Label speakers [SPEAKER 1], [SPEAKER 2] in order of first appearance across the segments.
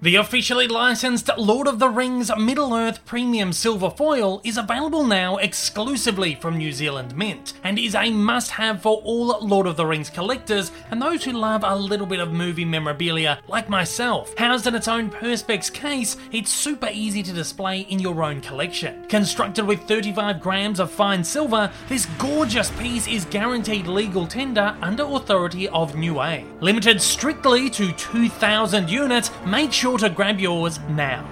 [SPEAKER 1] The officially licensed Lord of the Rings Middle Earth Premium Silver Foil is available now exclusively from New Zealand Mint and is a must have for all Lord of the Rings collectors and those who love a little bit of movie memorabilia like myself. Housed in its own Perspex case, it's super easy to display in your own collection. Constructed with 35 grams of fine silver, this gorgeous piece is guaranteed legal tender under authority of Niue. Limited strictly to 2,000 units, make sure to grab yours now.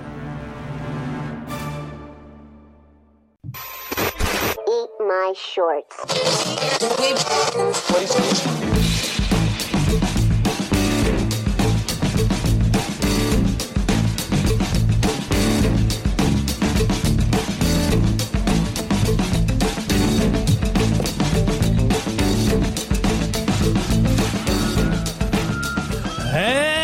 [SPEAKER 2] Eat my shorts.
[SPEAKER 1] Hello,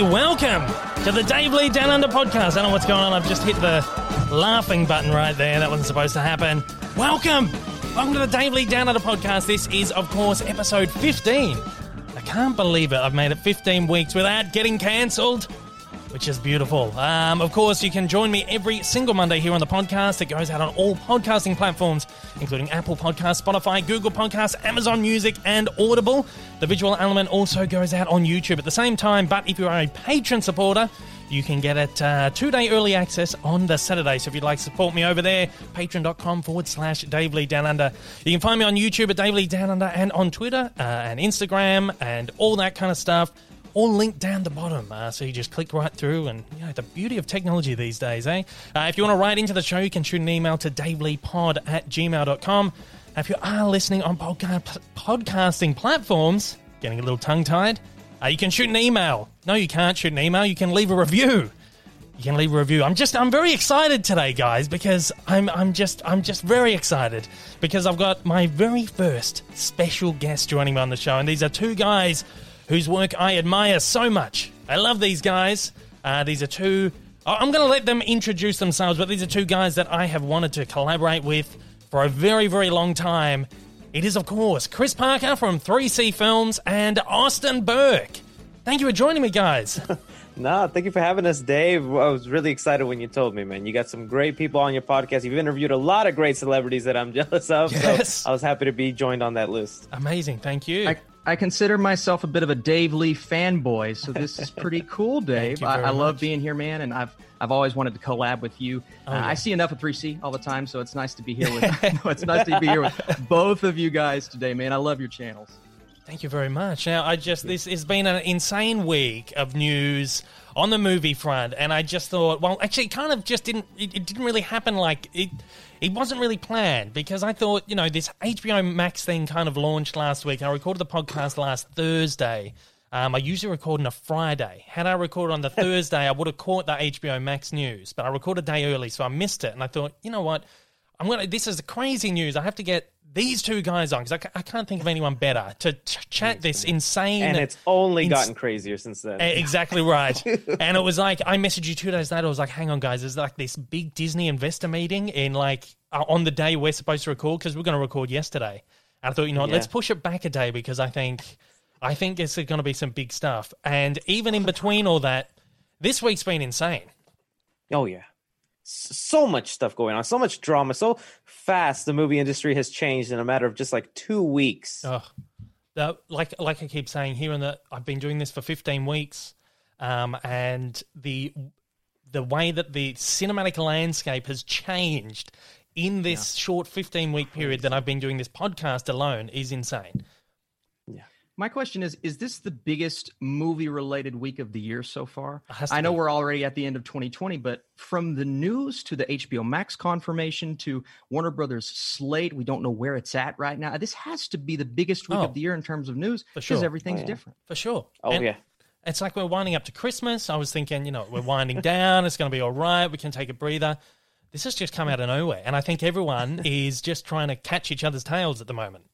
[SPEAKER 1] Welcome to the Dave Lee Down Under podcast. I don't know what's going on. I've just hit the laughing button right there. That wasn't supposed to happen. Welcome. Welcome to the Dave Lee Down Under podcast. This is, of course, episode 15. I can't believe it. I've made it 15 weeks without getting cancelled which is beautiful. Um, of course, you can join me every single Monday here on the podcast. It goes out on all podcasting platforms, including Apple Podcasts, Spotify, Google Podcasts, Amazon Music, and Audible. The visual element also goes out on YouTube at the same time, but if you're a patron supporter, you can get it uh, two day early access on the Saturday. So if you'd like to support me over there, patreon.com forward slash Dave Lee Down Under. You can find me on YouTube at Dave Lee Down Under and on Twitter uh, and Instagram and all that kind of stuff all linked down the bottom. Uh, so you just click right through, and you know the beauty of technology these days, eh? Uh, if you want to write into the show, you can shoot an email to daveleepod at gmail.com. If you are listening on podca- podcasting platforms, getting a little tongue tied, uh, you can shoot an email. No, you can't shoot an email. You can leave a review. You can leave a review. I'm just I'm very excited today, guys, because I'm I'm just I'm just very excited because I've got my very first special guest joining me on the show, and these are two guys whose work I admire so much. I love these guys. Uh, these are two. I'm going to let them introduce themselves, but these are two guys that I have wanted to collaborate with for a very, very long time. It is, of course, Chris Parker from 3C Films and Austin Burke. Thank you for joining me, guys.
[SPEAKER 3] No, thank you for having us, Dave. I was really excited when you told me, man. You got some great people on your podcast. You've interviewed a lot of great celebrities that I'm jealous of.
[SPEAKER 1] Yes.
[SPEAKER 3] So I was happy to be joined on that list.
[SPEAKER 1] Amazing. Thank you.
[SPEAKER 4] I, I consider myself a bit of a Dave Lee fanboy, so this is pretty cool, Dave. I, I love
[SPEAKER 1] much.
[SPEAKER 4] being here, man, and I've I've always wanted to collab with you. uh,
[SPEAKER 1] yeah.
[SPEAKER 4] I see enough of 3C all the time, so it's nice to be here with. no, it's nice to be here with both of you guys today, man. I love your channels.
[SPEAKER 1] Thank you very much. Now, I just this has been an insane week of news on the movie front, and I just thought, well, actually, it kind of just didn't. It, it didn't really happen like it. It wasn't really planned because I thought, you know, this HBO Max thing kind of launched last week. I recorded the podcast last Thursday. Um, I usually record on a Friday. Had I recorded on the Thursday, I would have caught the HBO Max news, but I recorded a day early, so I missed it. And I thought, you know what? I'm gonna. This is crazy news. I have to get these two guys on because I, I can't think of anyone better to ch- chat this insane.
[SPEAKER 3] And it's only
[SPEAKER 1] Ins-
[SPEAKER 3] gotten crazier since then.
[SPEAKER 1] Eh, Exactly right. and it was like I messaged you two days later. I was like, "Hang on, guys, there's like this big Disney investor meeting in like uh, on the day we're supposed to record because we're going to record yesterday." And I thought, you know what,
[SPEAKER 3] Yeah.
[SPEAKER 1] let's push it back a day because I think I think it's going to be some big stuff. And even in between all that, this week's been insane.
[SPEAKER 3] Oh yeah. S- So much stuff going on, so much drama, so fast the movie industry has changed in a matter of just like two weeks.
[SPEAKER 1] Ugh. The, like like I keep saying here, and that I've been doing this for 15 weeks, um, and the the way that the cinematic landscape has changed in this short 15 week period that I've been doing this podcast alone is insane.
[SPEAKER 4] My question is: Is this the biggest movie-related week of the year so far? I know
[SPEAKER 1] be.
[SPEAKER 4] we're already at the end of 2020, but from the news to the HBO Max confirmation to Warner Brothers slate, we don't know where it's at right now. This has to be the biggest week
[SPEAKER 1] Oh,
[SPEAKER 4] of the year in terms of news because
[SPEAKER 1] sure.
[SPEAKER 4] everything's
[SPEAKER 3] Oh, yeah.
[SPEAKER 4] different.
[SPEAKER 1] For sure.
[SPEAKER 3] Oh
[SPEAKER 1] And
[SPEAKER 3] yeah.
[SPEAKER 1] It's like we're winding up to Christmas. I was thinking, you know, we're winding down. It's going to be all right. We can take a breather. This has just come out of nowhere. And I think everyone is just trying to catch each other's tails at the moment.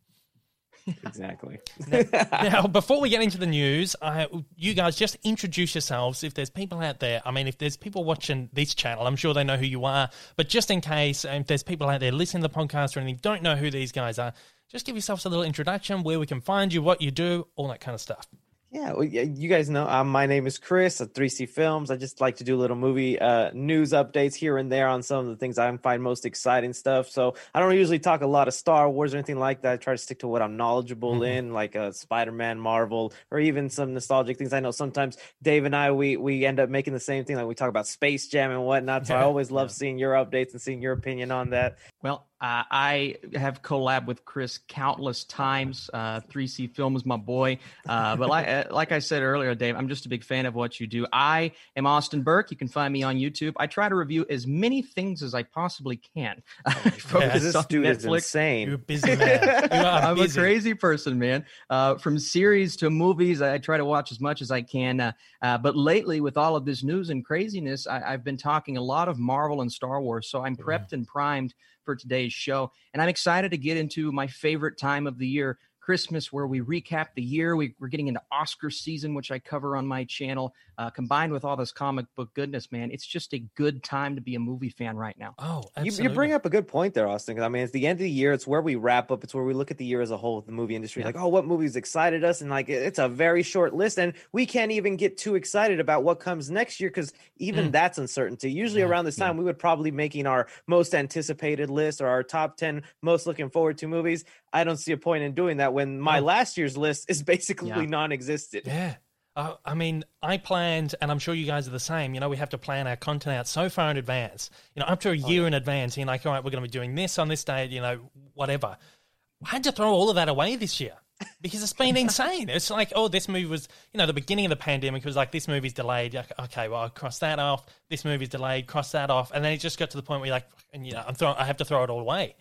[SPEAKER 3] Exactly.
[SPEAKER 1] now, before we get into the news, I, you guys just introduce yourselves. If there's people out there, I mean, if there's people watching this channel, I'm sure they know who you are. But just in case, um, if there's people out there listening to the podcast or anything, don't know who these guys are, just give yourselves a little introduction, where we can find you, what you do, all that kind of stuff.
[SPEAKER 3] Yeah, well, you guys know um, my name is Chris at 3C Films. I just like to do little movie uh, news updates here and there on some of the things I find most exciting stuff. So I don't usually talk a lot of Star Wars or anything like that. I try to stick to what I'm knowledgeable in, like uh, Spider-Man, Marvel, or even some nostalgic things. I know sometimes Dave and I we we end up making the same thing, like we talk about Space Jam and whatnot. So I always love seeing your updates and seeing your opinion on that.
[SPEAKER 4] Well, uh, I have collabed with Chris countless times. Uh, 3C Film is my boy. Uh, but like, uh, like I said earlier, Dave, I'm just a big fan of what you do. I am Austin Burke. You can find me on YouTube. I try to review as many things as I possibly can. I focus
[SPEAKER 3] This
[SPEAKER 4] on
[SPEAKER 3] dude is
[SPEAKER 4] Netflix.
[SPEAKER 3] insane.
[SPEAKER 1] You're a busy man. You are
[SPEAKER 4] I'm
[SPEAKER 1] busy.
[SPEAKER 4] a crazy person, man. Uh, from series to movies, I try to watch as much as I can. Uh, uh, but lately, with all of this news and craziness, I, I've been talking a lot of Marvel and Star Wars. So I'm prepped and primed for today's show. And I'm excited to get into my favorite time of the year. Christmas, where we recap the year. We, we're getting into Oscar season, which I cover on my channel. Uh, combined with all this comic book goodness, man, it's just a good time to be a movie fan right now.
[SPEAKER 1] Oh,
[SPEAKER 3] You,
[SPEAKER 1] absolutely.
[SPEAKER 3] you bring up a good point there, Austin. 'cause I mean, it's the end of the year. It's where we wrap up. It's where we look at the year as a whole with the movie industry.
[SPEAKER 4] Yeah.
[SPEAKER 3] Like, oh, what movies excited us? And like, it's a very short list, and we can't even get too excited about what comes next year because even
[SPEAKER 1] Mm.
[SPEAKER 3] that's uncertainty. Usually
[SPEAKER 1] Yeah,
[SPEAKER 3] around this time, we would probably making our most anticipated list or our top ten most looking forward to movies. I don't see a point in doing that when my
[SPEAKER 1] No.
[SPEAKER 3] last year's list is basically
[SPEAKER 4] Yeah.
[SPEAKER 3] non-existent.
[SPEAKER 1] Yeah. Uh, I mean, I planned, and I'm sure you guys are the same. You know, we have to plan our content out so far in advance. You know, up to a year in advance. You're like, all right, we're going to be doing this on this date. You know, whatever. I had to throw all of that away this year because it's been insane. It's like, oh, this movie was, you know, the beginning of the pandemic was like, this movie's delayed. Like, Okay, well, I'll cross that off. This movie's delayed. Cross that off, and then it just got to the point where you're like, and you know, I'm throwing, I have to throw it all away.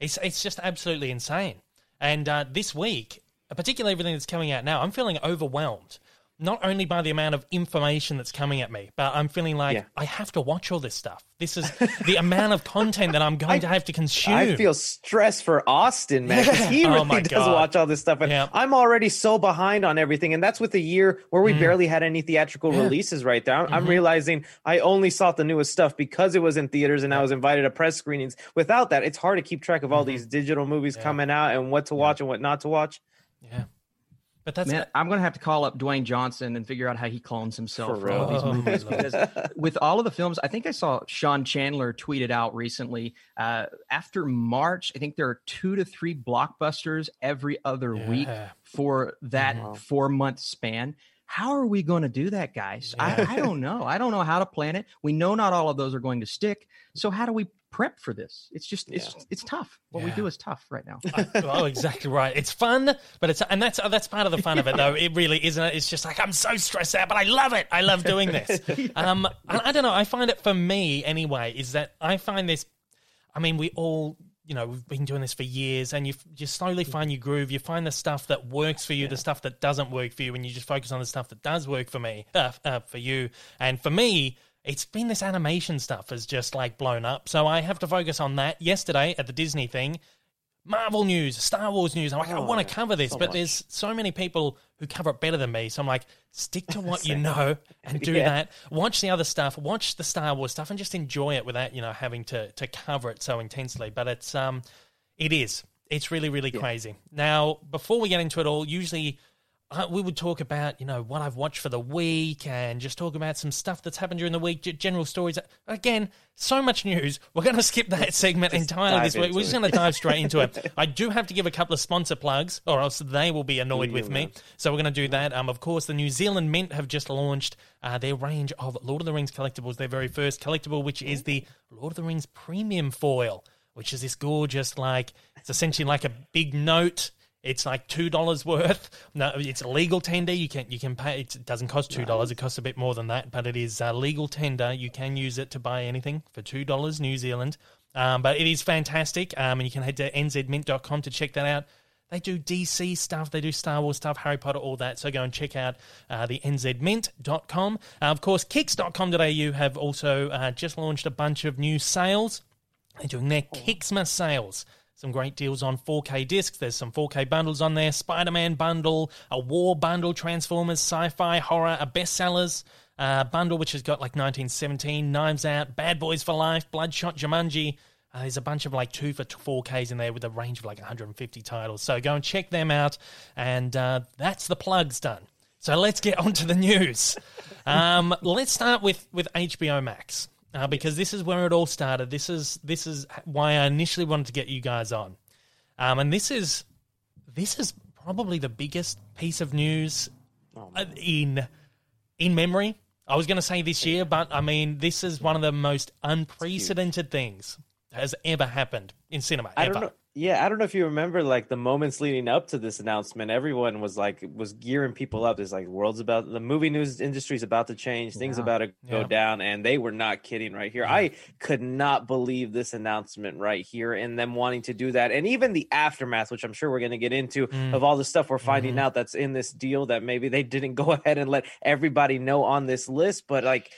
[SPEAKER 1] It's it's just absolutely insane. And uh, this week, particularly everything that's coming out now, I'm feeling overwhelmed. Not only by the amount of information that's coming at me, but I'm feeling like
[SPEAKER 3] Yeah.
[SPEAKER 1] I have to watch all this stuff. This is the amount of content that I'm going to have to consume.
[SPEAKER 3] I feel stress for Austin, man, because he
[SPEAKER 1] Oh
[SPEAKER 3] really
[SPEAKER 1] my
[SPEAKER 3] does
[SPEAKER 1] God.
[SPEAKER 3] watch all this stuff, and
[SPEAKER 1] Yeah.
[SPEAKER 3] I'm already so behind on everything. And that's with a year where we barely had any theatrical
[SPEAKER 1] Mm. Yeah.
[SPEAKER 3] releases. Right there, I'm,
[SPEAKER 1] Mm-hmm.
[SPEAKER 3] I'm realizing I only saw the newest stuff because it was in theaters and I was invited to press screenings. Without that, it's hard to keep track of all these digital movies
[SPEAKER 1] Mm-hmm. Yeah.
[SPEAKER 3] coming out and what to watch and what not to watch.
[SPEAKER 1] yeah, but that's
[SPEAKER 4] Man, I'm going to have to call up Dwayne Johnson and figure out how he clones himself
[SPEAKER 3] For
[SPEAKER 4] for, all these
[SPEAKER 1] Oh,
[SPEAKER 4] movies. Because with all of the films, I think I saw Sean Chandler tweeted out recently. Uh, after March, I think there are two to three blockbusters every other week for that
[SPEAKER 3] Wow.
[SPEAKER 4] four month span. How are we going to do that, guys?
[SPEAKER 1] Yeah.
[SPEAKER 4] I, I don't know. I don't know how to plan it. We know not all of those are going to stick. So how do we prep for this? It's just it's it's tough. What we do is tough right now.
[SPEAKER 1] oh, exactly right. It's fun, but it's and that's that's part of the fun of it, though. It really isn't. It? It's just like I'm so stressed out, but I love it. I love doing this. Um, I, I don't know. I find it for me anyway is that I find this. I mean, we all. You know, we've been doing this for years, and you you slowly find your groove. You find the stuff that works for you, the stuff that doesn't work for you, and you just focus on the stuff that does work for me, uh, uh, for you. And for me, it's been this animation stuff has just like blown up. So I have to focus on that. Yesterday at the Disney thing, Marvel news, Star Wars news. I'm like, I
[SPEAKER 3] Oh,
[SPEAKER 1] want to cover this,
[SPEAKER 3] so
[SPEAKER 1] but
[SPEAKER 3] much.
[SPEAKER 1] there's so many people who cover it better than me. So I'm like, stick to what you know and do
[SPEAKER 3] Yeah.
[SPEAKER 1] that. Watch the other stuff, watch the Star Wars stuff, and just enjoy it without you know having to to cover it so intensely. But it's um, it is. It's really really crazy. Now, before we get into it all, usually. Uh, we would talk about, you know, what I've watched for the week and just talk about some stuff that's happened during the week, g- general stories. Again, so much news. We're going to skip that segment entirely this week. We're just going to dive straight into it. I do have to give a couple of sponsor plugs, or else they will be annoyed with me. So we're going to do that. Um, of course, the New Zealand Mint have just launched uh, their range of Lord of the Rings collectibles. Their very first collectible, which is the Lord of the Rings premium foil, which is this gorgeous, like it's essentially like a big note. It's like two dollars worth. No, it's a legal tender. You can you can pay. It doesn't cost two dollars. It costs a bit more than that, but it is uh, legal tender. You can use it to buy anything for two dollars New Zealand. Um, but it is fantastic. Um, and you can head to nzmint.com to check that out. They do DC stuff, they do Star Wars stuff, Harry Potter, all that. So go and check out uh, the nzmint.com. Uh, of course, kicks.com.au have also uh, just launched a bunch of new sales. They're doing their Kicksmas sales. Some great deals on 4K discs. There's some 4K bundles on there Spider Man bundle, a war bundle, Transformers, sci fi, horror, a bestsellers uh, bundle, which has got like 1917, Knives Out, Bad Boys for Life, Bloodshot, Jumanji. Uh, there's a bunch of like two for 4Ks in there with a range of like 150 titles. So go and check them out. And uh, that's the plugs done. So let's get on to the news. Um, let's start with, with HBO Max uh, because this is where it all started. This is this is why I initially wanted to get you guys on, um, and this is this is probably the biggest piece of news uh, in in memory. I was going to say this year, but I mean this is one of the most unprecedented things that has ever happened in cinema.
[SPEAKER 3] I
[SPEAKER 1] ever.
[SPEAKER 3] don't know. Yeah, I don't know if you remember like the moments leading up to this announcement. Everyone was like was gearing people up. It's like world's about the movie news industry is about to change. Things
[SPEAKER 4] Yeah.
[SPEAKER 3] about to go
[SPEAKER 1] Yeah.
[SPEAKER 3] down, and they were not kidding right here. I could not believe this announcement right here and them wanting to do that, and even the aftermath, which I'm sure we're going to get into
[SPEAKER 1] Mm.
[SPEAKER 3] of all the stuff we're finding
[SPEAKER 1] Mhm.
[SPEAKER 3] out that's in this deal that maybe they didn't go ahead and let everybody know on this list, but like.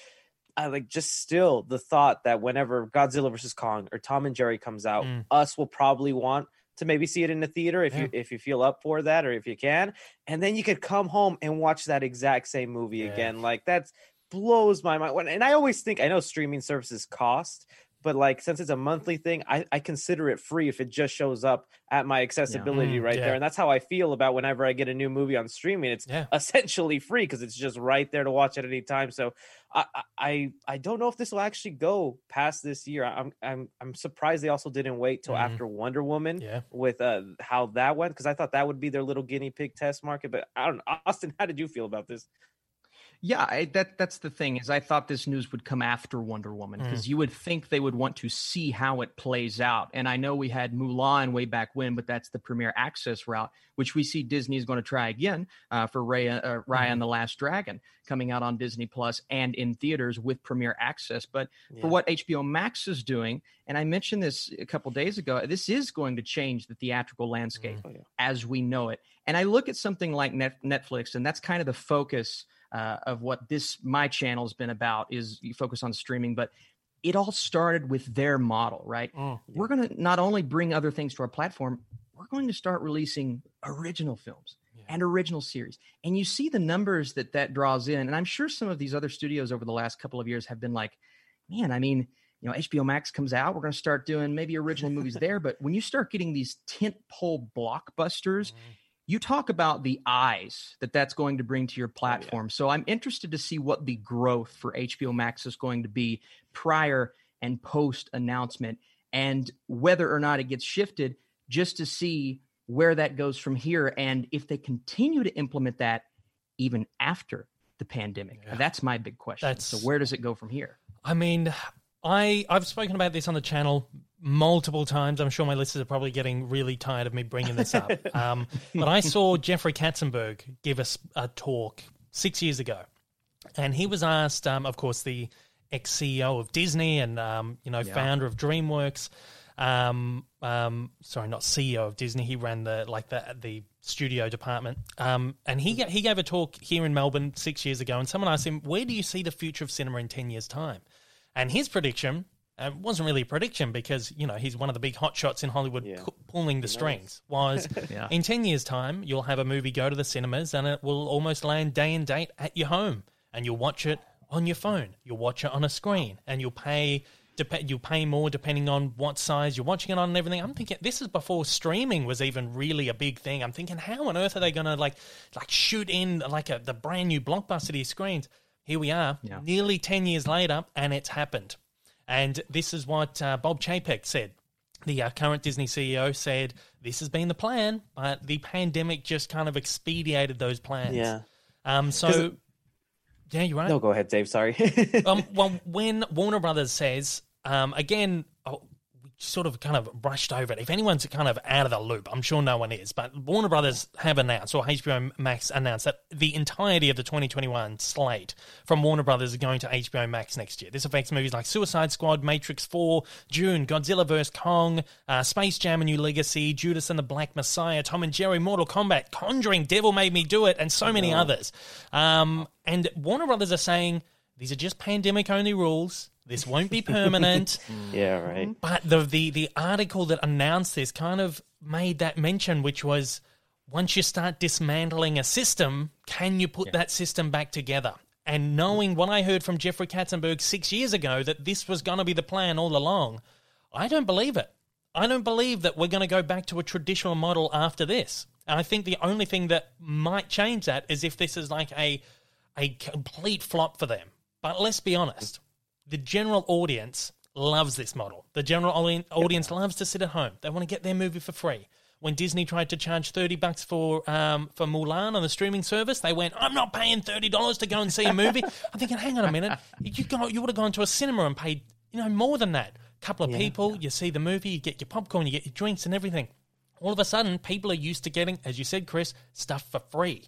[SPEAKER 3] I like just still the thought that whenever Godzilla versus Kong or Tom and Jerry comes out,
[SPEAKER 1] Mm.
[SPEAKER 3] us will probably want to maybe see it in the theater if
[SPEAKER 1] Yeah.
[SPEAKER 3] you if you feel up for that or if you can, and then you could come home and watch that exact same movie
[SPEAKER 1] Yeah.
[SPEAKER 3] again. Like that blows my mind. And I always think I know streaming services cost, but like since it's a monthly thing, I, I consider it free if it just shows up at my accessibility
[SPEAKER 1] Mm,
[SPEAKER 3] right
[SPEAKER 1] yeah.
[SPEAKER 3] there. And that's how I feel about whenever I get a new movie on streaming. It's
[SPEAKER 1] Yeah.
[SPEAKER 3] essentially free because it's just right there to watch at any time. So I, I- I I don't know if this will actually go past this year. I'm I'm I'm surprised they also didn't wait till
[SPEAKER 1] Mhm.
[SPEAKER 3] after Wonder Woman
[SPEAKER 1] Yeah.
[SPEAKER 3] with uh how that went because I thought that would be their little guinea pig test market. But I don't know, Austin. How did you feel about this?
[SPEAKER 4] Yeah, I, that that's the thing is I thought this news would come after Wonder Woman because you would think they would want to see how it plays out. And I know we had Mulan way back when, but that's the premiere access route, which we see Disney is going to try again uh, for Ray, uh, Raya and the Last Dragon coming out on Disney Plus and in theaters with premiere access. But for what HBO Max is doing, and I mentioned this a couple days ago, this is going to change the theatrical landscape
[SPEAKER 3] Oh, yeah.
[SPEAKER 4] as we know it. And I look at something like Net- Netflix, and that's kind of the focus uh, of what this my channel has been about is you focus on streaming, but it all started with their model, right?
[SPEAKER 1] Mm.
[SPEAKER 4] We're going to not only bring other things to our platform, we're going to start releasing original films
[SPEAKER 1] Yeah.
[SPEAKER 4] and original series. And you see the numbers that that draws in, and I'm sure some of these other studios over the last couple of years have been like, man, I mean, you know, HBO Max comes out, we're going to start doing maybe original movies there, but when you start getting these tent pole blockbusters, you talk about the eyes that that's going to bring to your oh, platform. So I'm interested to see what the growth for HBO Max is going to be prior and post announcement and whether or not it gets shifted just to see where that goes from here and if they continue to implement that even after the pandemic.
[SPEAKER 1] Yeah.
[SPEAKER 4] That's my big question.
[SPEAKER 1] That's-
[SPEAKER 4] so where does it go from here?
[SPEAKER 1] I mean, I I've spoken about this on the channel multiple times. I'm sure my listeners are probably getting really tired of me bringing this up. um, but I saw Jeffrey Katzenberg give us a talk six years ago, and he was asked, um, of course, the ex CEO of Disney and um, you know
[SPEAKER 4] Yeah.
[SPEAKER 1] founder of DreamWorks. Um, um, sorry, not CEO of Disney. He ran the like the the studio department. Um, and he he gave a talk here in Melbourne six years ago, and someone asked him, "Where do you see the future of cinema in ten years' time?" And his prediction uh, wasn't really a prediction because you know he's one of the big hotshots in Hollywood,
[SPEAKER 3] Yeah.
[SPEAKER 1] pu- pulling the strings. Was
[SPEAKER 4] Yeah.
[SPEAKER 1] in ten years' time you'll have a movie go to the cinemas and it will almost land day and date at your home, and you'll watch it on your phone. You'll watch it on a screen, and you'll pay. Dep- you'll pay more depending on what size you're watching it on and everything. I'm thinking this is before streaming was even really a big thing. I'm thinking how on earth are they going to like like shoot in like a, the brand new blockbuster to your screens? Here we are,
[SPEAKER 4] Yeah.
[SPEAKER 1] nearly ten years later, and it's happened. And this is what uh, Bob Chapek said. The uh, current Disney CEO said this has been the plan, but the pandemic just kind of expedited those plans.
[SPEAKER 3] Yeah.
[SPEAKER 1] Um. So.
[SPEAKER 3] it-
[SPEAKER 1] yeah, you're right
[SPEAKER 3] No, go ahead, Dave. Sorry.
[SPEAKER 1] um, well, when Warner Brothers says, um, again, sort of kind of brushed over it. If anyone's kind of out of the loop, I'm sure no one is, but Warner Brothers have announced, or HBO Max announced, that the entirety of the 2021 slate from Warner Brothers is going to HBO Max next year. This affects movies like Suicide Squad, Matrix 4, Dune, Godzilla vs. Kong, uh, Space Jam: A New Legacy, Judas and the Black Messiah, Tom and Jerry, Mortal Kombat, Conjuring, Devil Made Me Do It, and so many others. Um, and Warner Brothers are saying these are just pandemic only rules. This won't be permanent. Mm.
[SPEAKER 3] yeah, right.
[SPEAKER 1] but the, the the article that announced this kind of made that mention, which was once you start dismantling a system, can you put that system back together? And knowing what I heard from Jeffrey Katzenberg six years ago that this was going to be the plan all along, I don't believe it. I don't believe that we're going to go back to a traditional model after this. And I think the only thing that might change that is if this is like a a complete flop for them. But let's be honest, the general audience loves this model. The general audi- audience loves to sit at home. They want to get their movie for free. When Disney tried to charge thirty bucks for um, for Mulan on the streaming service, they went, "I'm not paying thirty dollars to go and see a movie." I'm thinking, hang on a minute, you go, you would have gone to a cinema and paid, you know, more than that. A couple of people, you see the movie, you get your popcorn, you get your drinks and everything. All of a sudden, people are used to getting, as you said, Chris, stuff for free.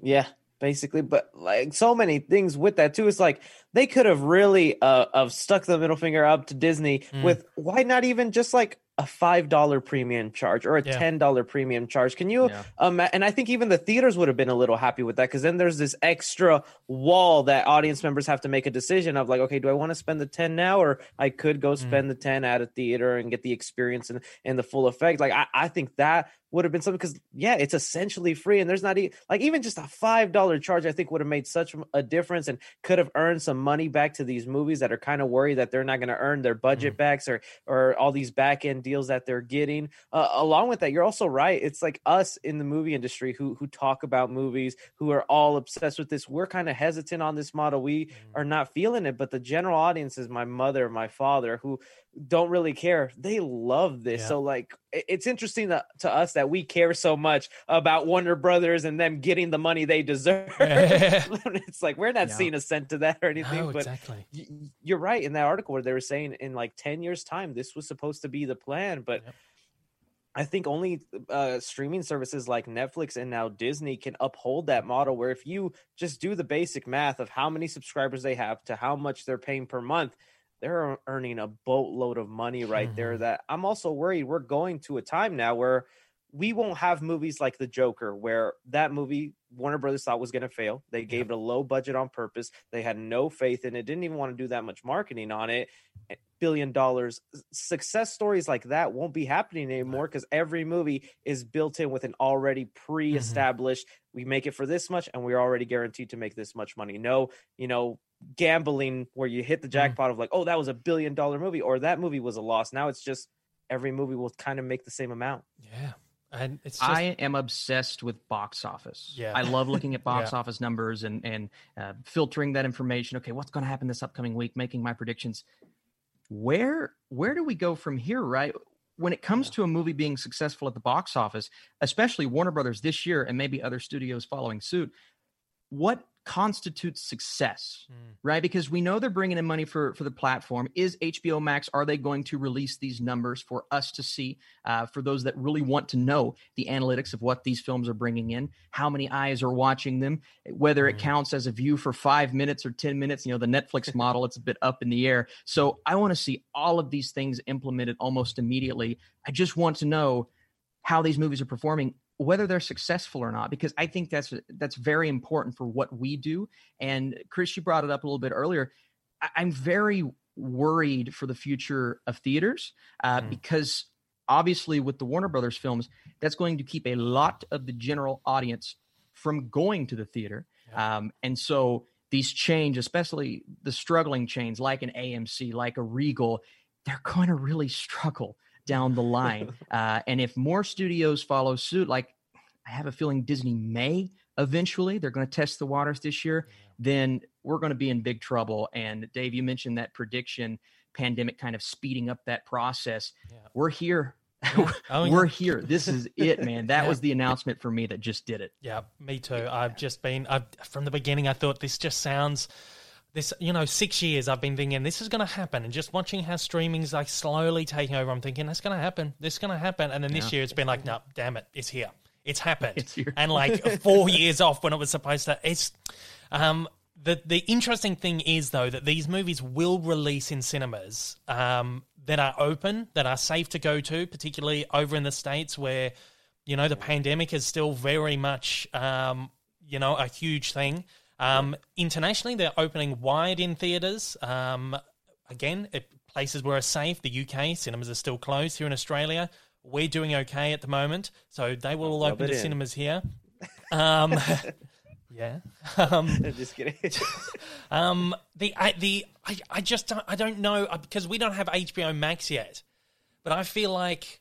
[SPEAKER 3] Yeah, basically. But like so many things with that too. It's like they could have really uh of stuck the middle finger up to Disney
[SPEAKER 1] Mm.
[SPEAKER 3] with why not even just like a five dollar premium charge or a
[SPEAKER 1] Yeah.
[SPEAKER 3] ten dollar premium charge? Can you
[SPEAKER 4] Yeah.
[SPEAKER 3] um and I think even the theaters would have been a little happy with that because then there's this extra wall that audience members have to make a decision of like, okay, do I want to spend the 10 now or I could go spend the 10 at a theater and get the experience and, and the full effect. Like I, I think that would have been something because yeah, it's essentially free and there's not e- like even just a five dollar charge. I think would have made such a difference and could have earned some money back to these movies that are kind of worried that they're not going to earn their budget backs or or all these back end deals that they're getting. Uh, along with that, you're also right. It's like us in the movie industry who who talk about movies, who are all obsessed with this. We're kind of hesitant on this model. We are not feeling it, but the general audience is my mother, my father, who don't really care. They love this.
[SPEAKER 1] Yeah.
[SPEAKER 3] So like it's interesting to, to us that we care so much about Warner Brothers and them getting the money they deserve. it's like we're not
[SPEAKER 4] Yeah.
[SPEAKER 3] seeing a cent to that or anything,
[SPEAKER 1] No,
[SPEAKER 3] but
[SPEAKER 1] exactly.
[SPEAKER 3] you're right in that article where they were saying in like 10 years time this was supposed to be the plan but
[SPEAKER 1] Yep.
[SPEAKER 3] i think only uh, streaming services like netflix and now disney can uphold that model where if you just do the basic math of how many subscribers they have to how much they're paying per month they're earning a boatload of money right there hmm. that i'm also worried we're going to a time now where we won't have movies like the Joker, where that movie Warner Brothers thought was going to fail. They gave it a low budget on purpose. They had no faith in it. Didn't even want to do that much marketing on it. Billion dollars success stories like that won't be happening anymore because every movie is built in with an already mm-hmm. pre-established. We make it for this much, and we're already guaranteed to make this much money. No, you know, gambling where you hit the jackpot of like, oh, that was a billion dollar movie, or that movie was a loss. Now it's just every movie will kind of make the same amount.
[SPEAKER 1] Yeah. And it's just,
[SPEAKER 4] I am obsessed with box office.
[SPEAKER 1] Yeah.
[SPEAKER 4] I love looking at box
[SPEAKER 1] Yeah.
[SPEAKER 4] office numbers and and uh, filtering that information. Okay, what's going to happen this upcoming week? Making my predictions. Where where do we go from here? Right when it comes to a movie being successful at the box office, especially Warner Brothers this year and maybe other studios following suit. What constitutes success?
[SPEAKER 1] Mm.
[SPEAKER 4] right? Because we know they're bringing in money for for the platform. Is HBO Max? Are they going to release these numbers for us to see? Uh, for those that really want to know the analytics of what these films are bringing in, how many eyes are watching them, whether it
[SPEAKER 1] Mhm.
[SPEAKER 4] counts as a view for five minutes or ten minutes. You know, the Netflix model, it's a bit up in the air. So I want to see all of these things implemented almost immediately. I just want to know how these movies are performing whether they're successful or not because i think that's that's very important for what we do and chris you brought it up a little bit earlier i'm very worried for the future of theaters uh,
[SPEAKER 1] Mm.
[SPEAKER 4] because obviously with the warner brothers films that's going to keep a lot of the general audience from going to the theater
[SPEAKER 1] Yeah.
[SPEAKER 4] um, and so these chains especially the struggling chains like an amc like a regal they're going to really struggle down the line. uh, and if more studios follow suit, like I have a feeling Disney may eventually, they're going to test the waters this year, then we're going to be in big trouble. And Dave, you mentioned that prediction pandemic kind of speeding up that process.
[SPEAKER 1] Yeah.
[SPEAKER 4] We're here.
[SPEAKER 1] Yeah. Oh,
[SPEAKER 4] We're here. This is it, man. That was the announcement for me that just did it.
[SPEAKER 1] Yeah, me too. I've just been I've from the beginning I thought this just sounds this you know, six years I've been thinking this is gonna happen and just watching how streaming's like slowly taking over, I'm thinking that's gonna happen. This is gonna happen. And then this
[SPEAKER 4] Yeah.
[SPEAKER 1] year it's been like, no, damn it, it's here. It's happened.
[SPEAKER 4] It's here.
[SPEAKER 1] And like four years off when it was supposed to it's um the the interesting thing is though that these movies will release in cinemas um, that are open, that are safe to go to, particularly over in the states where you know the pandemic is still very much um, you know a huge thing. Um, internationally, they're opening wide in theaters. Um, again, it, places where are safe. The UK cinemas are still closed. Here in Australia, we're doing okay at the moment, so they will all open to
[SPEAKER 3] in.
[SPEAKER 1] cinemas here. Um, yeah. Um,
[SPEAKER 3] just kidding.
[SPEAKER 1] um, the I, the I, I just don't, I don't know uh, because we don't have HBO Max yet, but I feel like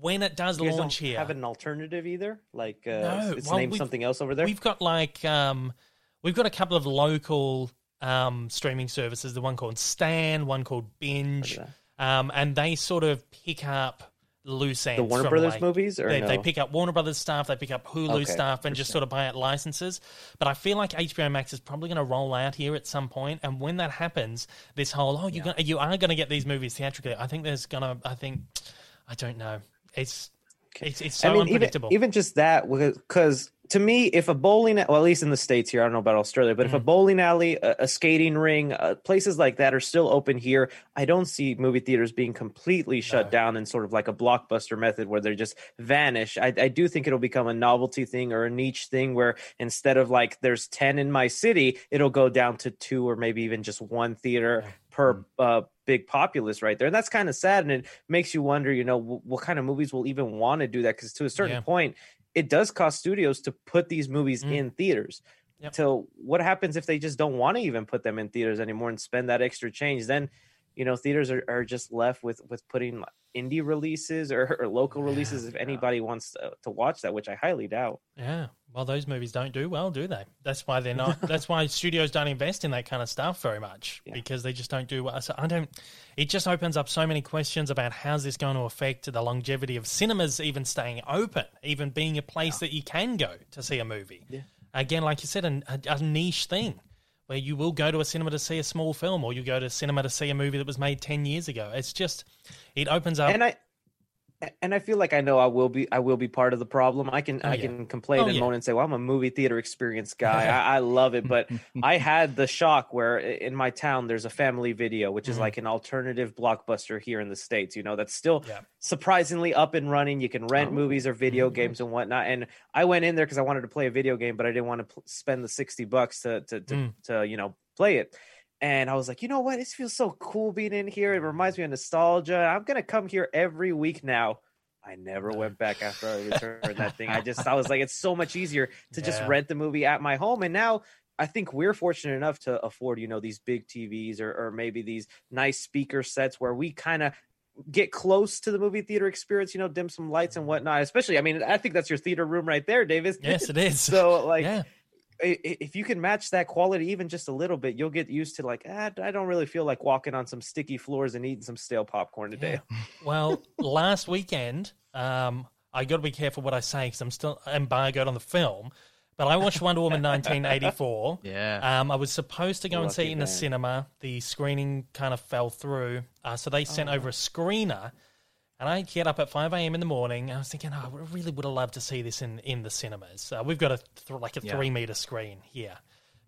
[SPEAKER 1] when it does
[SPEAKER 3] You
[SPEAKER 1] launch here,
[SPEAKER 3] have an alternative either. Like uh,
[SPEAKER 1] No,
[SPEAKER 3] it's
[SPEAKER 1] well,
[SPEAKER 3] named something else over there.
[SPEAKER 1] We've got like um, we've got a couple of local um, streaming services. The one called Stan, one called Binge, um, and they sort of pick up loose ends.
[SPEAKER 3] The Warner Brothers
[SPEAKER 1] like-
[SPEAKER 3] movies, or
[SPEAKER 1] they,
[SPEAKER 3] no?
[SPEAKER 1] they pick up Warner Brothers stuff, they pick up Hulu
[SPEAKER 3] Okay,
[SPEAKER 1] stuff, and just sort of buy out licenses. But I feel like HBO Max is probably going to roll out here at some point, and when that happens, this whole oh you gonna, you are going to get these movies theatrically. I think there's gonna. I think I don't know. It's it's it's so
[SPEAKER 3] I mean, even, even just that, because to me, if a bowling, well, at least in the states here, I don't know about Australia, but if
[SPEAKER 1] Mm-hmm.
[SPEAKER 3] a bowling alley, a, a skating ring, uh, places like that are still open here, I don't see movie theaters being completely shut
[SPEAKER 1] No.
[SPEAKER 3] down in sort of like a blockbuster method where they just vanish. I, I do think it'll become a novelty thing or a niche thing where instead of like there's ten in my city, it'll go down to two or maybe even just one theater per
[SPEAKER 1] Mm.
[SPEAKER 3] uh, big populace right there, and that's kind of sad, and it makes you wonder, you know, w- what kind of movies will even want to do that? Because to a certain
[SPEAKER 1] Yeah.
[SPEAKER 3] point, it does cost studios to put these movies
[SPEAKER 1] Mm.
[SPEAKER 3] in theaters.
[SPEAKER 1] Yep.
[SPEAKER 3] So what happens if they just don't want to even put them in theaters anymore and spend that extra change? Then, you know, theaters are, are just left with with putting indie releases or, or local releases if anybody wants to, to watch that, which I highly doubt.
[SPEAKER 1] Yeah. Well, those movies don't do well, do they? That's why they're not. that's why studios don't invest in that kind of stuff very much
[SPEAKER 3] Yeah.
[SPEAKER 1] because they just don't do well. So I don't. It just opens up so many questions about how's this going to affect the longevity of cinemas even staying open, even being a place that you can go to see a movie.
[SPEAKER 3] Yeah.
[SPEAKER 1] Again, like you said, a, a niche thing where you will go to a cinema to see a small film or you go to cinema to see a movie that was made 10 years ago. It's just, it opens up.
[SPEAKER 3] I and I feel like I know I will be I will be part of the problem. I can
[SPEAKER 1] Oh,
[SPEAKER 3] I
[SPEAKER 1] yeah.
[SPEAKER 3] can complain
[SPEAKER 1] Oh,
[SPEAKER 3] and
[SPEAKER 1] yeah.
[SPEAKER 3] moan and say, "Well, I'm a movie theater experience guy. I, I love it." But I had the shock where in my town there's a family video, which is
[SPEAKER 1] Mhm.
[SPEAKER 3] like an alternative blockbuster here in the states. You know, that's still
[SPEAKER 1] Yeah.
[SPEAKER 3] surprisingly up and running. You can rent
[SPEAKER 4] Oh.
[SPEAKER 3] movies or video
[SPEAKER 1] Mhm.
[SPEAKER 3] games and whatnot. And I went in there because I wanted to play a video game, but I didn't want to pl- spend the sixty bucks to to to,
[SPEAKER 1] Mm.
[SPEAKER 3] to you know play it. And I was like, you know what? This feels so cool being in here. It reminds me of nostalgia. I'm gonna come here every week now. I never uh. went back after I returned that thing. I just I was like, it's so much easier to just
[SPEAKER 1] Yeah.
[SPEAKER 3] rent the movie at my home. And now I think we're fortunate enough to afford, you know, these big TVs or or maybe these nice speaker sets where we kind of get close to the movie theater experience, you know, dim some lights and mm-hmm. whatnot. Especially, I mean, I think that's your theater room right there, Davis.
[SPEAKER 1] yes, it is.
[SPEAKER 3] so like
[SPEAKER 1] yeah.
[SPEAKER 3] I- i- if you can match that quality even just a little bit, you'll get used to like, ah, I don't really feel like walking on some sticky floors and eating some stale popcorn today.
[SPEAKER 1] Yeah. Well, last weekend, um, I got to be careful what I say because I'm still embargoed on the film. But I watched Wonder Woman 1984.
[SPEAKER 4] Yeah.
[SPEAKER 1] Um, I was supposed to go and see it in the cinema. The screening kind of fell through, uh, so they sent over a screener. And I get up at 5 a.m. in the morning. I was thinking, oh, I really would have loved to see this in, in the cinemas. Uh, we've got a th- like a
[SPEAKER 4] Yeah.
[SPEAKER 1] three meter screen here.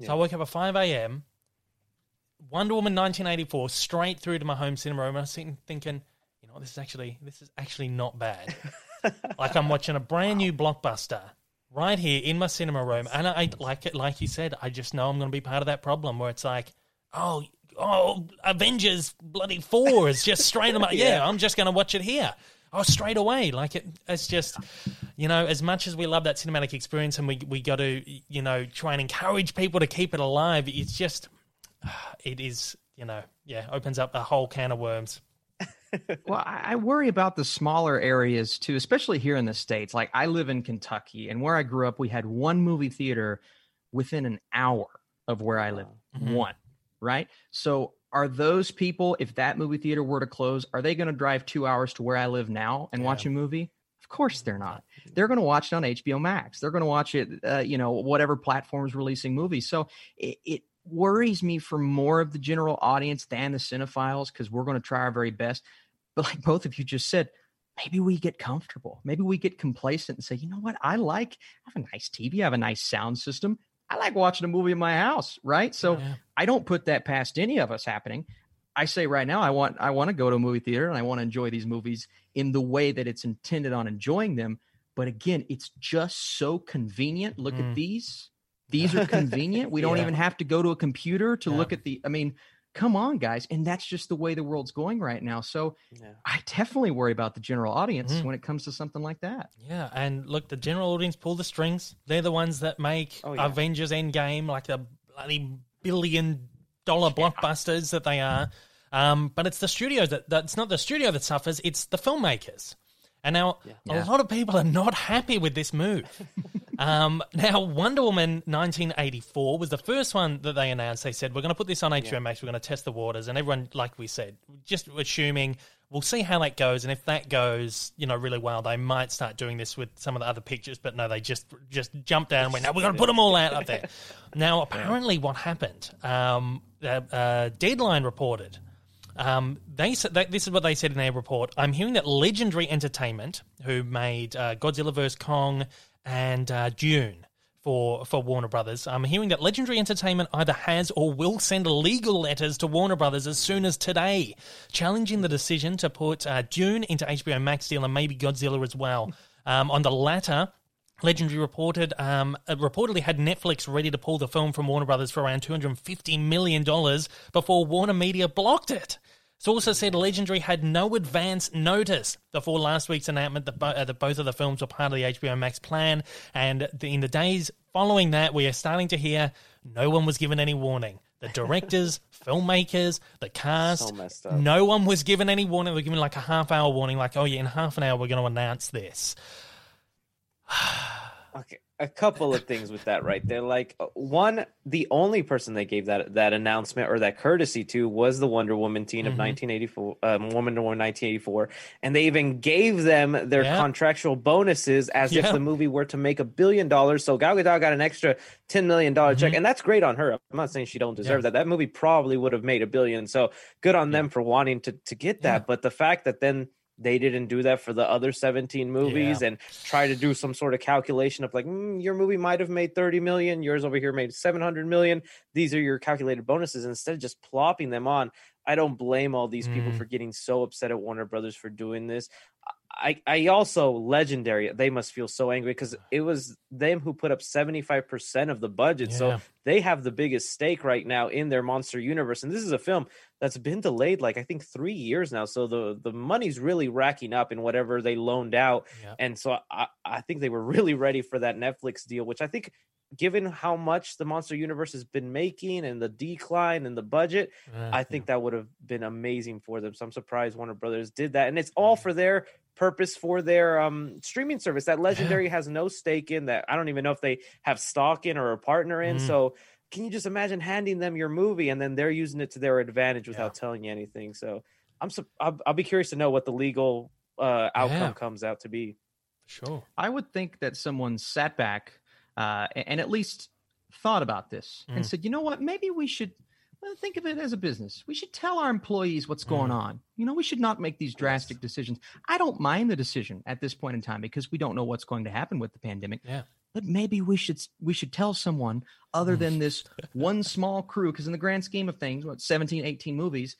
[SPEAKER 1] So I woke up at 5 a.m. Wonder Woman 1984 straight through to my home cinema room. And I was sitting thinking, you know, this is actually this is actually not bad. like I'm watching a brand new blockbuster right here in my cinema room, and I like it. Like you said, I just know I'm going to be part of that problem where it's like, oh, oh, Avengers bloody four is just straight on my yeah.
[SPEAKER 3] Yeah.
[SPEAKER 1] I'm just going to watch it here. Oh, straight away, like it. It's just, you know, as much as we love that cinematic experience, and we we got to, you know, try and encourage people to keep it alive. It's just, it is, you know, yeah, opens up a whole can of worms.
[SPEAKER 4] Well, I I worry about the smaller areas too, especially here in the States. Like I live in Kentucky, and where I grew up, we had one movie theater within an hour of where I live.
[SPEAKER 1] Mhm.
[SPEAKER 4] One, right? So are those people, if that movie theater were to close, are they going to drive two hours to where I live now and watch a movie? Of course they're not. They're going to watch it on HBO Max. They're going to watch it, uh, you know, whatever platforms releasing movies. So it, it worries me for more of the general audience than the cinephiles because we're going to try our very best. But like both of you just said, maybe we get comfortable. Maybe we get complacent and say, you know what? I like, I have a nice TV, I have a nice sound system. I like watching a movie in my house, right? So
[SPEAKER 1] Yeah.
[SPEAKER 4] I don't put that past any of us happening. I say right now, I want I want to go to a movie theater and I want to enjoy these movies in the way that it's intended on enjoying them. But again, it's just so convenient. Look
[SPEAKER 1] Mm.
[SPEAKER 4] at these. These are convenient. We don't even have to go to a computer to
[SPEAKER 1] Yeah.
[SPEAKER 4] look at the. I mean, come on, guys. And that's just the way the world's going right now. So
[SPEAKER 3] Yeah.
[SPEAKER 4] I definitely worry about the general audience
[SPEAKER 1] Mhm.
[SPEAKER 4] when it comes to something like that.
[SPEAKER 1] Yeah, and look, the general audience pull the strings. They're the ones that make
[SPEAKER 3] Oh, yeah.
[SPEAKER 1] Avengers Endgame like the bloody billion dollar blockbusters that they are. Um, but it's the studios that that's not the studio that suffers; it's the filmmakers. And now
[SPEAKER 4] Yeah.
[SPEAKER 1] a lot of people are not happy with this move. um, now, Wonder Woman 1984 was the first one that they announced. They said, we're going to put this on HBO Max, we're going to test the waters. And everyone, like we said, just assuming we'll see how that goes. And if that goes, you know, really well, they might start doing this with some of the other pictures. But no, they just just jumped down and went, no, we're going to put them all out up there. Now, apparently, what happened, um, uh, uh, Deadline reported um, they said that this is what they said in their report. I'm hearing that Legendary Entertainment, who made uh, Godzilla vs Kong and uh, Dune for for Warner Brothers, I'm hearing that Legendary Entertainment either has or will send legal letters to Warner Brothers as soon as today, challenging the decision to put uh, Dune into HBO Max deal and maybe Godzilla as well. Um, on the latter, Legendary reported um, uh, reportedly had Netflix ready to pull the film from Warner Brothers for around two hundred and fifty million dollars before Warner Media blocked it. Sources said Legendary had no advance notice before last week's announcement that, bo- uh, that both of the films were part of the HBO Max plan, and the, in the days following that, we are starting to hear no one was given any warning. The directors, filmmakers, the cast,
[SPEAKER 3] So
[SPEAKER 1] no one was given any warning. They were given like a half hour warning, like, oh yeah, in half an hour we're going to announce this.
[SPEAKER 3] Okay, a couple of things with that right there. Like uh, one, the only person they gave that that announcement or that courtesy to was the Wonder Woman teen of
[SPEAKER 1] Mhm.
[SPEAKER 3] 1984, um, Woman Woman 1984, and they even gave them their
[SPEAKER 1] Yeah.
[SPEAKER 3] contractual bonuses as
[SPEAKER 1] Yeah.
[SPEAKER 3] if the movie were to make a billion dollars. So Gal Gadot got an extra 10 million dollar check,
[SPEAKER 1] Mhm.
[SPEAKER 3] and that's great on her. I'm not saying she don't deserve that. That movie probably would have made a billion. So good on them for wanting to to get that.
[SPEAKER 1] Yeah.
[SPEAKER 3] But the fact that then they didn't do that for the other 17 movies
[SPEAKER 1] Yeah.
[SPEAKER 3] and try to do some sort of calculation of like mm, your movie might have made 30 million yours over here made 700 million these are your calculated bonuses instead of just plopping them on i don't blame all these people
[SPEAKER 1] Mm.
[SPEAKER 3] for getting so upset at warner brothers for doing this I, I also legendary they must feel so angry because it was them who put up 75% of the budget. So they have the biggest stake right now in their monster universe. And this is a film that's been delayed like i think three years now. So the the money's really racking up in whatever they loaned out.
[SPEAKER 1] Yeah.
[SPEAKER 3] and so I, I think they were really ready for that netflix deal which i think given how much the monster universe has been making and the decline and the budget
[SPEAKER 1] Uh,
[SPEAKER 3] i think that would have been amazing for them. So i'm surprised warner brothers did that. And it's all for their purpose for their um streaming service that legendary has no stake in that i don't even know if they have stock in or a partner in
[SPEAKER 1] Mm.
[SPEAKER 3] so can you just imagine handing them your movie and then they're using it to their advantage without
[SPEAKER 1] Yeah.
[SPEAKER 3] telling you anything so i'm su- I'll, I'll be curious to know what the legal uh outcome
[SPEAKER 1] Yeah.
[SPEAKER 3] comes out to be
[SPEAKER 1] sure.
[SPEAKER 4] I would think that someone sat back uh, and at least thought about this
[SPEAKER 1] Mm.
[SPEAKER 4] and said, you know what, maybe we should well, think of it as a business. We should tell our employees what's going
[SPEAKER 1] Mm.
[SPEAKER 4] on. You know, we should not make these drastic decisions. I don't mind the decision at this point in time because we don't know what's going to happen with the pandemic.
[SPEAKER 1] Yeah.
[SPEAKER 4] But maybe we should we should tell someone other
[SPEAKER 1] Mm.
[SPEAKER 4] than this one small crew because in the grand scheme of things, what 17, 18 movies,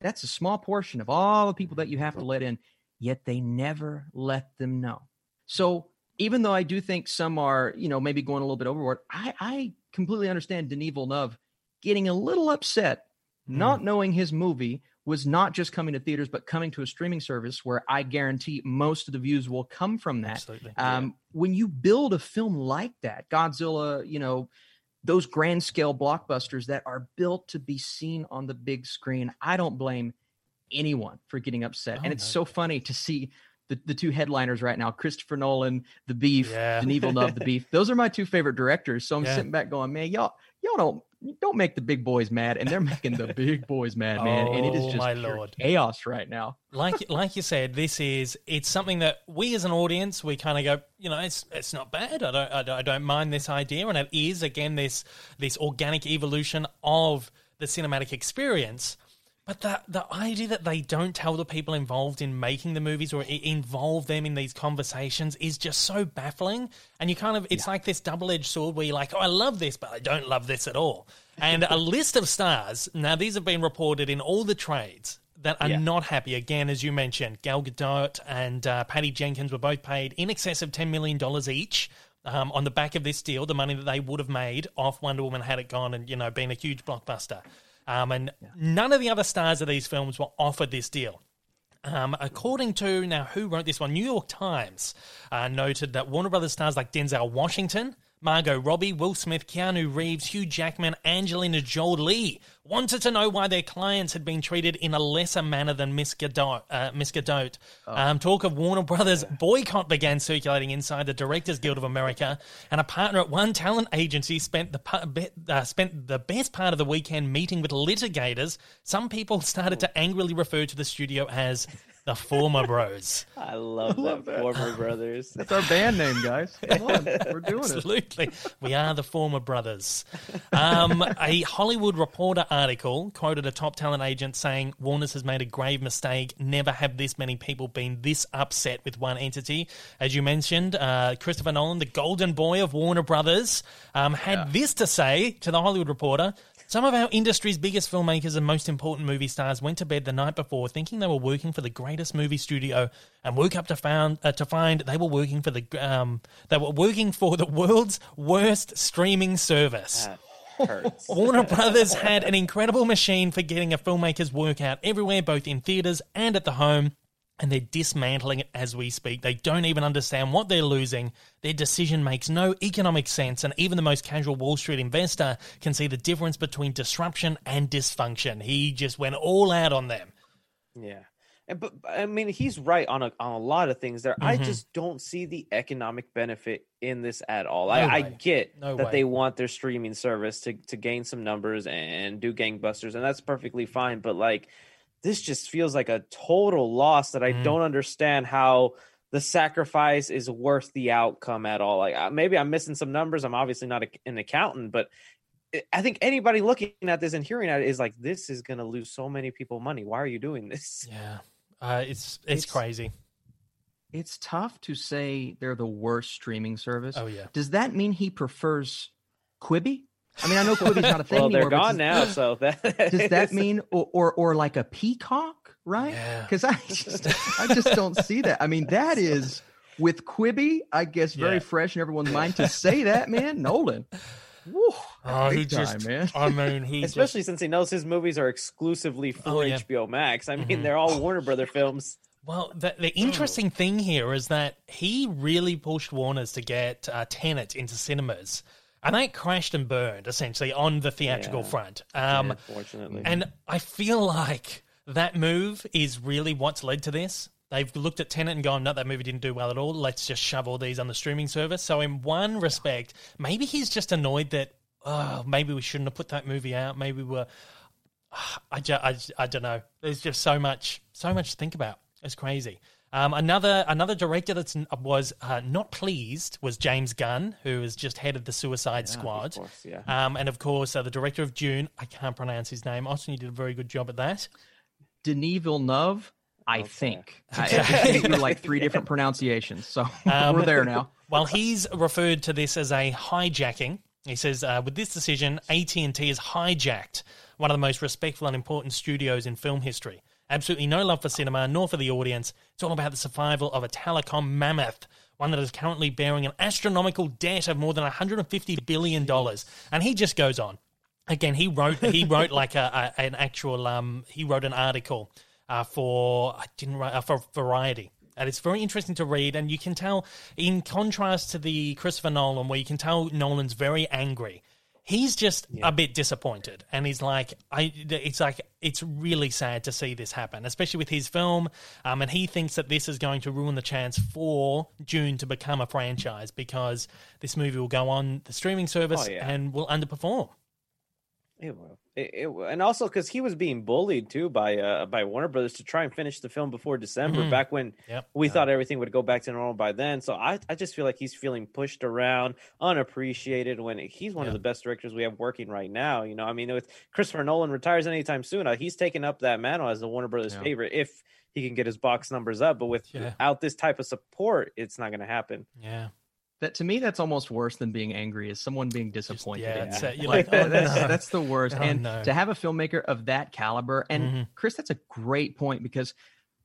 [SPEAKER 4] that's a small portion of all the people that you have to let in, yet they never let them know. So even though I do think some are, you know, maybe going a little bit overboard, I, I completely understand Denis Villeneuve getting a little upset, not knowing his movie was not just coming to theaters, but coming to a streaming service where I guarantee most of the views will come from that.
[SPEAKER 1] Absolutely.
[SPEAKER 4] Um, When you build a film like that, Godzilla, you know, those grand scale blockbusters that are built to be seen on the big screen, I don't blame anyone for getting upset.
[SPEAKER 1] Oh,
[SPEAKER 4] and it's
[SPEAKER 1] no.
[SPEAKER 4] so funny to see the, the two headliners right now Christopher Nolan, The Beef,
[SPEAKER 1] Yeah.
[SPEAKER 4] Denis Villeneuve, The Beef. Those are my two favorite directors. So I'm
[SPEAKER 1] Yeah.
[SPEAKER 4] sitting back going, man, y'all, y'all don't. Don't make the big boys mad, and they're making the big boys mad, man. and it is
[SPEAKER 1] Oh,
[SPEAKER 4] just
[SPEAKER 1] my Lord.
[SPEAKER 4] chaos right now.
[SPEAKER 1] like like you said, this is it's something that we as an audience we kind of go, you know, it's it's not bad. I don't, I don't I don't mind this idea, and it is again this this organic evolution of the cinematic experience. But the the idea that they don't tell the people involved in making the movies or involve them in these conversations is just so baffling. And you kind of it's like this double edged sword where you're like, oh, I love this, but I don't love this at all. And a list of stars. Now these have been reported in all the trades that are
[SPEAKER 3] Yeah.
[SPEAKER 1] not happy. Again, as you mentioned, Gal Gadot and uh, Patty Jenkins were both paid in excess of ten million dollars each. Um, on the back of this deal, the money that they would have made off Wonder Woman had it gone and you know been a huge blockbuster. Um, and none of the other stars of these films were offered this deal. Um, according to now, who wrote this one? New York Times uh, noted that Warner Brothers stars like Denzel Washington, Margot Robbie, Will Smith, Keanu Reeves, Hugh Jackman, Angelina Jolie wanted to know why their clients had been treated in a lesser manner than Miss. Uh, Miss Gadot. Um, talk of Warner Brothers boycott began circulating inside the Directors Guild of America, and a partner at one talent agency spent the uh, spent the best part of the weekend meeting with litigators. Some people started to angrily refer to the studio as the former bros.
[SPEAKER 3] I love, that, former brothers.
[SPEAKER 4] That's our band name, guys. Come on, we're doing it.
[SPEAKER 1] Absolutely. We are the former brothers. Um, a Hollywood Reporter article quoted a top talent agent saying Warner's has made a grave mistake. Never have this many people been this upset with one entity. As you mentioned, uh, Christopher Nolan, the golden boy of Warner Brothers, um, had this to say to the Hollywood Reporter. Some of our industry's biggest filmmakers and most important movie stars went to bed the night before thinking they were working for the greatest movie studio and woke up to found uh, to find they were working for the um, they were working for the world's worst streaming service.
[SPEAKER 3] Hurts.
[SPEAKER 1] Warner Brothers had an incredible machine for getting a filmmaker's work out everywhere, both in theaters and at the home. And they're dismantling it as we speak. They don't even understand what they're losing. Their decision makes no economic sense, and even the most casual Wall Street investor can see the difference between disruption and dysfunction. He just went all out on them.
[SPEAKER 3] Yeah. And, but I mean, he's right on a on a lot of things there. I
[SPEAKER 1] Mhm.
[SPEAKER 3] just don't see the economic benefit in this at all.
[SPEAKER 1] No
[SPEAKER 3] I, I get
[SPEAKER 1] No
[SPEAKER 3] that
[SPEAKER 1] way.
[SPEAKER 3] they want their streaming service to to gain some numbers and do gangbusters, and that's perfectly fine. But like, this just feels like a total loss that I
[SPEAKER 1] Mm.
[SPEAKER 3] don't understand how the sacrifice is worth the outcome at all. Like, uh, maybe I'm missing some numbers. I'm obviously not a, an accountant, but I- I think anybody looking at this and hearing at it is like, this is going to lose so many people money. Why are you doing this?
[SPEAKER 1] Yeah, uh, it's, it's
[SPEAKER 4] It's-
[SPEAKER 1] crazy.
[SPEAKER 4] It's tough to say they're the worst streaming service.
[SPEAKER 1] Oh yeah,
[SPEAKER 4] Does that mean he prefers Quibi? I mean, I know Quibi's not a thing
[SPEAKER 3] well, they're gone
[SPEAKER 4] does-
[SPEAKER 3] now, so that
[SPEAKER 4] Does that mean or or, or like a peacock, right?
[SPEAKER 1] Yeah.
[SPEAKER 4] Because I just I just don't see that. I mean, that is with Quibi, I guess, very
[SPEAKER 1] Yeah.
[SPEAKER 4] fresh in everyone's mind to say that, man. Nolan, Woo,
[SPEAKER 1] Oh, he
[SPEAKER 4] big time,
[SPEAKER 1] just-
[SPEAKER 4] man.
[SPEAKER 1] I mean, he just-
[SPEAKER 3] especially since he knows his movies are exclusively for
[SPEAKER 1] Oh, yeah.
[SPEAKER 3] HBO Max. I mean,
[SPEAKER 1] Mhm.
[SPEAKER 3] they're all Warner Brother films.
[SPEAKER 1] Well, the, the interesting thing here is that he really pushed Warner's to get uh, Tenet into cinemas, and that crashed and burned essentially on the theatrical
[SPEAKER 3] Yeah.
[SPEAKER 1] front. Um,
[SPEAKER 3] Unfortunately,
[SPEAKER 1] And I feel like that move is really what's led to this. They've looked at Tenet and gone, no, that movie didn't do well at all. Let's just shove all these on the streaming service. So, in one respect, maybe he's just annoyed that, oh, maybe we shouldn't have put that movie out. Maybe we're. I, ju- I, I don't know. There's just so much, so much to think about. It's crazy. Um, another another director that was uh, not pleased was James Gunn, who has just headed the Suicide Squad.
[SPEAKER 3] course, yeah.
[SPEAKER 1] Um, and of course, uh, the director of Dune, I can't pronounce his name. Austin, you did a very good job at that.
[SPEAKER 4] Denis Villeneuve, I
[SPEAKER 3] Okay.
[SPEAKER 4] think. I, I just think through like three different pronunciations. So
[SPEAKER 1] Um,
[SPEAKER 4] we're there now.
[SPEAKER 1] Well, he's referred to this as a hijacking. He says, uh, with this decision, AT&T has hijacked one of the most respectful and important studios in film history. Absolutely no love for cinema, nor for the audience. It's all about the survival of a telecom mammoth, one that is currently bearing an astronomical debt of more than $150 billion. And he just goes on. Again, he wrote he wrote like a, a an actual um he wrote an article uh, for I didn't write uh, for Variety. And it's very interesting to read, and you can tell, in contrast to the Christopher Nolan, where you can tell Nolan's very angry. He's just a bit disappointed, and he's like, "I." It's like it's really sad to see this happen, especially with his film. Um, and he thinks that this is going to ruin the chance for Dune to become a franchise because this movie will go on the streaming service
[SPEAKER 3] Oh, yeah.
[SPEAKER 1] and will underperform.
[SPEAKER 3] It will. It, it. And also because he was being bullied too by uh by Warner Brothers to try and finish the film before December,
[SPEAKER 1] Mhm.
[SPEAKER 3] back when
[SPEAKER 1] Yep.
[SPEAKER 3] we thought everything would go back to normal by then. So I, I just feel like he's feeling pushed around, unappreciated when he's one
[SPEAKER 1] Yeah.
[SPEAKER 3] of the best directors we have working right now. You know, I mean, with Christopher Nolan retires anytime soon, uh, he's taking up that mantle as the Warner Brothers
[SPEAKER 4] Yeah.
[SPEAKER 3] favorite if he can get his box numbers up. But with,
[SPEAKER 1] Yeah.
[SPEAKER 3] without this type of support, it's not going to happen.
[SPEAKER 1] Yeah.
[SPEAKER 4] That to me, that's almost worse than being angry. Is someone being disappointed?
[SPEAKER 1] yeah,
[SPEAKER 4] in
[SPEAKER 1] it's,
[SPEAKER 4] you.
[SPEAKER 1] uh, you're
[SPEAKER 4] like,
[SPEAKER 1] oh,
[SPEAKER 4] that's
[SPEAKER 1] no.
[SPEAKER 4] that's the worst.
[SPEAKER 1] Oh,
[SPEAKER 4] and
[SPEAKER 1] no.
[SPEAKER 4] to have a filmmaker of that caliber, and
[SPEAKER 1] Mhm.
[SPEAKER 4] Chris, that's a great point because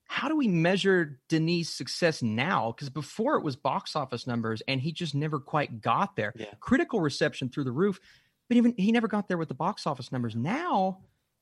[SPEAKER 4] how do we measure Denis' success now? Because before it was box office numbers, and he just never quite got there.
[SPEAKER 3] Yeah.
[SPEAKER 4] Critical reception through the roof, but even he never got there with the box office numbers. Now,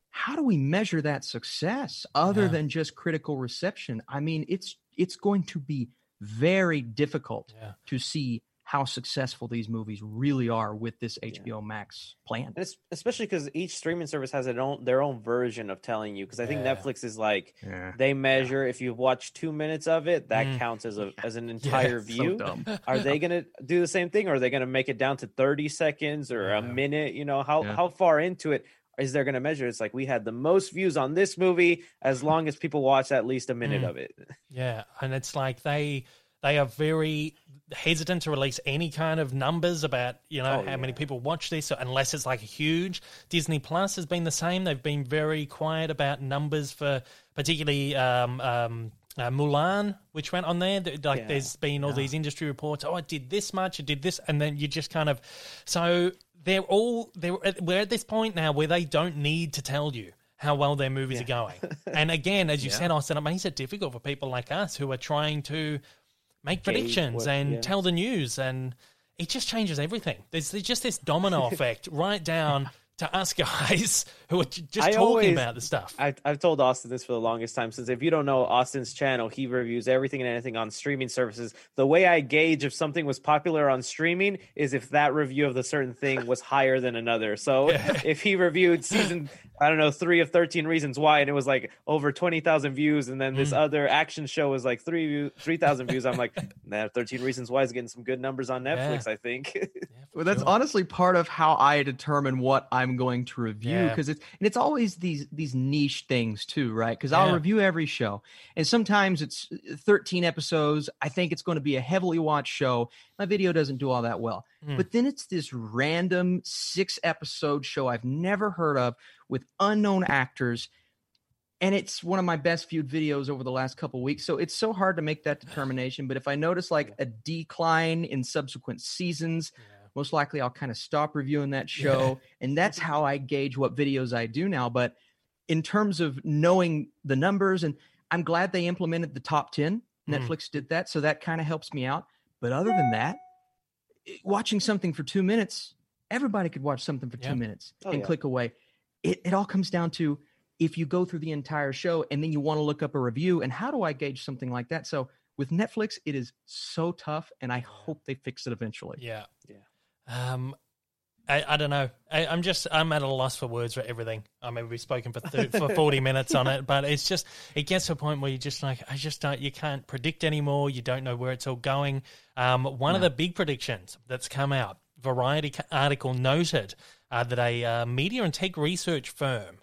[SPEAKER 4] how do we measure that success other
[SPEAKER 1] Yeah.
[SPEAKER 4] than just critical reception? I mean, it's it's going to be very difficult
[SPEAKER 1] Yeah.
[SPEAKER 4] to see how successful these movies really are with this HBO Max plan.
[SPEAKER 3] And it's, especially because each streaming service has their own their own version of telling you. Because I think
[SPEAKER 1] Yeah.
[SPEAKER 3] Netflix is like
[SPEAKER 4] Yeah.
[SPEAKER 3] they measure if you've watched two minutes of it, that
[SPEAKER 1] Mm.
[SPEAKER 3] counts as a as an entire
[SPEAKER 1] so
[SPEAKER 3] view.
[SPEAKER 4] dumb.
[SPEAKER 3] Are they gonna do the same thing, or are they gonna make it down to thirty seconds or a minute? You know how
[SPEAKER 4] Yeah.
[SPEAKER 3] how far into it is they're gonna measure? It's like we had the most views on this movie as long as people watch at least a minute
[SPEAKER 1] Mm.
[SPEAKER 3] of it.
[SPEAKER 1] Yeah, and it's like they they are very hesitant to release any kind of numbers about you know
[SPEAKER 3] Oh,
[SPEAKER 1] how many people watch this unless it's like huge. Disney Plus has been the same. They've been very quiet about numbers for particularly um, um, uh, Mulan, which went on there. Th- Like
[SPEAKER 3] Yeah.
[SPEAKER 1] there's been all these industry reports. Oh, it did this much. It did this, and then you just kind of so they're all they're we're at this point now where they don't need to tell you how well their movies are going. And again, as you
[SPEAKER 4] Yeah.
[SPEAKER 1] said, Austin, it makes it difficult for people like us who are trying to make
[SPEAKER 3] Gauge
[SPEAKER 1] predictions
[SPEAKER 3] what-
[SPEAKER 1] and
[SPEAKER 3] yeah.
[SPEAKER 1] tell the news, and it just changes everything. There's, there's just this domino effect right down to us guys who are just
[SPEAKER 3] I
[SPEAKER 1] talking
[SPEAKER 3] always-
[SPEAKER 1] about the stuff.
[SPEAKER 3] I, I've told Austin this for the longest time. Since if you don't know Austin's channel, he reviews everything and anything on streaming services. The way I gauge if something was popular on streaming is if that review of the certain thing was higher than another. So if he reviewed season, I don't know, three of Thirteen Reasons Why, and it was like over twenty thousand views, and then this hmm. other action show was like three view, three thousand views, I'm like, nah, Thirteen Reasons Why is getting some good numbers on Netflix. I think.
[SPEAKER 4] Well, that's
[SPEAKER 1] Sure.
[SPEAKER 4] honestly part of how I determine what I'm going to review
[SPEAKER 1] Yeah.
[SPEAKER 4] because it's and it's always these these niche things too, right? Because I'll review every show, and sometimes it's uh, 13 episodes. I think it's going to be a heavily watched show. My video doesn't do all that well,
[SPEAKER 1] Mm.
[SPEAKER 4] but then it's this random six episode show I've never heard of with unknown actors. And it's one of my best viewed videos over the last couple weeks. So it's so hard to make that determination. But if I notice like a decline in subsequent seasons, most likely I'll kind of stop reviewing that show. and that's how I gauge what videos I do now. But in terms of knowing the numbers, and I'm glad they implemented the top 10.
[SPEAKER 1] Mhm.
[SPEAKER 4] Netflix did that. So that kind of helps me out. But other than that, watching something for two minutes, everybody could watch something for
[SPEAKER 1] Yeah.
[SPEAKER 4] two minutes
[SPEAKER 3] Oh,
[SPEAKER 4] and
[SPEAKER 3] yeah.
[SPEAKER 4] click away. It, it all comes down to if you go through the entire show and then you want to look up a review and how do I gauge something like that? So with Netflix, it is so tough, and I hope they fix it eventually.
[SPEAKER 1] Yeah.
[SPEAKER 3] Yeah.
[SPEAKER 1] Um, I, I don't know. I, I'm just I'm at a loss for words for everything. I mean, we've spoken for th- for 40 minutes on it, but it's just it gets to a point where you're just like I just don't you can't predict anymore. You don't know where it's all going. Um, one of the big predictions that's come out, Variety article noted uh, that a uh, media and tech research firm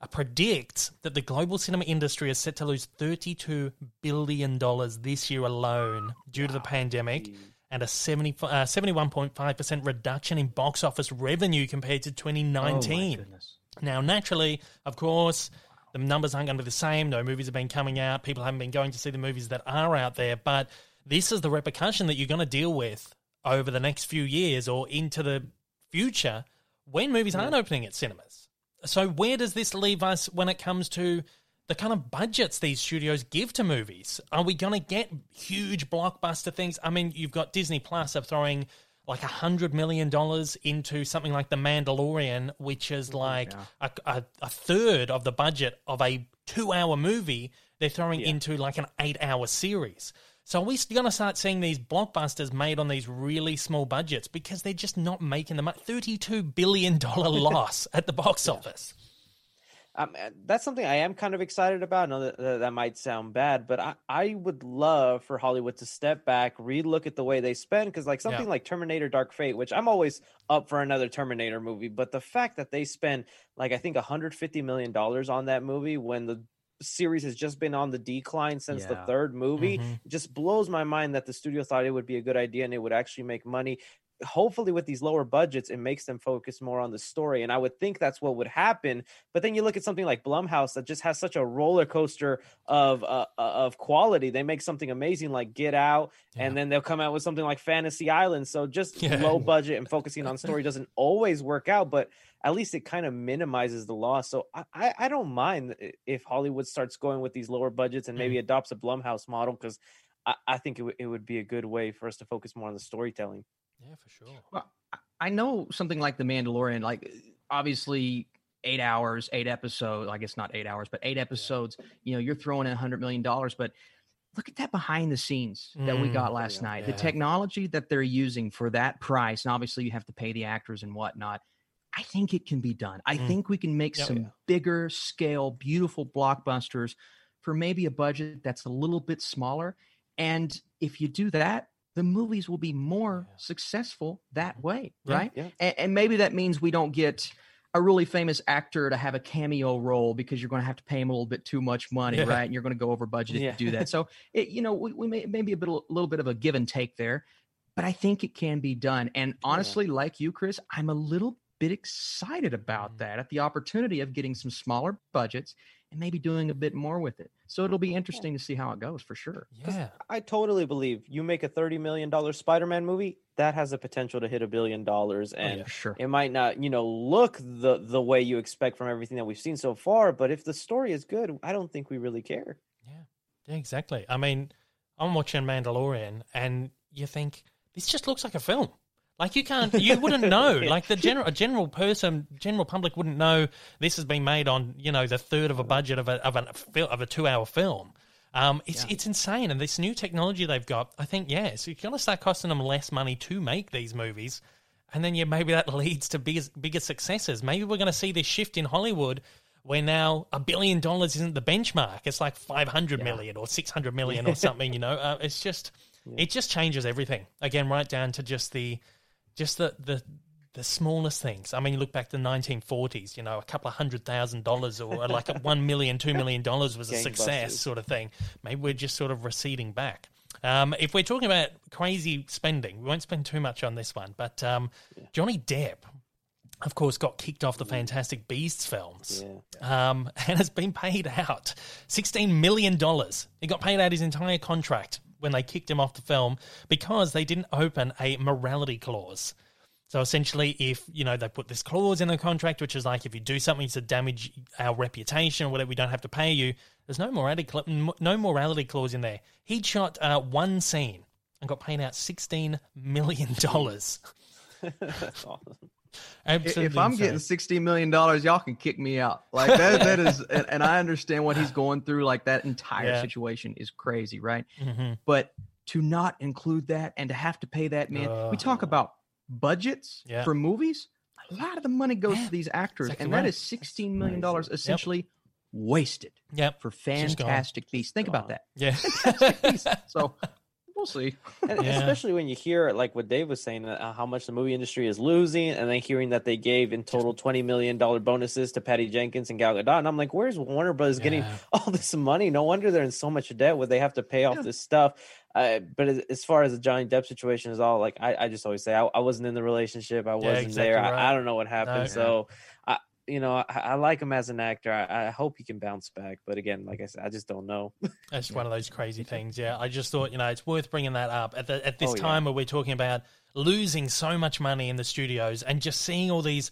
[SPEAKER 1] uh, predicts that the global cinema industry is set to lose 32 billion dollars this year alone due to the pandemic and a 70, uh, 71.5% reduction in box office revenue compared to 2019.
[SPEAKER 4] goodness.
[SPEAKER 1] Now, naturally, of course, the numbers aren't going to be the same. No movies have been coming out. People haven't been going to see the movies that are out there. But this is the repercussion that you're going to deal with over the next few years or into the future when movies aren't opening at cinemas. So, where does this leave us when it comes to the kind of budgets these studios give to movies? Are we going to get huge blockbuster things? I mean, you've got Disney Plus are throwing like a hundred million dollars into something like The Mandalorian, which is mm-hmm, like a, a, a third of the budget of a two-hour movie. They're throwing into like an eight-hour series. So are we going to start seeing these blockbusters made on these really small budgets because they're just not making the money? Thirty-two billion dollar loss at the box office.
[SPEAKER 3] Um, that's something I am kind of excited about. I know that, that that might sound bad, but I, I would love for Hollywood to step back, relook at the way they spend, because like something like Terminator Dark Fate, which I'm always up for another Terminator movie, but the fact that they spend like I think 150 million dollars on that movie when the series has just been on the decline since the third movie
[SPEAKER 1] Mhm.
[SPEAKER 3] just blows my mind that the studio thought it would be a good idea and it would actually make money hopefully with these lower budgets it makes them focus more on the story and i would think that's what would happen but then you look at something like blumhouse that just has such a roller coaster of uh, uh, of quality they make something amazing like get out and then they'll come out with something like fantasy island so just
[SPEAKER 1] Yeah.
[SPEAKER 3] low budget and focusing on story doesn't always work out but at least it kind of minimizes the loss so i i, I don't mind if hollywood starts going with these lower budgets and maybe adopts a blumhouse model because I, I think it, w- it would be a good way for us to focus more on the storytelling
[SPEAKER 1] Yeah, for sure.
[SPEAKER 4] Well, I- I know something like The Mandalorian, like obviously eight hours, eight episodes. I guess not eight hours, but eight episodes. You know, you're throwing in a hundred million dollars, but look at that behind the scenes that we
[SPEAKER 1] Mm.
[SPEAKER 4] got last
[SPEAKER 3] Yeah.
[SPEAKER 4] night.
[SPEAKER 1] Yeah.
[SPEAKER 4] The technology that they're using for that price, and obviously you have to pay the actors and whatnot. I think it can be done. I
[SPEAKER 1] Mm.
[SPEAKER 4] think we can make
[SPEAKER 1] Yeah.
[SPEAKER 4] some
[SPEAKER 3] Yeah.
[SPEAKER 4] bigger scale, beautiful blockbusters for maybe a budget that's a little bit smaller. And if you do that, the movies will be more
[SPEAKER 1] Yeah.
[SPEAKER 4] successful that way, right?
[SPEAKER 3] Yeah.
[SPEAKER 4] And, and maybe that means we don't get a really famous actor to have a cameo role because you're going to have to pay him a little bit too much money, right? And you're going to go over budget if you do that. So, it, you know, we, we may maybe a bit, a little bit of a give and take there, but I think it can be done. And honestly, like you, Chris, I'm a little bit excited about
[SPEAKER 1] Mhm.
[SPEAKER 4] that at the opportunity of getting some smaller budgets and maybe doing a bit more with it. So it'll be interesting to see how it goes for sure.
[SPEAKER 1] Yeah.
[SPEAKER 3] I totally believe you make a thirty million dollar Spider Man movie that has the potential to hit a billion dollars,
[SPEAKER 1] Oh,
[SPEAKER 3] and
[SPEAKER 4] sure.
[SPEAKER 3] it might not, you know, look the the way you expect from everything that we've seen so far. But if the story is good, I don't think we really care.
[SPEAKER 1] Yeah. Yeah, exactly. I mean, I'm watching Mandalorian, and you think this just looks like a film. Like you can't, you wouldn't know. Like the general, a general person, general public wouldn't know this has been made on, you know, the third of a budget of a of a of a two hour film. Um, it's it's insane, and this new technology they've got, I think, yeah, so you're gonna start costing them less money to make these movies, and then yeah, maybe that leads to bigger bigger successes. Maybe we're gonna see this shift in Hollywood where now a billion dollars isn't the benchmark. It's like five hundred million or six hundred million or something. You know, uh, it's just it just changes everything again, right down to just the just the the the smallest things. I mean, you look back to the 1940s. You know, a couple of hundred thousand dollars or like a one million, two million dollars was a success, sort of thing. Maybe we're just sort of receding back. Um, if we're talking about crazy spending, we won't spend too much on this one. But um, Johnny Depp, of course, got kicked off the Fantastic Beasts films
[SPEAKER 3] Yeah.
[SPEAKER 1] um, and has been paid out $16 million. He got paid out his entire contract when they kicked him off the film because they didn't open a morality clause. So essentially, if you know they put this clause in the contract, which is like if you do something to damage our reputation or whatever, we don't have to pay you. There's no morality m- no morality clause in there. He shot uh, one scene and got paid out sixteen million dollars.
[SPEAKER 3] Awesome.
[SPEAKER 1] Absolutely
[SPEAKER 4] if I'm
[SPEAKER 1] insane.
[SPEAKER 4] getting sixteen million dollars, y'all can kick me out. Like that, that is, and, and I understand what he's going through. Like that entire
[SPEAKER 1] Yeah.
[SPEAKER 4] situation is crazy, right?
[SPEAKER 1] Mhm.
[SPEAKER 4] But to not include that and to have to pay that man, we talk about budgets
[SPEAKER 1] Yeah.
[SPEAKER 4] for movies. A lot of the money goes
[SPEAKER 1] Yeah,
[SPEAKER 4] to these actors,
[SPEAKER 1] exactly
[SPEAKER 4] and that
[SPEAKER 1] right.
[SPEAKER 4] is sixteen million dollars essentially wasted
[SPEAKER 1] Yep.
[SPEAKER 4] for. Fantastic Beasts. Think about that.
[SPEAKER 1] Yeah.
[SPEAKER 4] So we'll see.
[SPEAKER 3] And
[SPEAKER 1] Yeah.
[SPEAKER 3] especially when you hear like what Dave was saying, uh, how much the movie industry is losing, and then hearing that they gave in total twenty million dollar bonuses to Patty Jenkins and Gal Gadot, and I'm like, where's Warner Brothers getting all this money? No wonder they're in so much debt where they have to pay off
[SPEAKER 4] Yeah.
[SPEAKER 3] this stuff. Uh, but as, as far as the Johnny Depp situation is all, like I, I just always say, I, I wasn't in the relationship, I wasn't
[SPEAKER 1] exactly
[SPEAKER 3] there,
[SPEAKER 1] right.
[SPEAKER 3] I, I don't know what happened.
[SPEAKER 1] No.
[SPEAKER 3] so, I, you know, I, I like him as an actor. I, I hope he can bounce back, but again, like I said, I just don't know.
[SPEAKER 1] It's one of those crazy things. Yeah, I just thought you know it's worth bringing that up at the, at this
[SPEAKER 3] Oh, yeah.
[SPEAKER 1] time where we're talking about losing so much money in the studios and just seeing all these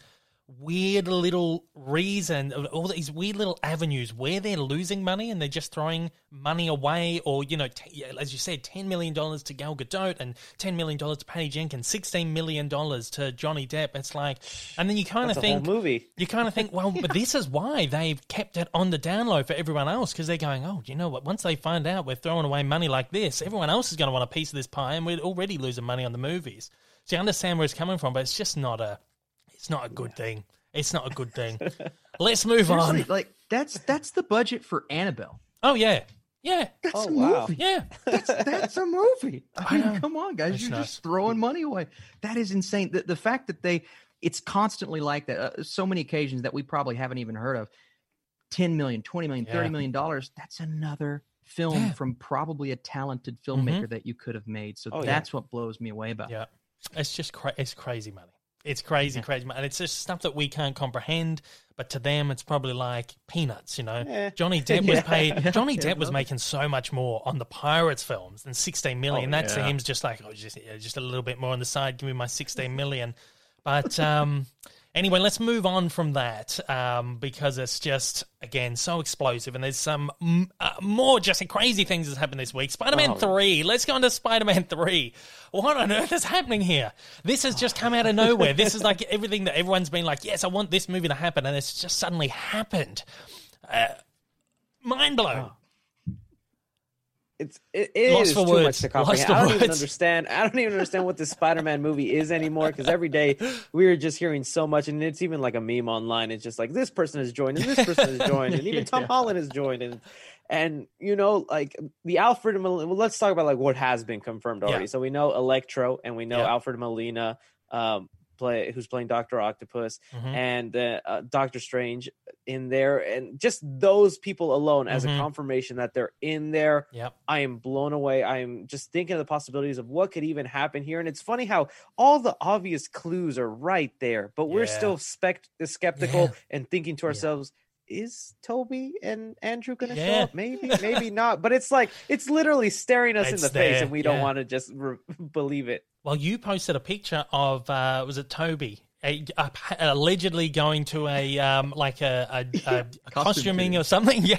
[SPEAKER 1] weird little reason, all these weird little avenues where they're losing money and they're just throwing money away, or you know, t- as you said, ten million dollars to Gal Gadot and ten million dollars to Patty Jenkins, sixteen million dollars to Johnny Depp. It's like, and then you kind of think
[SPEAKER 3] movie.
[SPEAKER 1] you kind of think, well, but this is why they've kept it on the down low for everyone else because they're going, oh, you know what? Once they find out we're throwing away money like this, everyone else is going to want a piece of this pie, and we're already losing money on the movies. So you understand where it's coming from, but it's just not a, it's not a good thing. It's not a good thing. Let's move
[SPEAKER 4] Seriously,
[SPEAKER 1] on.
[SPEAKER 4] like that's that's the budget for Annabelle.
[SPEAKER 1] Oh yeah, yeah,
[SPEAKER 4] That's
[SPEAKER 3] Oh,
[SPEAKER 4] a
[SPEAKER 3] wow.
[SPEAKER 4] movie.
[SPEAKER 1] yeah.
[SPEAKER 4] That's that's a movie. I
[SPEAKER 1] know.
[SPEAKER 4] mean, come on, guys,
[SPEAKER 1] It's
[SPEAKER 4] you're
[SPEAKER 1] nuts.
[SPEAKER 4] just throwing money away. That is insane. The, the fact that they, it's constantly like that. Uh, so many occasions that we probably haven't even heard of. 10 million, 20 million, 30
[SPEAKER 1] Yeah.
[SPEAKER 4] million dollars. That's another film
[SPEAKER 1] Yeah.
[SPEAKER 4] from probably a talented filmmaker that you could have made. So
[SPEAKER 3] Oh, yeah.
[SPEAKER 4] that's what blows me away about.
[SPEAKER 1] Yeah, it's just cra- it's crazy money. It's crazy,
[SPEAKER 4] Yeah.
[SPEAKER 1] crazy and it's just stuff that we can't comprehend. But to them, it's probably like peanuts. You know,
[SPEAKER 3] Yeah.
[SPEAKER 1] Johnny Depp was paid. Johnny Depp was making so much more on the Pirates films than sixteen million.
[SPEAKER 3] Oh,
[SPEAKER 1] that
[SPEAKER 4] yeah.
[SPEAKER 1] seems just like oh, just just a little bit more on the side. Give me my sixteen million. But um, anyway, let's move on from that um, because it's just again so explosive, and there's some mm, uh, more just crazy things that's happened this week. Spider-Man
[SPEAKER 3] Oh.
[SPEAKER 1] three. Let's go on to Spider-Man three. What on earth is happening here? This has just come out of nowhere. This is like everything that everyone's been like, yes, I want this movie to happen, and it's just suddenly happened. Uh, mind blown.
[SPEAKER 3] It's it, it is too
[SPEAKER 1] words.
[SPEAKER 3] much to comprehend. I don't even
[SPEAKER 1] words.
[SPEAKER 3] understand. I don't even understand what this Spider-Man movie is anymore. Because every day we are just hearing so much, and it's even like a meme online. It's just like this person has joined, and this person has joined, and even Tom
[SPEAKER 4] Yeah.
[SPEAKER 3] Holland has joined, and and you know like the Alfred. Well, let's talk about like what has been confirmed already.
[SPEAKER 1] Yeah.
[SPEAKER 3] So we know Electro, and we know
[SPEAKER 1] Yeah.
[SPEAKER 3] Alfred Molina, um, play who's playing Doctor Octopus,
[SPEAKER 1] Mhm.
[SPEAKER 3] and uh, uh, Doctor Strange in there, and just those people alone as
[SPEAKER 1] Mhm.
[SPEAKER 3] a confirmation that they're in there.
[SPEAKER 1] Yep.
[SPEAKER 3] I am blown away. I am just thinking of the possibilities of what could even happen here. And it's funny how all the obvious clues are right there, but we're
[SPEAKER 1] Yeah.
[SPEAKER 3] still spect- skeptical
[SPEAKER 1] Yeah.
[SPEAKER 3] and thinking to
[SPEAKER 1] Yeah.
[SPEAKER 3] ourselves, is Toby and Andrew going to show up? Maybe, maybe not. But it's like, it's literally staring us in
[SPEAKER 1] It's
[SPEAKER 3] the face and we don't want to just re- believe it.
[SPEAKER 1] Well, you posted a picture of uh, was it Toby? A, a- allegedly going to a um, like a, a, a, a costuming or something. Yeah,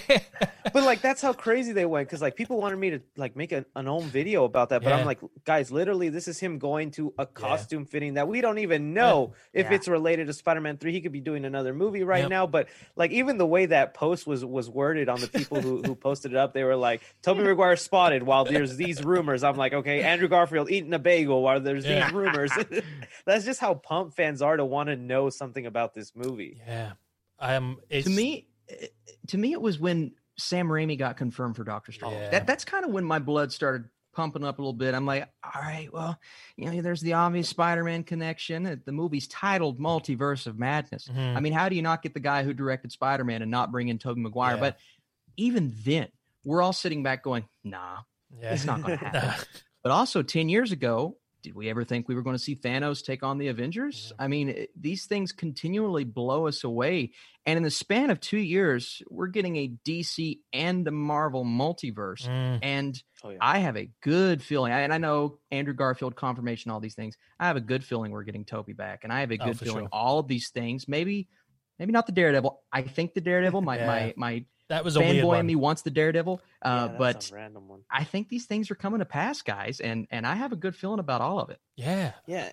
[SPEAKER 3] But like, that's how crazy they went. Cause like people wanted me to like make an, an own video about that. But
[SPEAKER 1] Yeah.
[SPEAKER 3] I'm like, guys, literally, this is him going to a costume fitting that we don't even know if
[SPEAKER 4] Yeah.
[SPEAKER 3] it's related to Spider-Man 3. He could be doing another movie right
[SPEAKER 1] Yep.
[SPEAKER 3] now. But like even the way that post was was worded on the people who, who posted it up, they were like, Tobey Maguire spotted while there's these rumors. I'm like, okay, Andrew Garfield eating a bagel while there's
[SPEAKER 1] Yeah.
[SPEAKER 3] these rumors. That's just how pump fans are to want to know something about this movie.
[SPEAKER 1] yeah. Um, it's,
[SPEAKER 4] to me, to me, it was when Sam Raimi got confirmed for Doctor Strange.
[SPEAKER 1] Yeah.
[SPEAKER 4] That that's kind of when my blood started pumping up a little bit. I'm like, all right, well, you know, there's the obvious Spider-Man connection. The movie's titled Multiverse of Madness.
[SPEAKER 1] Mhm.
[SPEAKER 4] I mean, how do you not get the guy who directed Spider-Man and not bring in Tobey Maguire?
[SPEAKER 1] Yeah.
[SPEAKER 4] But even then, we're all sitting back going, nah,
[SPEAKER 1] yeah.
[SPEAKER 4] it's not going to happen. But also, 10 years ago, did we ever think we were going to see Thanos take on the Avengers? I mean, it- these things continually blow us away. And in the span of two years, we're getting a DC and a Marvel multiverse.
[SPEAKER 1] Mm,
[SPEAKER 4] And
[SPEAKER 3] Oh yeah.
[SPEAKER 4] I have a good feeling, and I know Andrew Garfield confirmation, all these things. I have a good feeling we're getting Toby back, and I have a
[SPEAKER 1] Oh,
[SPEAKER 4] good
[SPEAKER 1] for
[SPEAKER 4] feeling
[SPEAKER 1] sure.
[SPEAKER 4] all of these things. Maybe, maybe not the Daredevil. I think the Daredevil. My
[SPEAKER 1] Yeah.
[SPEAKER 4] my my
[SPEAKER 1] that was a
[SPEAKER 4] fanboy
[SPEAKER 1] one.
[SPEAKER 4] in me wants the Daredevil. Uh,
[SPEAKER 3] that's
[SPEAKER 4] but
[SPEAKER 3] random one.
[SPEAKER 4] I think these things are coming to pass, guys, and and I have a good feeling about all of it.
[SPEAKER 1] Yeah,
[SPEAKER 3] Yeah.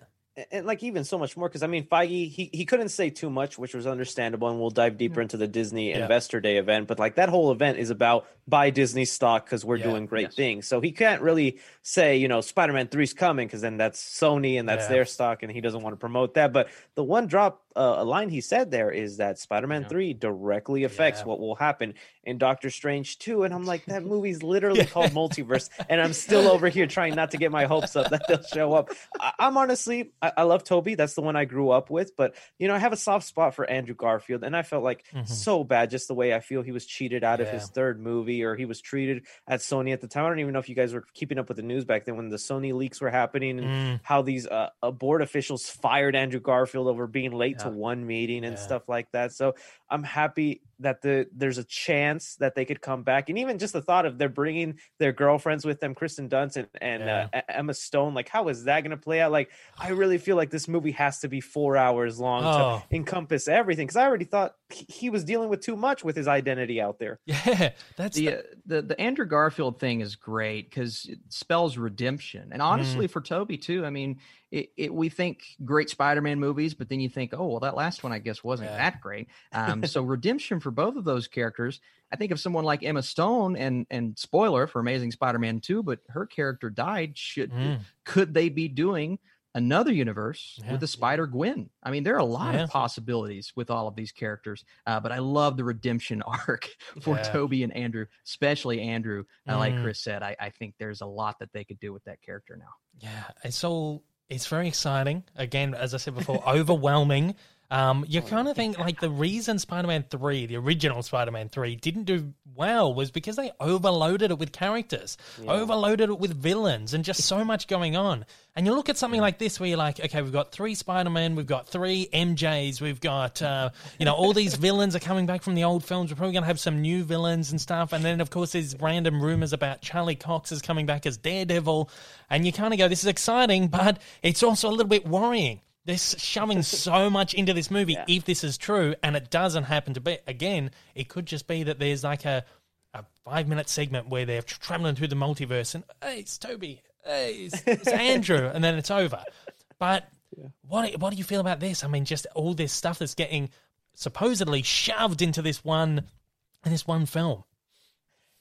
[SPEAKER 3] And like even so much more because I mean Feige he, he couldn't say too much which was understandable and we'll dive deeper into the Disney
[SPEAKER 1] Yeah.
[SPEAKER 3] Investor Day event but like that whole event is about buy Disney stock because we're
[SPEAKER 1] Yeah.
[SPEAKER 3] doing great
[SPEAKER 4] Yes.
[SPEAKER 3] things so he can't really say you know Spider-Man 3's coming because then that's Sony and that's
[SPEAKER 1] Yeah.
[SPEAKER 3] their stock and he doesn't want to promote that but the one drop uh, a line he said there is that Spider-Man
[SPEAKER 1] Yeah.
[SPEAKER 3] 3 directly affects
[SPEAKER 1] Yeah.
[SPEAKER 3] what will happen in Doctor Strange 2 and I'm like that movie's literally called Multiverse and I'm still over here trying not to get my hopes up that they'll show up I, I'm honestly, I, I love Toby. That's the one I grew up with. But you know, I have a soft spot for Andrew Garfield, and I felt like
[SPEAKER 1] Mhm.
[SPEAKER 3] so bad just the way I feel he was cheated out of his third movie, or he was treated at Sony at the time. I don't even know if you guys were keeping up with the news back then when the Sony leaks were happening and
[SPEAKER 1] Mm,
[SPEAKER 3] how these uh, uh, board officials fired Andrew Garfield over being late to one meeting and
[SPEAKER 1] Yeah.
[SPEAKER 3] stuff like that. So I'm happy that the there's a chance that they could come back, and even just the thought of they're bringing their girlfriends with them, Kristen Dunst and, and
[SPEAKER 1] Yeah.
[SPEAKER 3] uh, Emma Stone. Like, how is that going to play out? Like, I really feel like this movie has to be four hours long
[SPEAKER 1] Oh.
[SPEAKER 3] to encompass everything. Because I already thought he, he was dealing with too much with his identity out there.
[SPEAKER 1] yeah, that's
[SPEAKER 4] the,
[SPEAKER 1] the,
[SPEAKER 4] uh, the the Andrew Garfield thing is great because it spells redemption, and honestly, for Toby too. I mean, it, it, we think great Spider-Man movies, but then you think, oh well, that last one I guess wasn't
[SPEAKER 1] Yeah.
[SPEAKER 4] that great. Um, so redemption for both of those characters. I think of someone like Emma Stone, and and spoiler for Amazing Spider-Man two, but her character died. Should
[SPEAKER 1] Mm.
[SPEAKER 4] could they be doing? Another universe
[SPEAKER 1] Yeah.
[SPEAKER 4] with the Spider Gwen. I mean, there are a lot
[SPEAKER 1] Yeah.
[SPEAKER 4] of possibilities with all of these characters, uh, but I love the redemption arc for
[SPEAKER 1] Yeah.
[SPEAKER 4] Toby and Andrew, especially Andrew. Uh, like
[SPEAKER 1] Mm.
[SPEAKER 4] Chris said, I, I think there's a lot that they could do with that character now.
[SPEAKER 1] Yeah, it's all it's very exciting. Again, as I said before, overwhelming. Um, you kind of think like the reason Spider-Man Three, the original Spider-Man Three, didn't do well was because they overloaded it with characters, overloaded it with villains, and just so much going on. And you look at something like this, where you're like, okay, we've got three Spider-Men, we've got three MJs, we've got uh, you know all these villains are coming back from the old films. We're probably gonna have some new villains and stuff. And then of course there's random rumors about Charlie Cox is coming back as Daredevil, and you kind of go, this is exciting, but it's also a little bit worrying. They're shoving so much into this movie.
[SPEAKER 3] Yeah.
[SPEAKER 1] If this is true, and it doesn't happen to be, again, it could just be that there's like a, a five minute segment where they're traveling through the multiverse and, hey, it's Toby, hey, it's, it's Andrew, and then it's over. But what, what do you feel about this? I mean, just all this stuff that's getting supposedly shoved into this one, in this one film.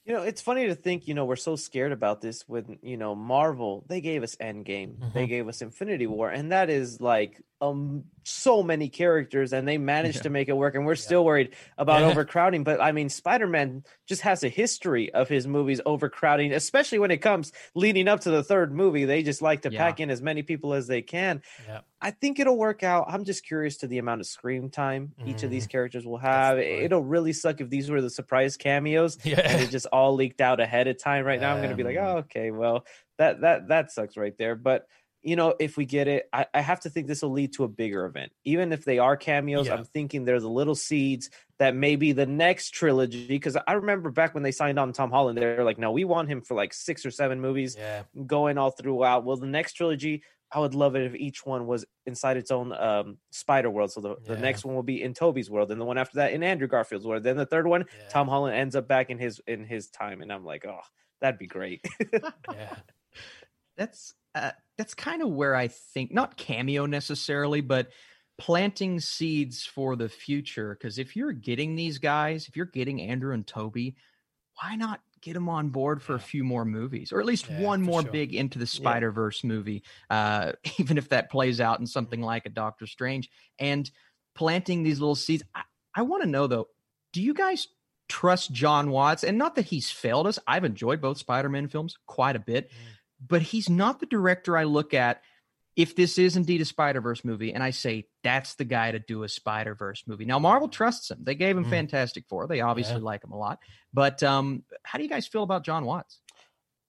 [SPEAKER 3] You know, it's funny to think, you know, we're so scared about this with, you know, Marvel. They gave us Endgame, they
[SPEAKER 1] Mhm.
[SPEAKER 3] gave us Infinity War, and that is like um so many characters and they managed
[SPEAKER 4] Yeah.
[SPEAKER 3] to make it work and we're still worried about
[SPEAKER 1] Yeah.
[SPEAKER 3] overcrowding, but I mean, Spider-Man just has a history of his movies overcrowding, especially when it comes leading up to the third movie. They just like to
[SPEAKER 4] Yeah.
[SPEAKER 3] pack in as many people as they can.
[SPEAKER 1] Yeah.
[SPEAKER 3] I think it'll work out. I'm just curious to the amount of screen time each of these characters will have. It'll really suck if these were the surprise cameos and
[SPEAKER 1] Yeah.
[SPEAKER 3] it just all leaked out ahead of time. Right now, I'm gonna be like,
[SPEAKER 1] Um,
[SPEAKER 3] oh, okay, well, that that that sucks right there. But you know, if we get it, I, I have to think this will lead to a bigger event. Even if they are cameos,
[SPEAKER 1] Yeah.
[SPEAKER 3] I'm thinking there's a little seeds that maybe the next trilogy. Because I remember back when they signed on Tom Holland, they're like, no, we want him for like six or seven movies
[SPEAKER 1] Yeah.
[SPEAKER 3] going all throughout. Well, the next trilogy, I would love it if each one was inside its own um, Spider World. So the, the next one will be in Toby's world, and the one after that in Andrew Garfield's world. Then the third one,
[SPEAKER 1] Yeah.
[SPEAKER 3] Tom Holland ends up back in his in his time, and I'm like, oh, that'd be great.
[SPEAKER 1] Yeah.
[SPEAKER 4] that's uh, that's kind of where I think not cameo necessarily, but planting seeds for the future. Because if you're getting these guys, if you're getting Andrew and Toby, why not get them on board for a few more movies, or at least
[SPEAKER 1] Yeah,
[SPEAKER 4] one more
[SPEAKER 1] sure.
[SPEAKER 4] big into the Spider Verse movie, uh, even if that plays out in something
[SPEAKER 1] Mm-hmm.
[SPEAKER 4] like a Doctor Strange, and planting these little seeds. I, I want to know though, do you guys? Trust Jon Watts, and not that he's failed us. I've enjoyed both Spider Man films quite a bit, but he's not the director I look at if this is indeed a Spider Verse movie, and I say that's the guy to do a Spider Verse movie. Now Marvel trusts him; they gave him
[SPEAKER 1] Mm.
[SPEAKER 4] Fantastic Four. They obviously
[SPEAKER 1] Yeah.
[SPEAKER 4] like him a lot. But um, how do you guys feel about Jon Watts?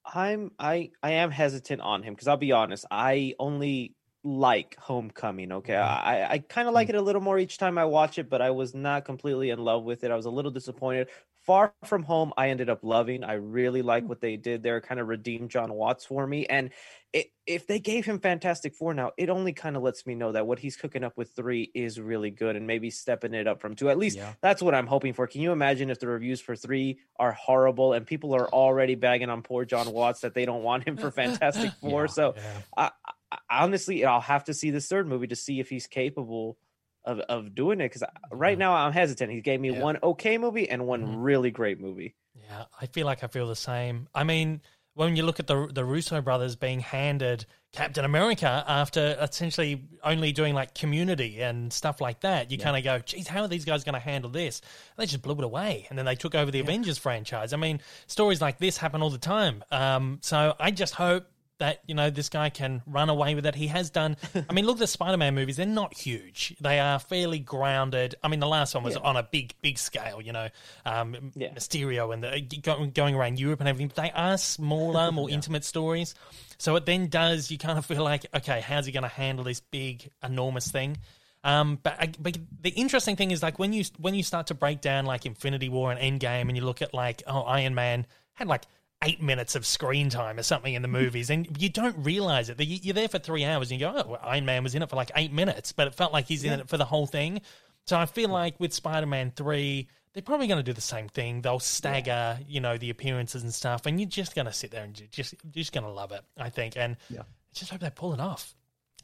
[SPEAKER 3] I'm I I am hesitant on him because I'll be honest, I only like Homecoming. Okay,
[SPEAKER 1] Mhm.
[SPEAKER 3] I I kind of like it a little more each time I watch it, but I was not completely in love with it. I was a little disappointed. Far from Home, I ended up loving. I really like mm. what they did there. Kind of redeemed Jon Watts for me, and it, if they gave him Fantastic Four now, it only kind of lets me know that what he's cooking up with three is really good, and maybe stepping it up from two. At least
[SPEAKER 4] Yeah.
[SPEAKER 3] that's what I'm hoping for. Can you imagine if the reviews for three are horrible and people are already bagging on poor John Watts that they don't want him for Fantastic Four?
[SPEAKER 4] Yeah.
[SPEAKER 3] So
[SPEAKER 1] Yeah.
[SPEAKER 3] I, I, honestly, I'll have to see this third movie to see if he's capable of, of doing it. Because right
[SPEAKER 1] Yeah.
[SPEAKER 3] now I'm hesitant. He gave me
[SPEAKER 1] Yeah.
[SPEAKER 3] one okay movie and one
[SPEAKER 1] Mhm.
[SPEAKER 3] really great movie.
[SPEAKER 1] Yeah, I feel like I feel the same. I mean, when you look at the the Russo brothers being handed Captain America after essentially only doing like Community and stuff like that, you
[SPEAKER 4] Yeah.
[SPEAKER 1] kind of go, "Geez, how are these guys going to handle this?" They just blew it away, and then they took over the Avengers franchise. I mean, stories like this happen all the time. Um, so I just hope that you know this guy can run away with it. He has done. I mean, look at the Spider-Man movies; they're not huge. They are fairly grounded. I mean, the last one was
[SPEAKER 3] Yeah.
[SPEAKER 1] on a big, big scale. You know, um,
[SPEAKER 3] Yeah.
[SPEAKER 1] Mysterio and the, going, around Europe and everything. But they are smaller, more intimate stories. So it then does. You kind of feel like, okay, how's he going to handle this big, enormous thing? Um, but, I- but the interesting thing is like when you when you start to break down like Infinity War and Endgame, and you look at like oh Iron Man had like eight minutes of screen time or something in the mm-hmm. movies, and you don't realize it. You- You're there for three hours, and you go, oh, well, Iron Man was in it for like eight minutes, but it felt like he's in it for the whole thing. So I feel like with Spider Man three. They're probably going to do the same thing. They'll stagger, you know, the appearances and stuff, and you're just going to sit there and ju- just you're just going to love it, I think. And
[SPEAKER 4] Yeah.
[SPEAKER 1] just hope they pull it off.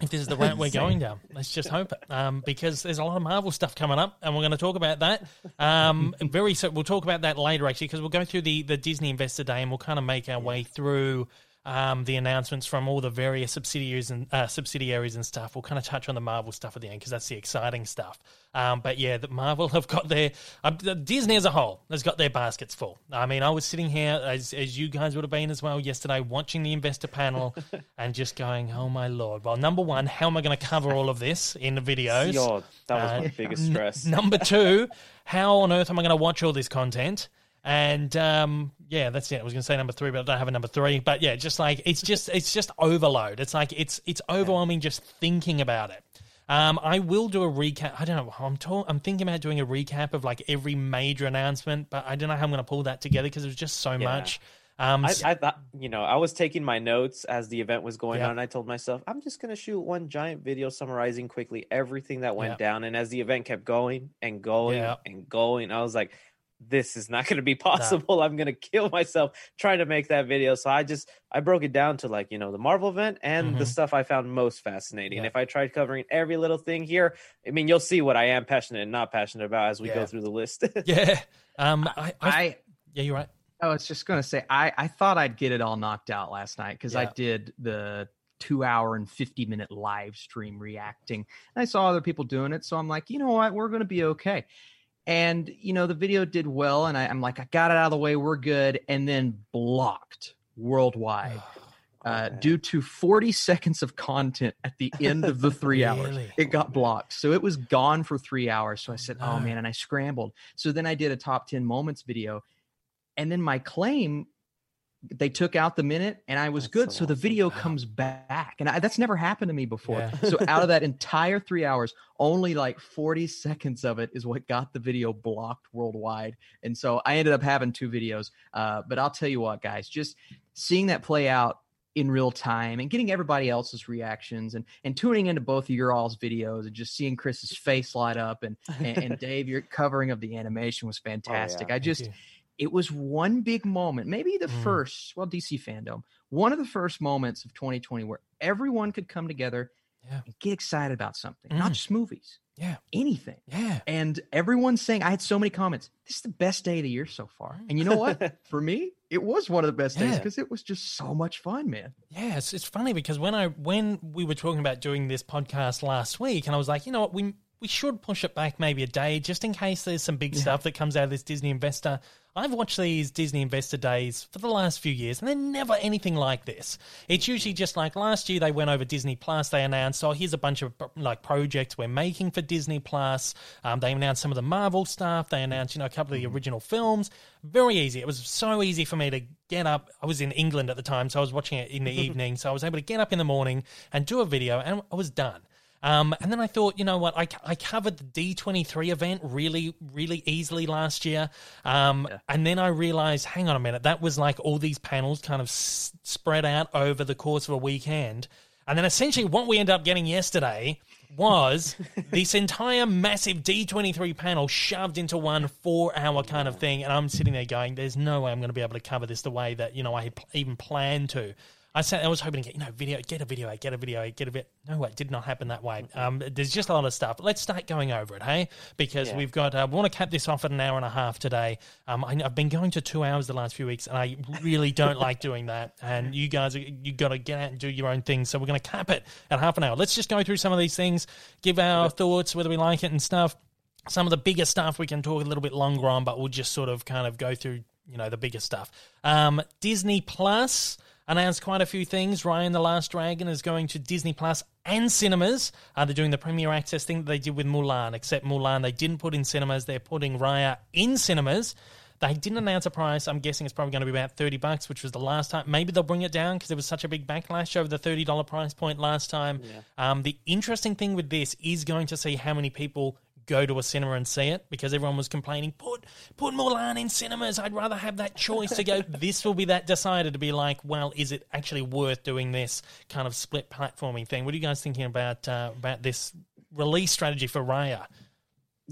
[SPEAKER 1] If this is the route we're going down, let's just hope it. Um, because there's a lot of Marvel stuff coming up, and we're going to talk about that. Um, very so we'll talk about that later, actually, because we'll go through the the Disney Investor Day, and we'll kind of make our way through um, the announcements from all the various subsidiaries and uh, subsidiaries and stuff. We'll kind of touch on the Marvel stuff at the end because that's the exciting stuff. Um, but yeah, the Marvel have got their uh, Disney as a whole has got their baskets full. I mean, I was sitting here as as you guys would have been as well yesterday, watching the investor panel and just going, "Oh my lord!" Well, number one, how am I going to cover all of this in the videos?
[SPEAKER 3] Yo, that was
[SPEAKER 1] Uh,
[SPEAKER 3] my biggest
[SPEAKER 1] N-
[SPEAKER 3] stress.
[SPEAKER 1] number two, how on earth am I going to watch all this content? And um, yeah, that's it. I was going to say number three, but I don't have a number three. But yeah, just like it's just it's just overload. It's like it's it's overwhelming just thinking about it. Um, I will do a recap. I don't know. I'm ta- I'm thinking about doing a recap of like every major announcement, but I don't know how I'm going to pull that together because there's just so much. Um,
[SPEAKER 3] I, I thought, you know, I was taking my notes as the event was going
[SPEAKER 1] Yeah.
[SPEAKER 3] on. And I told myself, I'm just going to shoot one giant video summarizing quickly everything that went
[SPEAKER 1] Yeah.
[SPEAKER 3] down. And as the event kept going and going
[SPEAKER 1] Yeah.
[SPEAKER 3] and going, I was like, this is not going to be possible. I'm going to kill myself trying to make that video. So I just, I broke it down to like, you know, the Marvel event and the
[SPEAKER 1] Mhm.
[SPEAKER 3] stuff I found most fascinating. And
[SPEAKER 1] Yeah.
[SPEAKER 3] if I tried covering every little thing here, I mean, you'll see what I am passionate and not passionate about as we
[SPEAKER 1] Yeah.
[SPEAKER 3] go through the list.
[SPEAKER 1] yeah. Um, I, I,
[SPEAKER 4] I
[SPEAKER 1] yeah, you're right.
[SPEAKER 4] I was just gonna say I I thought I'd get it all knocked out last night because I did the two hour and 50 minute live stream reacting and I saw other people doing it so I'm like you know what we're gonna be okay and you know the video did well and I, I'm like I got it out of the way we're good and then blocked worldwide uh, due to 40 seconds of content at the end of the three hours. It got blocked. So it was gone for three hours. So I said, oh man, and I scrambled. So then I did a top 10 moments video. And then my claim, they took out the minute and I was
[SPEAKER 3] That's
[SPEAKER 4] good.
[SPEAKER 3] so
[SPEAKER 4] So, the video
[SPEAKER 1] Wow.
[SPEAKER 4] comes back. And I, that's never happened to me before.
[SPEAKER 1] Yeah.
[SPEAKER 4] So out of that entire three hours, only like 40 seconds of it is what got the video blocked worldwide. And so I ended up having two videos. Uh, but I'll tell you what, guys, just seeing that play out in real time and getting everybody else's reactions and and tuning into both of your all's videos and just seeing Chris's face light up and and, and Dave your covering of the animation was fantastic. I
[SPEAKER 1] Thank
[SPEAKER 4] just
[SPEAKER 1] you.
[SPEAKER 4] It was one big moment, maybe the
[SPEAKER 1] Mm.
[SPEAKER 4] first, well DC fandom, one of the first moments of 2020 where everyone could come together
[SPEAKER 1] Yeah.
[SPEAKER 4] and get excited about something, not
[SPEAKER 1] Mm.
[SPEAKER 4] just movies,
[SPEAKER 1] Yeah.
[SPEAKER 4] anything.
[SPEAKER 1] Yeah.
[SPEAKER 4] And everyone's saying, I had so many comments. This is the best day of the year so far. And you know what? For me, it was one of the best days because it was just so much fun, man.
[SPEAKER 1] Yeah, it's, it's funny because when I when we were talking about doing this podcast last week, and I was like, you know what, we we should push it back maybe a day just in case there's some big stuff that comes out of this Disney Investor. I've watched these Disney Investor days for the last few years, and they're never anything like this. It's usually just like last year they went over Disney Plus. They announced, oh, here's a bunch of like projects we're making for Disney Plus. Um, they announced some of the Marvel stuff. They announced, you know, a couple of the original films. Very easy. It was so easy for me to get up. I was in England at the time, so I was watching it in the evening. So I was able to get up in the morning and do a video, and I was done. Um, and then I thought, you know what? I, I covered the D23 event really, really easily last year. Um, And then I realized, hang on a minute, that was like all these panels kind of s- spread out over the course of a weekend. And then essentially what we ended up getting yesterday was this entire massive D23 panel shoved into one four hour kind of thing. And I'm sitting there going, there's no way I'm going to be able to cover this the way that, you know, I pl- even planned to. I said I was hoping to get you know video, get a video, get a video, get a bit. No, it did not happen that way. Um, there's just a lot of stuff. Let's start going over it, hey? Because
[SPEAKER 3] Yeah.
[SPEAKER 1] we've got. Uh, we want to cap this off at an hour and a half today. Um, I, I've been going to two hours the last few weeks, and I really don't like doing that. And you guys, you got to get out and do your own thing. So we're going to cap it at half an hour. Let's just go through some of these things, give our thoughts, whether we like it and stuff. Some of the bigger stuff we can talk a little bit longer on, but we'll just sort of kind of go through, you know, the bigger stuff. Um, Disney Plus announced quite a few things. Raya and the Last Dragon is going to Disney Plus and cinemas. Uh, they're doing the premiere access thing that they did with Mulan, except Mulan they didn't put in cinemas. They're putting Raya in cinemas. They didn't announce a price. I'm guessing it's probably going to be about 30 bucks, which was the last time. Maybe they'll bring it down because there was such a big backlash over the $30 price point last time. Um, the interesting thing with this is going to see how many people go to a cinema and see it because everyone was complaining, put put Mulan in cinemas. I'd rather have that choice to go. this will be that decided to be like, well, is it actually worth doing this kind of split platforming thing? What are you guys thinking about uh, about this release strategy for Raya?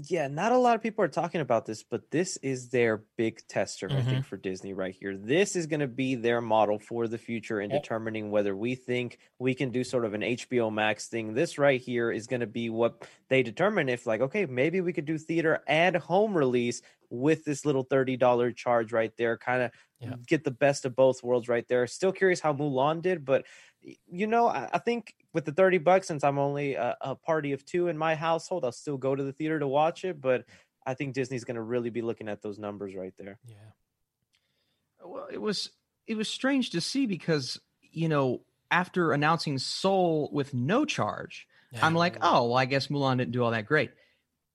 [SPEAKER 3] Yeah, not a lot of people are talking about this, but this is their big tester, I
[SPEAKER 1] Mhm.
[SPEAKER 3] think, for Disney right here. This is going to be their model for the future in
[SPEAKER 1] Yep.
[SPEAKER 3] determining whether we think we can do sort of an HBO Max thing. This right here is going to be what they determine if, like, okay, maybe we could do theater and home release with this little $30 charge right there, kind of
[SPEAKER 1] Yeah.
[SPEAKER 3] get the best of both worlds right there. Still curious how Mulan did, but you know, I, I think with the 30 bucks, since I'm only a, a party of two in my household, I'll still go to the theater to watch it. But I think Disney's going to really be looking at those numbers right there.
[SPEAKER 1] Yeah.
[SPEAKER 4] Uh, well, it was it was strange to see because you know after announcing Soul with no charge, I'm like, oh, well, I guess Mulan didn't do all that great.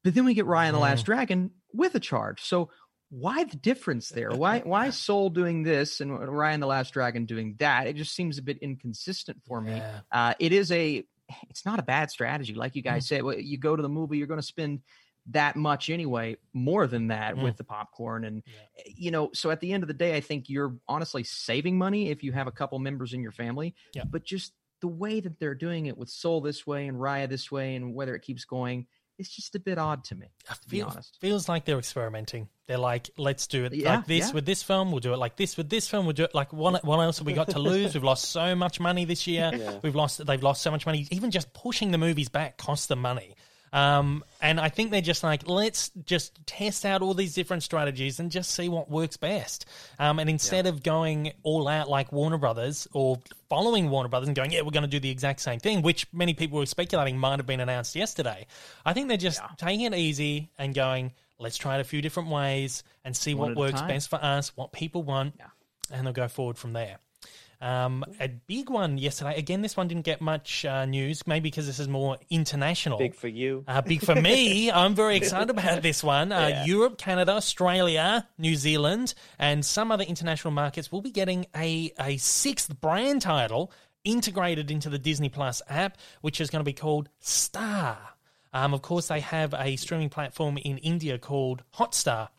[SPEAKER 4] But then we get Raya and the Last mm. Dragon with a charge. So why the difference there? Why why Soul doing this and Raya and the Last Dragon doing that? It just seems a bit inconsistent for me.
[SPEAKER 1] Yeah.
[SPEAKER 4] Uh, it is a it's not a bad strategy, like you guys said. Well, You go to the movie, you're going to spend that much anyway, more than that
[SPEAKER 1] Mm.
[SPEAKER 4] with the popcorn, and
[SPEAKER 1] Yeah.
[SPEAKER 4] you know. So at the end of the day, I think you're honestly saving money if you have a couple members in your family.
[SPEAKER 1] Yeah.
[SPEAKER 4] But just the way that they're doing it with Soul this way and Raya this way, and whether it keeps going, it's just a bit odd to me.
[SPEAKER 1] I
[SPEAKER 4] To be
[SPEAKER 1] feel,
[SPEAKER 4] honest.
[SPEAKER 1] feels like they're experimenting. They're like, let's do it
[SPEAKER 4] Yeah,
[SPEAKER 1] like this
[SPEAKER 4] yeah.
[SPEAKER 1] with this film. We'll do it like this with this film. We'll do it like what, what else have we got to lose? We've lost so much money this year.
[SPEAKER 3] Yeah.
[SPEAKER 1] We've lost. They've lost so much money. Even just pushing the movies back costs them money. Um, and I think they're just like, let's just test out all these different strategies and just see what works best. Um, and instead of going all out like Warner Brothers or following Warner Brothers and going, yeah, we're going to do the exact same thing, which many people were speculating might have been announced yesterday. I think they're just taking it easy and going, let's try it a few different ways and see
[SPEAKER 4] One
[SPEAKER 1] what works best for us, what people want, and they'll go forward from there. Um, a big one yesterday. Again, this one didn't get much uh, news, maybe because this is more international.
[SPEAKER 3] Big for you.
[SPEAKER 1] Uh, big for me. I'm very excited about this one. Uh,
[SPEAKER 3] Yeah.
[SPEAKER 1] Europe, Canada, Australia, New Zealand, and some other international markets will be getting a, a sixth brand title integrated into the Disney Plus app, which is going to be called Star. Um, of course, they have a streaming platform in India called Hotstar.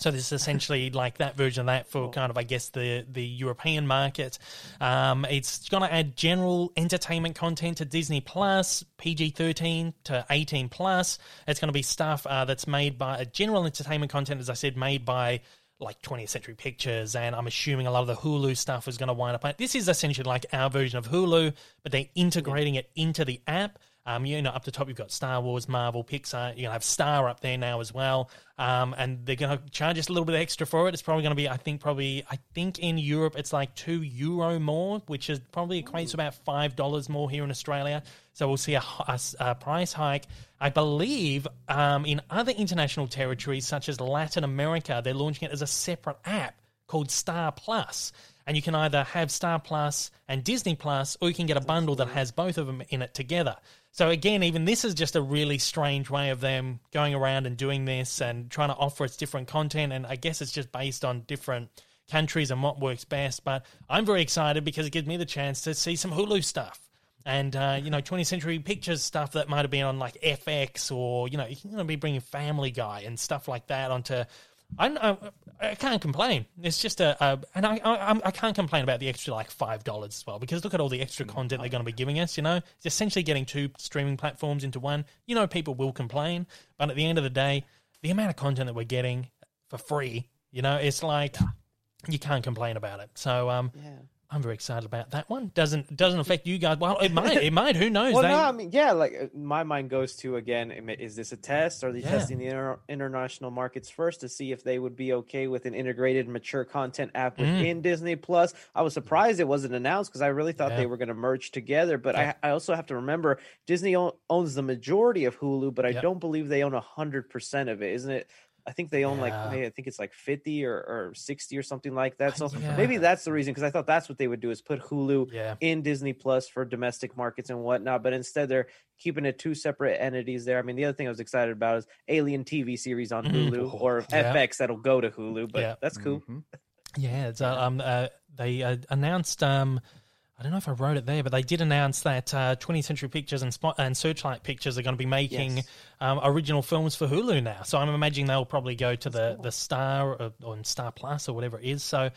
[SPEAKER 1] So this is essentially like that version of that for kind of, I guess, the the European market. Um, it's going to add general entertainment content to Disney Plus, PG thirteen to eighteen plus. It's going to be stuff uh, that's made by uh, general entertainment content, as I said, made by like 20th Century Pictures, and I'm assuming a lot of the Hulu stuff is going to wind up. This is essentially like our version of Hulu, but they're integrating it into the app. Um, you know, up the top you've got Star Wars, Marvel, Pixar. You're gonna have Star up there now as well, um, and they're gonna charge us a little bit extra for it. It's probably gonna be, I think, probably, I think in Europe it's like two euro more, which is probably equates to about five dollars more here in Australia. So we'll see a, a a price hike. I believe um, in other international territories such as Latin America, they're launching it as a separate app called Star Plus. And you can either have Star Plus and Disney Plus, or you can get a bundle that has both of them in it together. So again, even this is just a really strange way of them going around and doing this and trying to offer its different content. And I guess it's just based on different countries and what works best. But I'm very excited because it gives me the chance to see some Hulu stuff. And uh, you know, 20th Century Pictures stuff that might have been on like FX, or you know, going to be bringing Family Guy and stuff like that onto I, I, I can't complain. It's just a, a and I, I I can't complain about the extra like five dollars as well because look at all the extra content they're going to be giving us. You know, it's essentially getting two streaming platforms into one. You know, people will complain, but at the end of the day, the amount of content that we're getting for free, you know, it's like you can't complain about it. So um,
[SPEAKER 3] Yeah.
[SPEAKER 1] I'm very excited about that one. Doesn't doesn't affect you guys. Well, it might. It might. Who knows?
[SPEAKER 3] Well,
[SPEAKER 1] They-
[SPEAKER 3] no, I mean, yeah, like uh, my mind goes to again, is this a test? Are they
[SPEAKER 1] Yeah.
[SPEAKER 3] testing the inter- international markets first to see if they would be okay with an integrated mature content app
[SPEAKER 1] Mm.
[SPEAKER 3] within Disney Plus? I was surprised it wasn't announced because I really thought
[SPEAKER 1] Yeah.
[SPEAKER 3] they were going to merge together. But
[SPEAKER 1] Yeah.
[SPEAKER 3] I, I also have to remember Disney o- owns the majority of Hulu, but I don't believe they own hundred percent of it. Isn't it? I think they own
[SPEAKER 1] Yeah.
[SPEAKER 3] like maybe I think it's like fifty or, or sixty or something like that. So
[SPEAKER 1] yeah.
[SPEAKER 3] maybe that's the reason because I thought that's what they would do is put Hulu
[SPEAKER 1] yeah.
[SPEAKER 3] in Disney Plus for domestic markets and whatnot, but instead they're keeping it two separate entities there. I mean, the other thing I was excited about is Alien TV series on
[SPEAKER 1] Mhm.
[SPEAKER 3] Hulu or
[SPEAKER 1] Yeah.
[SPEAKER 3] FX that'll go to Hulu, but
[SPEAKER 1] Yeah.
[SPEAKER 3] that's cool.
[SPEAKER 4] Mhm.
[SPEAKER 1] Yeah, it's, uh, um, uh, they uh, announced. Um, I don't know if I wrote it there, but they did announce that uh, 20th Century Pictures and Spot and Searchlight Pictures are going to be making
[SPEAKER 3] Yes.
[SPEAKER 1] um, original films for Hulu now. So I'm imagining they'll probably go to the the Star or, or Star Plus or whatever it is. So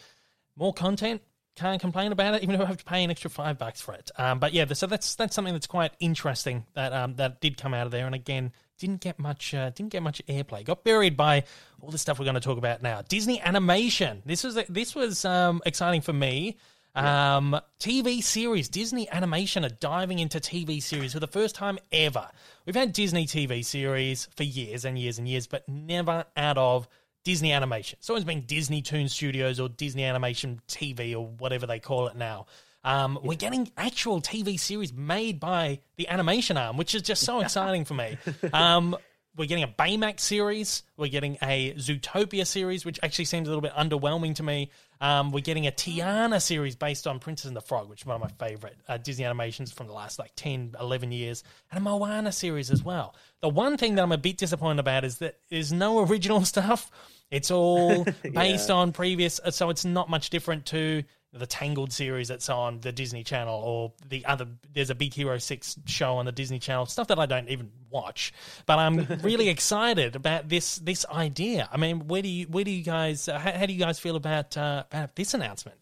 [SPEAKER 1] more content. Can't complain about it, even if I have to pay an extra five bucks for it. Um, but yeah, so that's that's something that's quite interesting that um, that did come out of there, and again didn't get much uh, didn't get much airplay. Got buried by all the stuff we're going to talk about now. Disney animation. This was this was um, exciting for me. Um, TV series. Disney animation are diving into TV series for the first time ever. We've had Disney TV series for years and years and years, but never out of Disney animation. It's always been Disney Toon Studios or Disney Animation TV or whatever they call it now. Um, We're getting actual TV series made by the animation arm, which is just so exciting for me. Um, we're getting a Baymax series. We're getting a Zootopia series, which actually seems a little bit underwhelming to me. Um, we're getting a Tiana series based on Princess and the Frog, which is one of my favorite uh, Disney animations from the last like 10, 11 years, and a Moana series as well. The one thing that I'm a bit disappointed about is that there's no original stuff. It's all based on previous, uh, so it's not much different to the Tangled series that's on the Disney Channel or the other. There's a Big Hero Six show on the Disney Channel, stuff that I don't even watch. But I'm really excited about this this idea. I mean, where do you where do you guys uh, how, how do you guys feel about uh, about this announcement?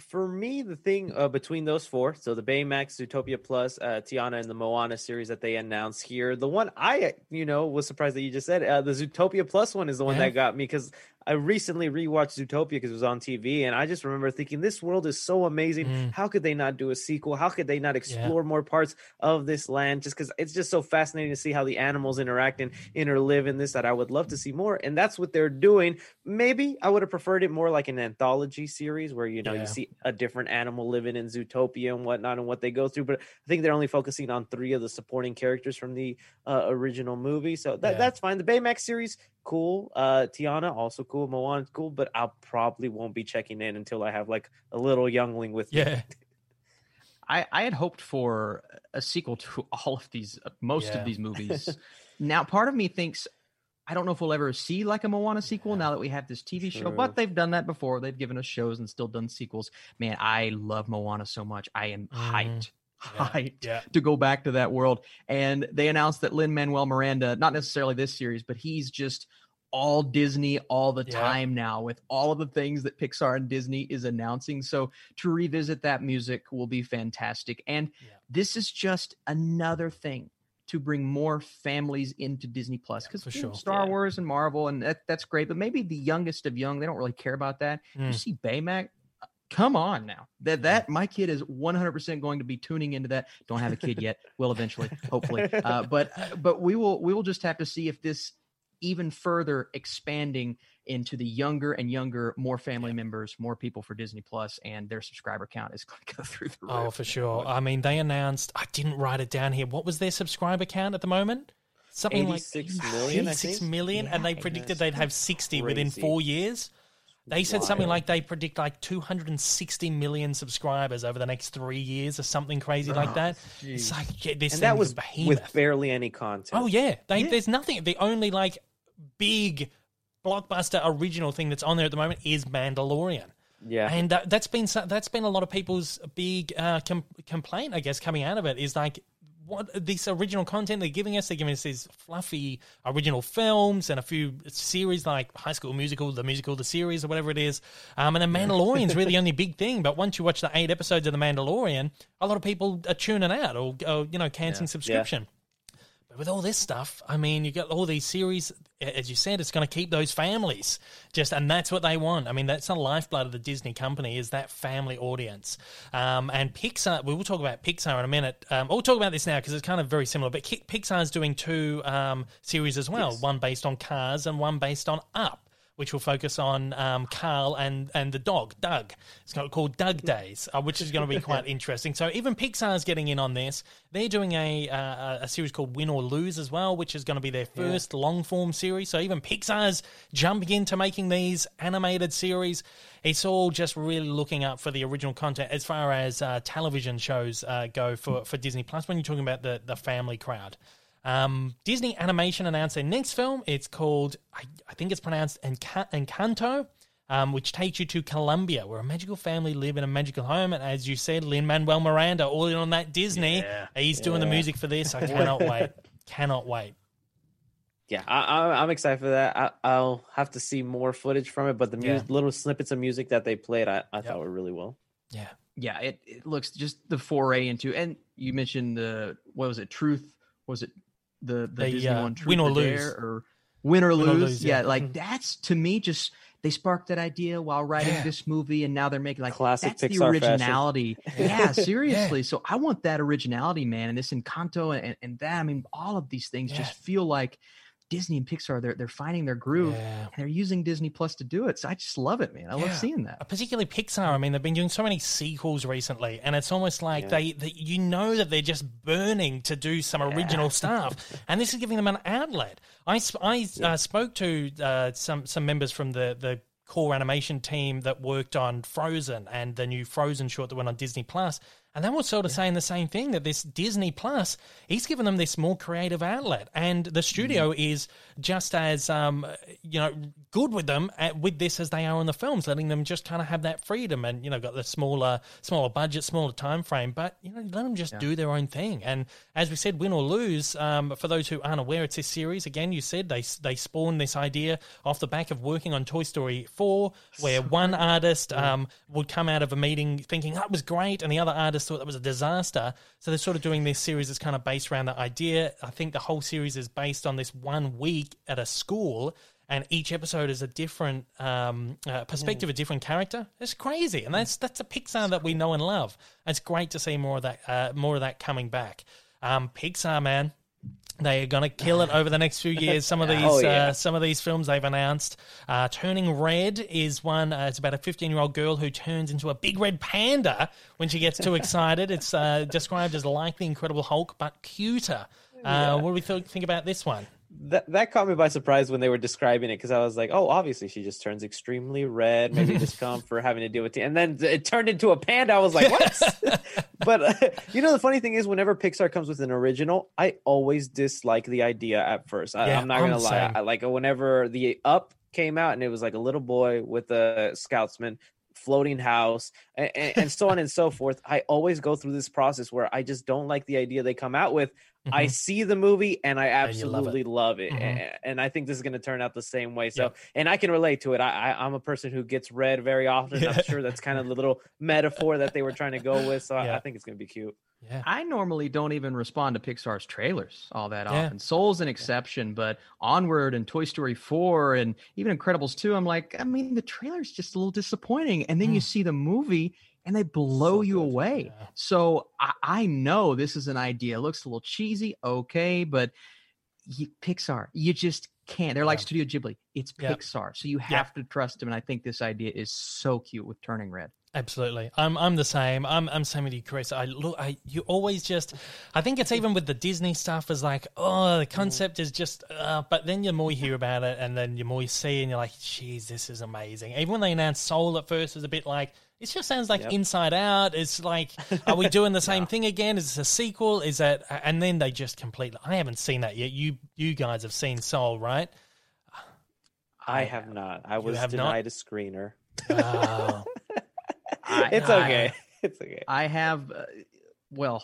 [SPEAKER 3] For me, the thing uh, between those four, so the Baymax, Zootopia Plus, uh, Tiana, and the Moana series that they announced here, the one I, you know, was surprised that you just said uh, the Zootopia Plus one is the one
[SPEAKER 1] Yeah.
[SPEAKER 3] that got me because I recently rewatched Zootopia because it was on TV, and I just remember thinking, this world is so amazing.
[SPEAKER 1] Mm.
[SPEAKER 3] How could they not do a sequel? How could they not explore more parts of this land? Just because it's just so fascinating to see how the animals interact and interlive in this that I would love to see more. And that's what they're doing. Maybe I would have preferred it more like an anthology series where you know
[SPEAKER 1] Yeah.
[SPEAKER 3] you see a different animal living in Zootopia and whatnot and what they go through. But I think they're only focusing on three of the supporting characters from the uh, original movie, so that,
[SPEAKER 1] Yeah.
[SPEAKER 3] that's fine. The Baymax series, cool. Uh, Tiana also cool. Moana's cool, but I probably won't be checking in until I have like a little youngling with me.
[SPEAKER 1] Yeah.
[SPEAKER 4] I, I had hoped for a sequel to all of these, uh, most
[SPEAKER 1] Yeah.
[SPEAKER 4] of these movies. now, part of me thinks I don't know if we'll ever see like a Moana sequel now that we have this TV show, but they've done that before. They've given us shows and still done sequels. Man, I love Moana so much. I am
[SPEAKER 1] Mhm.
[SPEAKER 4] hyped,
[SPEAKER 1] Yeah.
[SPEAKER 4] hyped
[SPEAKER 1] Yeah.
[SPEAKER 4] to go back to that world. And they announced that Lin Manuel Miranda, not necessarily this series, but he's just all Disney all the
[SPEAKER 1] Yeah.
[SPEAKER 4] time now with all of the things that Pixar and Disney is announcing. So to revisit that music will be fantastic. And
[SPEAKER 1] Yeah.
[SPEAKER 4] this is just another thing to bring more families into Disney Plus because
[SPEAKER 1] for sure.
[SPEAKER 4] Star
[SPEAKER 3] Yeah.
[SPEAKER 4] Wars and Marvel and that, that's great, but maybe the youngest of young they don't really care about that. You
[SPEAKER 1] Mm.
[SPEAKER 4] see Baymax, come on now. That that my kid is 100% going to be tuning into that. Don't have a kid yet. will eventually, hopefully. Uh, but but we will we will just have to see if this even further expanding into the younger and younger, more family members, more people for Disney Plus, and their subscriber count is going to go through the roof.
[SPEAKER 1] Oh, for sure. I mean, they announced. I didn't write it down here. What was their subscriber count at the moment? Something like
[SPEAKER 3] 86 million, I
[SPEAKER 1] 86
[SPEAKER 3] think.
[SPEAKER 1] million, and they predicted they'd have 60 within four years. They said something like they predict like 260 million subscribers over the next three years or something crazy like that. It's like yeah, this
[SPEAKER 3] and that was with barely any content.
[SPEAKER 1] Oh yeah, they,
[SPEAKER 4] Yeah.
[SPEAKER 1] there's nothing. The only like big blockbuster original thing that's on there at the moment is Mandalorian.
[SPEAKER 3] yeah.
[SPEAKER 1] And uh, that's been so- that's been a lot of people's big uh, com- complaint, I guess, coming out of it is like what this original content they're giving us. They're giving us these fluffy original films and a few series like High School Musical, the musical, the series, or whatever it is. Um, and then Mandalorian's really the only big thing. But once you watch the eight episodes of the Mandalorian, a lot of people are tuning out or, or you know canceling subscription. But with all this stuff, I mean, you got all these series. As you said, it's going to keep those families just, and that's what they want. I mean, that's the lifeblood of the Disney company is that family audience. Um, and Pixar, we will talk about Pixar in a minute. Um, we'll talk about this now because it's kind of very similar. But Ki- Pixar's doing two um, series as well, one based on Cars and one based on Up which will focus on um, Carl and, and the dog, Doug. It's called- called Doug Days, uh, which is going to be quite interesting. So even Pixar's getting in on this. They're doing a uh, a series called Win or Lose as well, which is going to be their first long form series. So even Pixar's jumping into making these animated series. It's all just really looking up for the original content as far as uh, television shows uh, go for, for Disney Plus. When you're talking about the the family crowd. Um, Disney Animation announced their next film. It's called, I, I think it's pronounced Enca- Encanto, um, which takes you to Colombia, where a magical family live in a magical home. And as you said, Lin Manuel Miranda, all in on that Disney. He's doing the music for this. I cannot wait. Cannot wait.
[SPEAKER 3] Yeah, I, I, I'm excited for that. I, I'll have to see more footage from it, but the
[SPEAKER 1] Yeah.
[SPEAKER 3] little snippets of music that they played, I, I thought were really well.
[SPEAKER 1] Yeah.
[SPEAKER 4] yeah, it, it looks just the foray into and you mentioned the what was it, truth? Was it the the,
[SPEAKER 1] The,
[SPEAKER 4] Disney
[SPEAKER 1] uh,
[SPEAKER 4] one, Truth
[SPEAKER 1] Win or
[SPEAKER 4] or Dare,
[SPEAKER 1] Lose.
[SPEAKER 4] or win or
[SPEAKER 1] Win
[SPEAKER 4] lose?
[SPEAKER 1] or Lose,
[SPEAKER 4] yeah.
[SPEAKER 1] yeah.
[SPEAKER 4] like that's to me just they sparked that idea while writing
[SPEAKER 1] Yeah.
[SPEAKER 4] this movie, and now they're making like
[SPEAKER 3] Classic
[SPEAKER 4] that's the
[SPEAKER 3] Pixar fashion.
[SPEAKER 4] originality. yeah, seriously. So I want that originality, man, and this Encanto and, and that. I mean, all of these things
[SPEAKER 1] Yeah.
[SPEAKER 4] just feel like Disney and Pixar. They're they're finding their groove,
[SPEAKER 1] Yeah.
[SPEAKER 4] and they're using Disney Plus to do it. So I just love it, man. I love seeing that.
[SPEAKER 1] Particularly Pixar. I mean, they've been doing so many sequels recently, and it's almost like
[SPEAKER 3] Yeah.
[SPEAKER 1] they, they, you know, that they're just burning to do some original stuff, and this is giving them an outlet. I, sp- I uh, spoke to uh, some some members from the the core animation team that worked on Frozen and the new Frozen short that went on Disney Plus. And they were sort of saying the same thing that this Disney Plus, he's given them this more creative outlet, and the studio is just as um, you know good with them at, with this as they are on the films, letting them just kind of have that freedom and you know got the smaller smaller budget, smaller time frame, but you know let them just do their own thing. And as we said, win or lose. Um, for those who aren't aware, it's this series. Again, you said they they spawned this idea off the back of working on Toy Story four, where one artist um, would come out of a meeting thinking that was great, and the other artist thought that was a disaster. So they're sort of doing this series that's kind of based around that idea. I think the whole series is based on this one week at a school and each episode is a different um, uh, perspective, a different character. It's crazy, and that's that's a Pixar that we know and love. It's great to see more of that, uh, more of that coming back. Um, Pixar, man, they are going to kill it over the next few years. Some of these,
[SPEAKER 3] Oh, yeah.
[SPEAKER 1] uh, some of these films they've announced. Uh, Turning Red is one. Uh, it's about a 15-year-old girl who turns into a big red panda when she gets too excited. It's uh, described as like the Incredible Hulk, but cuter. Uh, What do we th- think about this one?
[SPEAKER 3] That that caught me by surprise when they were describing it because I was like, oh, obviously she just turns extremely red, maybe discomfort for having to deal with it, and then it turned into a panda. I was like, what? but uh, you know, the funny thing is, whenever Pixar comes with an original, I always dislike the idea at first. I,
[SPEAKER 1] Yeah,
[SPEAKER 3] I'm not
[SPEAKER 1] I'm
[SPEAKER 3] gonna
[SPEAKER 1] the
[SPEAKER 3] lie. I, like whenever the Up came out and it was like a little boy with a scoutsman floating house and, and so on and so forth i always go through this process where i just don't like the idea they come out with I
[SPEAKER 1] Mhm.
[SPEAKER 3] see the movie and I
[SPEAKER 1] And love it.
[SPEAKER 3] absolutely love it,
[SPEAKER 1] Mhm.
[SPEAKER 3] A- and I think this is going to turn out the same way. So,
[SPEAKER 1] Yep.
[SPEAKER 3] and I can relate to it. I, I I'm a person who gets read very often.
[SPEAKER 1] Yeah.
[SPEAKER 3] I'm sure that's kind of the little metaphor that they were trying to go with. So I,
[SPEAKER 1] Yeah.
[SPEAKER 3] I think it's going to be cute.
[SPEAKER 1] Yeah.
[SPEAKER 4] I normally don't even respond to Pixar's trailers all that
[SPEAKER 1] Yeah.
[SPEAKER 4] often. Soul's an exception, but Onward and Toy Story 4 and even Incredibles 2, I'm like, I mean, the trailer's just a little disappointing. And then you
[SPEAKER 1] Mm.
[SPEAKER 4] see the movie and they blow
[SPEAKER 3] So
[SPEAKER 4] you
[SPEAKER 3] good.
[SPEAKER 4] away.
[SPEAKER 1] Yeah.
[SPEAKER 4] So I, I know this is an idea. It looks a little cheesy, okay, but you, Pixar, you just can't. They're like Studio Ghibli. It's
[SPEAKER 1] Yeah.
[SPEAKER 4] Pixar. So you have to trust them. And I think this idea is so cute with Turning Red.
[SPEAKER 1] Absolutely, I'm I'm the same. I'm I'm same with you, Chris. I look, I you always just, I think it's even with the Disney stuff is like, oh, the concept is just, uh, but then the more you hear about it, and then the more you see, and you're like, geez, this is amazing. Even when they announced Soul at first, it was a bit like. It just sounds like
[SPEAKER 3] Yep.
[SPEAKER 1] Inside Out. It's like, are we doing the same thing again? Is this a sequel? Is that? And then they just completely. I haven't seen that yet. You you guys have seen Soul, right?
[SPEAKER 3] I have not. I was
[SPEAKER 1] have not?
[SPEAKER 3] denied a screener.
[SPEAKER 1] Oh,
[SPEAKER 4] I-
[SPEAKER 3] it's
[SPEAKER 4] I-
[SPEAKER 3] okay. it's okay.
[SPEAKER 4] I have, uh, well,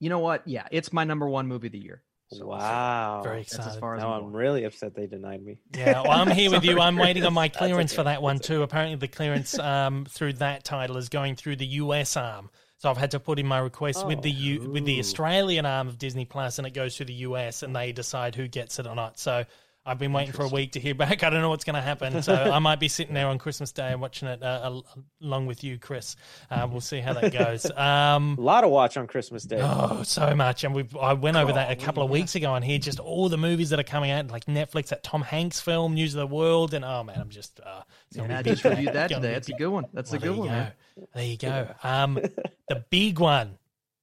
[SPEAKER 4] you know what? Yeah, it's my number one movie of the year. So
[SPEAKER 3] wow.
[SPEAKER 1] very
[SPEAKER 4] That's as
[SPEAKER 1] excited.
[SPEAKER 4] far as
[SPEAKER 3] Now
[SPEAKER 4] I'm
[SPEAKER 3] I'm really upset they denied me.
[SPEAKER 1] Yeah, well, I'm here with you. I'm waiting on my clearance
[SPEAKER 3] okay.
[SPEAKER 1] for that one
[SPEAKER 3] That's
[SPEAKER 1] too. Apparently, the clearance um, through that title is going through the US arm. So I've had to put in my request with the U- with the Australian arm of Disney Plus, and it goes through the US, and they decide who gets it or not. So I've been waiting for a week to hear back. I don't know what's going to happen. So I might be sitting there on Christmas Day and watching it uh, along with you, Chris. Uh, we'll see how that goes. Um,
[SPEAKER 3] A lot to watch on Christmas Day.
[SPEAKER 1] Oh, so much. And we I went over that a couple of weeks ago and here just all the movies that are coming out, like Netflix, that Tom Hanks film, News of the World, and oh man, I'm just uh it's gonna
[SPEAKER 4] Yeah, I just reviewed that
[SPEAKER 1] Gonna
[SPEAKER 4] today. That's a good one. That's
[SPEAKER 1] Well,
[SPEAKER 4] a good one,
[SPEAKER 1] you
[SPEAKER 4] man.
[SPEAKER 1] go. There you go. Um the big one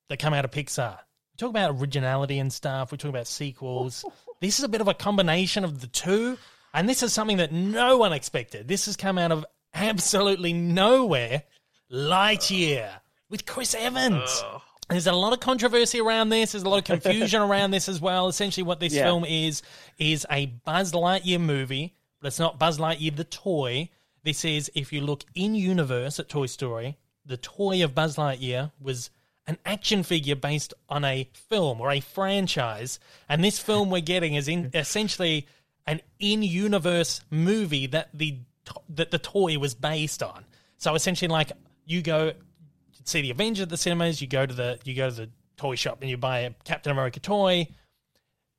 [SPEAKER 1] that come out of Pixar. We talk about originality and stuff, we talk about sequels. This is a bit of a combination of the two, and this is something that no one expected. This has come out of absolutely nowhere. Lightyear with Chris Evans. Oh. There's a lot of controversy around this. There's a lot of confusion around this as well. Essentially, what this
[SPEAKER 3] Yeah.
[SPEAKER 1] film is is a Buzz Lightyear movie, but it's not Buzz Lightyear the toy. This is, if you look in universe at Toy Story, the toy of Buzz Lightyear was an action figure based on a film or a franchise, and this film we're getting is in essentially an in-universe movie that the that the toy was based on. So essentially, like you go see the Avengers at the cinemas, you go to the you go to the toy shop and you buy a Captain America toy.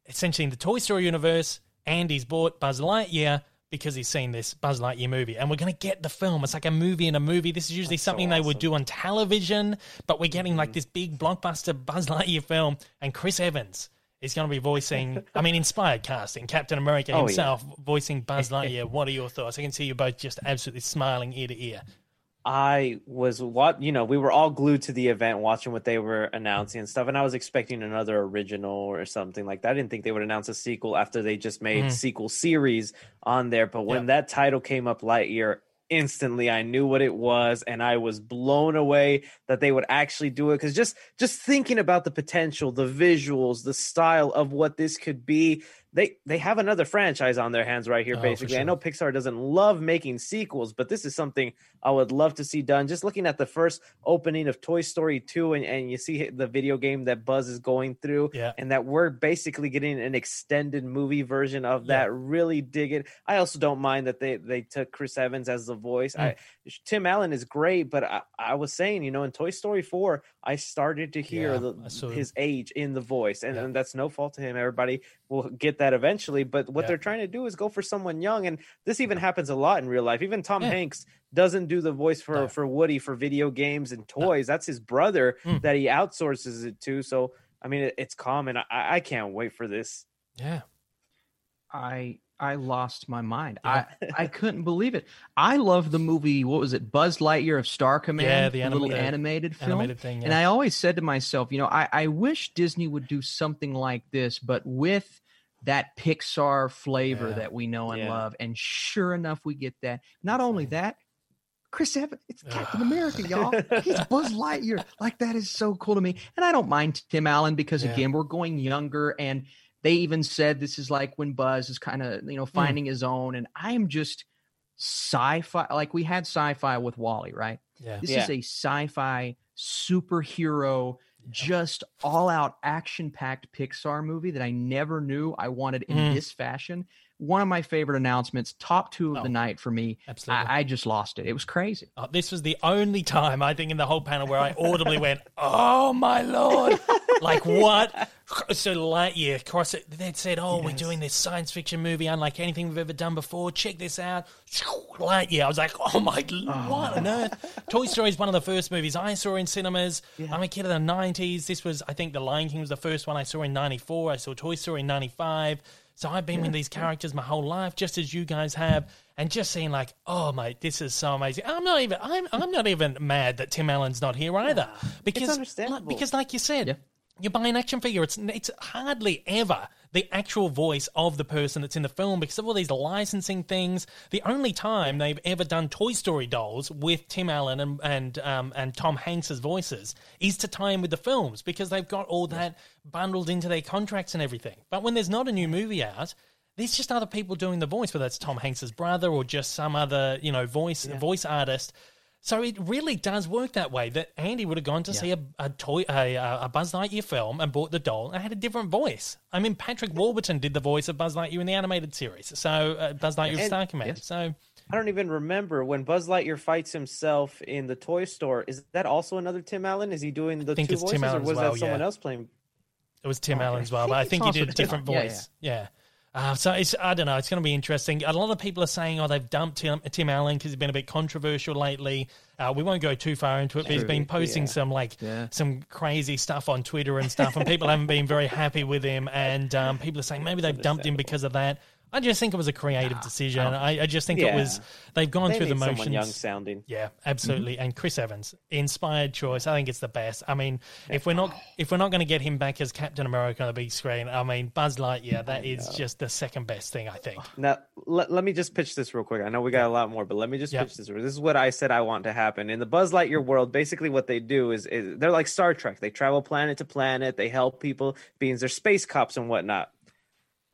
[SPEAKER 1] Essentially, in the Toy Story universe, Andy's bought Buzz Lightyear because he's seen this Buzz Lightyear movie, and we're going to get the film. It's like a movie in a movie. This is usually
[SPEAKER 3] That's so
[SPEAKER 1] something they would do on television, but we're getting like mm-hmm. this big blockbuster Buzz Lightyear film, and Chris Evans is going to be voicing. I mean, inspired casting. Captain America
[SPEAKER 3] Oh, yeah.
[SPEAKER 1] himself voicing Buzz Lightyear. what are your thoughts? I can see you both just absolutely smiling ear to ear.
[SPEAKER 3] I was what you know, we were all glued to the event watching what they were announcing and stuff, and I was expecting another original or something like that. I didn't think they would announce a sequel after they just made
[SPEAKER 1] Mhm.
[SPEAKER 3] sequel series on there. But when
[SPEAKER 1] Yep.
[SPEAKER 3] that title came up, Lightyear, instantly I knew what it was, and I was blown away that they would actually do it. Because just just thinking about the potential, the visuals, the style of what this could be, they they have another franchise on their hands right here.
[SPEAKER 1] Oh,
[SPEAKER 3] basically, I know Pixar doesn't love making sequels, but this is something I would love to see done. Just looking at the first opening of Toy Story 2 and, and you see the video game that Buzz is going through
[SPEAKER 1] Yeah.
[SPEAKER 3] and that we're basically getting an extended movie version of
[SPEAKER 1] Yeah.
[SPEAKER 3] that. Really dig it. I also don't mind that they they took Chris Evans as the voice.
[SPEAKER 1] Mm.
[SPEAKER 3] I Tim Allen is great, but I, I was saying, you know, in Toy Story 4, I started to hear
[SPEAKER 1] Yeah,
[SPEAKER 3] the, his age in the voice, and,
[SPEAKER 1] Yeah.
[SPEAKER 3] and that's no fault to him. Everybody will get that eventually. But what
[SPEAKER 1] Yeah.
[SPEAKER 3] they're trying to do is go for someone young, and this even happens a lot in real life. Even Tom
[SPEAKER 1] Yeah.
[SPEAKER 3] Hanks doesn't do the voice for
[SPEAKER 1] No.
[SPEAKER 3] for Woody for video games and toys. That's his brother
[SPEAKER 1] Mm.
[SPEAKER 3] that he outsources it to. So I mean, it, it's common. I, I can't wait for this.
[SPEAKER 1] Yeah.
[SPEAKER 4] I I lost my mind.
[SPEAKER 1] Yeah.
[SPEAKER 4] I I couldn't believe it. I love the movie. What was it? Buzz Lightyear of Star Command.
[SPEAKER 1] Yeah, the
[SPEAKER 4] little
[SPEAKER 1] animated-
[SPEAKER 4] animated film.
[SPEAKER 1] Animated thing.
[SPEAKER 4] And I always said to myself, you know, I, I wish Disney would do something like this, but with that Pixar flavor
[SPEAKER 1] Yeah.
[SPEAKER 4] that we know and
[SPEAKER 3] Yeah.
[SPEAKER 4] love. And sure enough, we get that. Not only that, Chris Evans, it's Captain America, y'all. He's Buzz Lightyear. Like that is so cool to me. And I don't mind Tim Allen because
[SPEAKER 1] Yeah.
[SPEAKER 4] again, we're going younger and they even said this is like when Buzz is kind of, you know,
[SPEAKER 1] Hmm.
[SPEAKER 4] finding his own. And I am just sci-fi like we had sci-fi with WALL-E, right?
[SPEAKER 1] yeah.
[SPEAKER 4] This
[SPEAKER 3] Yeah.
[SPEAKER 4] is a sci-fi superhero, just all-out action-packed Pixar movie that I never knew I wanted in
[SPEAKER 1] Mm.
[SPEAKER 4] this fashion. One of my favorite announcements, top two of
[SPEAKER 1] Oh,
[SPEAKER 4] the night for me.
[SPEAKER 1] Absolutely.
[SPEAKER 4] I, I just lost it. It was crazy.
[SPEAKER 1] Oh, this was the only time I think in the whole panel where I audibly went, "Oh my lord!" like what? So Lightyear cross it. They said, "Oh, we're doing this science fiction movie unlike anything we've ever done before. Check this out." Lightyear. I was like, "Oh my, oh. what on earth?" Toy Story is one of the first movies I saw in cinemas. I'm a kid of the '90s. This was, I think, The Lion King was the first one I saw in '94. I saw Toy Story in '95. So I've been with these characters my whole life, just as you guys have, and just seeing like, oh my, this is so amazing. I'm not even, I'm, I'm not even mad that Tim Allen's not here either, because,
[SPEAKER 3] understandable.
[SPEAKER 1] because like you said,
[SPEAKER 4] Yeah.
[SPEAKER 1] You buy an action figure. It's it's hardly ever the actual voice of the person that's in the film because of all these licensing things. The only time they've ever done Toy Story dolls with Tim Allen and and um, and Tom Hanks's voices is to tie in with the films because they've got all that bundled into their contracts and everything. But when there's not a new movie out. There's just other people doing the voice, whether it's Tom Hanks's brother or just some other, you know, voice voice artist. So it really does work that way. That Andy would have gone to see a, a toy, a, a Buzz Lightyear film, and bought the doll, and had a different voice. I mean, Patrick Warburton did the voice of Buzz Lightyear in the animated series. So uh, Buzz Lightyear
[SPEAKER 3] And-
[SPEAKER 1] Star Command.
[SPEAKER 4] yes.
[SPEAKER 1] So
[SPEAKER 3] I don't even remember when Buzz Lightyear fights himself in the toy store. Is that also another Tim Allen? Is he doing the two voices, or was
[SPEAKER 1] well,
[SPEAKER 3] that someone
[SPEAKER 1] yeah.
[SPEAKER 3] else playing?
[SPEAKER 1] it was Tim Allen as well,
[SPEAKER 4] I
[SPEAKER 1] but I
[SPEAKER 4] think
[SPEAKER 1] he did a different
[SPEAKER 4] Allen. Yeah,
[SPEAKER 1] voice. Yeah. Uh, so it's I don't know. It's going to be interesting. A lot of people are saying, "Oh, they've dumped Tim, Tim Allen because he's been a bit controversial lately." Uh, we won't go too far into it, but he's been posting
[SPEAKER 3] yeah.
[SPEAKER 1] some like
[SPEAKER 4] Yeah.
[SPEAKER 1] some crazy stuff on Twitter and stuff, and people haven't been very happy with him. And um, people are saying maybe they've dumped him because of that. I just think it was a creative decision. I, I just think it was they've gone
[SPEAKER 3] They
[SPEAKER 1] through the motions.
[SPEAKER 3] someone young sounding.
[SPEAKER 1] Yeah, mm-hmm. absolutely. And Chris Evans, inspired choice. I think it's the best. I mean, if we're not if we're not going to get him back as Captain America on the big screen, I mean, Buzz Lightyear, that is just the second best thing. I think.
[SPEAKER 3] Now, let, let me just pitch this real quick. I know we got a lot more, but let me just
[SPEAKER 1] Yeah.
[SPEAKER 3] pitch this. This is what I said I want to happen. In the Buzz Lightyear world, basically what they do is, is they're like Star Trek. They travel planet to planet. They help people, beings they're space cops and whatnot.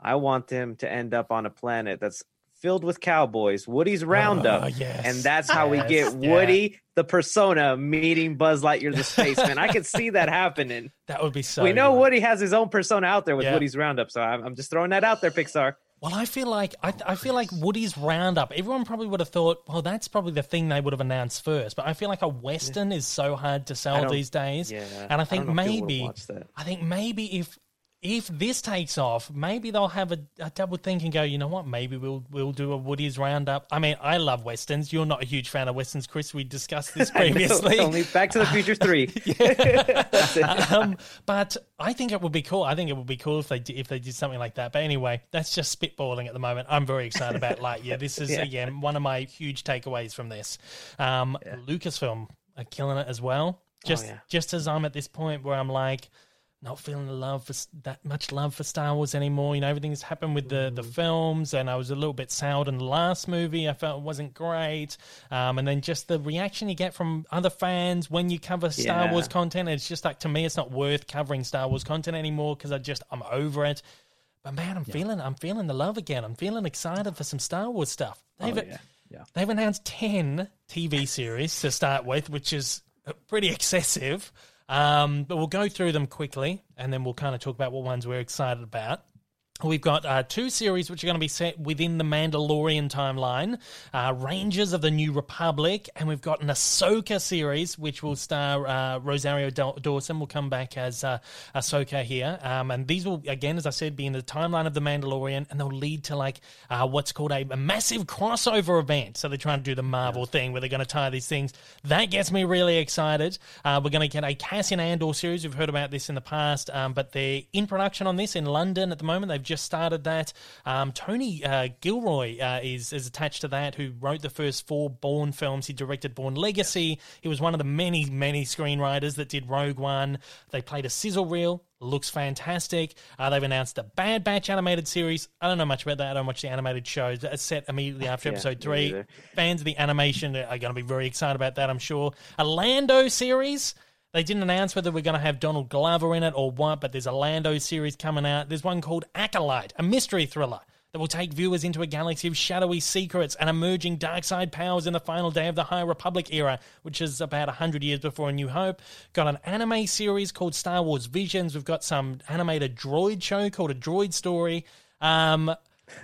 [SPEAKER 3] I want them to end up on a planet that's filled with cowboys, Woody's Roundup.
[SPEAKER 1] Oh, yes.
[SPEAKER 3] And that's how we
[SPEAKER 1] Yes,
[SPEAKER 3] get
[SPEAKER 1] yeah.
[SPEAKER 3] Woody, the persona, meeting Buzz Lightyear, the spaceman. I could see that happening.
[SPEAKER 1] That would be so.
[SPEAKER 3] we know
[SPEAKER 1] good.
[SPEAKER 3] Woody has his own persona out there with
[SPEAKER 1] Yeah.
[SPEAKER 3] Woody's Roundup, so I'm, I'm just throwing that out there, Pixar.
[SPEAKER 1] Well, I feel like I, I feel like Woody's Roundup. Everyone probably would have thought, well, that's probably the thing they would have announced first. But I feel like a western is so hard to sell these days.
[SPEAKER 3] Yeah,
[SPEAKER 1] and I think
[SPEAKER 3] don't know if people would've
[SPEAKER 1] maybe. I think maybe if if this takes off, maybe they'll have a, a double think and go, you know what? Maybe we'll we'll do a Woody's Roundup. I mean, I love westerns. You're not a huge fan of westerns, Chris. We discussed this previously.
[SPEAKER 3] Only Back to the Future Three.
[SPEAKER 1] um, but I think it would be cool. I think it would be cool if they did, if they did something like that. But anyway, that's just spitballing at the moment. I'm very excited about Lightyear. This is
[SPEAKER 3] Yeah.
[SPEAKER 1] again one of my huge takeaways from this. Um, Lucasfilm are killing it as well. Just
[SPEAKER 3] yeah.
[SPEAKER 1] just as I'm at this point where I'm like. Not feeling the love for that much love for Star Wars anymore. You know, everything's happened with the, the films, and I was a little bit soured in the last movie. I felt it wasn't great. Um, and then just the reaction you get from other fans when you cover Star
[SPEAKER 3] Yeah.
[SPEAKER 1] Wars content. It's just like to me, it's not worth covering Star Wars content anymore because I just I'm over it. But man, I'm feeling I'm feeling the love again. I'm feeling excited for some Star Wars stuff. They've,
[SPEAKER 3] yeah.
[SPEAKER 4] Yeah.
[SPEAKER 1] they've announced ten TV series to start with, which is pretty excessive. Um, but we'll go through them quickly, and then we'll kind of talk about what ones we're excited about. We've got uh, two series which are going to be set within the Mandalorian timeline uh, Rangers of the New Republic, and we've got an Ahsoka series which will star uh, Rosario Dawson, will come back as uh, Ahsoka here. Um, and these will, again, as I said, be in the timeline of the Mandalorian, and they'll lead to like uh, what's called a, a, massive crossover event. So they're trying to do the Marvel yeah. thing where they're going to tie these things. That gets me really excited. Uh, we're going to get a Cassian Andor series. We've heard about this in the past, um, but they're in production on this in London at the moment. They've just started that. Um, Tony uh, Gilroy uh, is is attached to that, who wrote the first four Bourne films. He directed Bourne Legacy. He was one of the many many screenwriters that did Rogue One. They played a sizzle reel. Looks fantastic. Uh, they've announced a Bad Batch animated series. I don't know much about that. I don't watch the animated shows. It's set immediately after yeah, episode three. Fans of the animation are going to be very excited about that, I'm sure. A Lando series. They didn't announce whether we're going to have Donald Glover in it or what, but there's a Lando series coming out. There's one called Acolyte, a mystery thriller that will take viewers into a galaxy of shadowy secrets and emerging dark side powers in the final day of the High Republic era, which is about 100 years before A New Hope. Got an anime series called Star Wars Visions. We've got some animated droid show called A Droid Story. Um,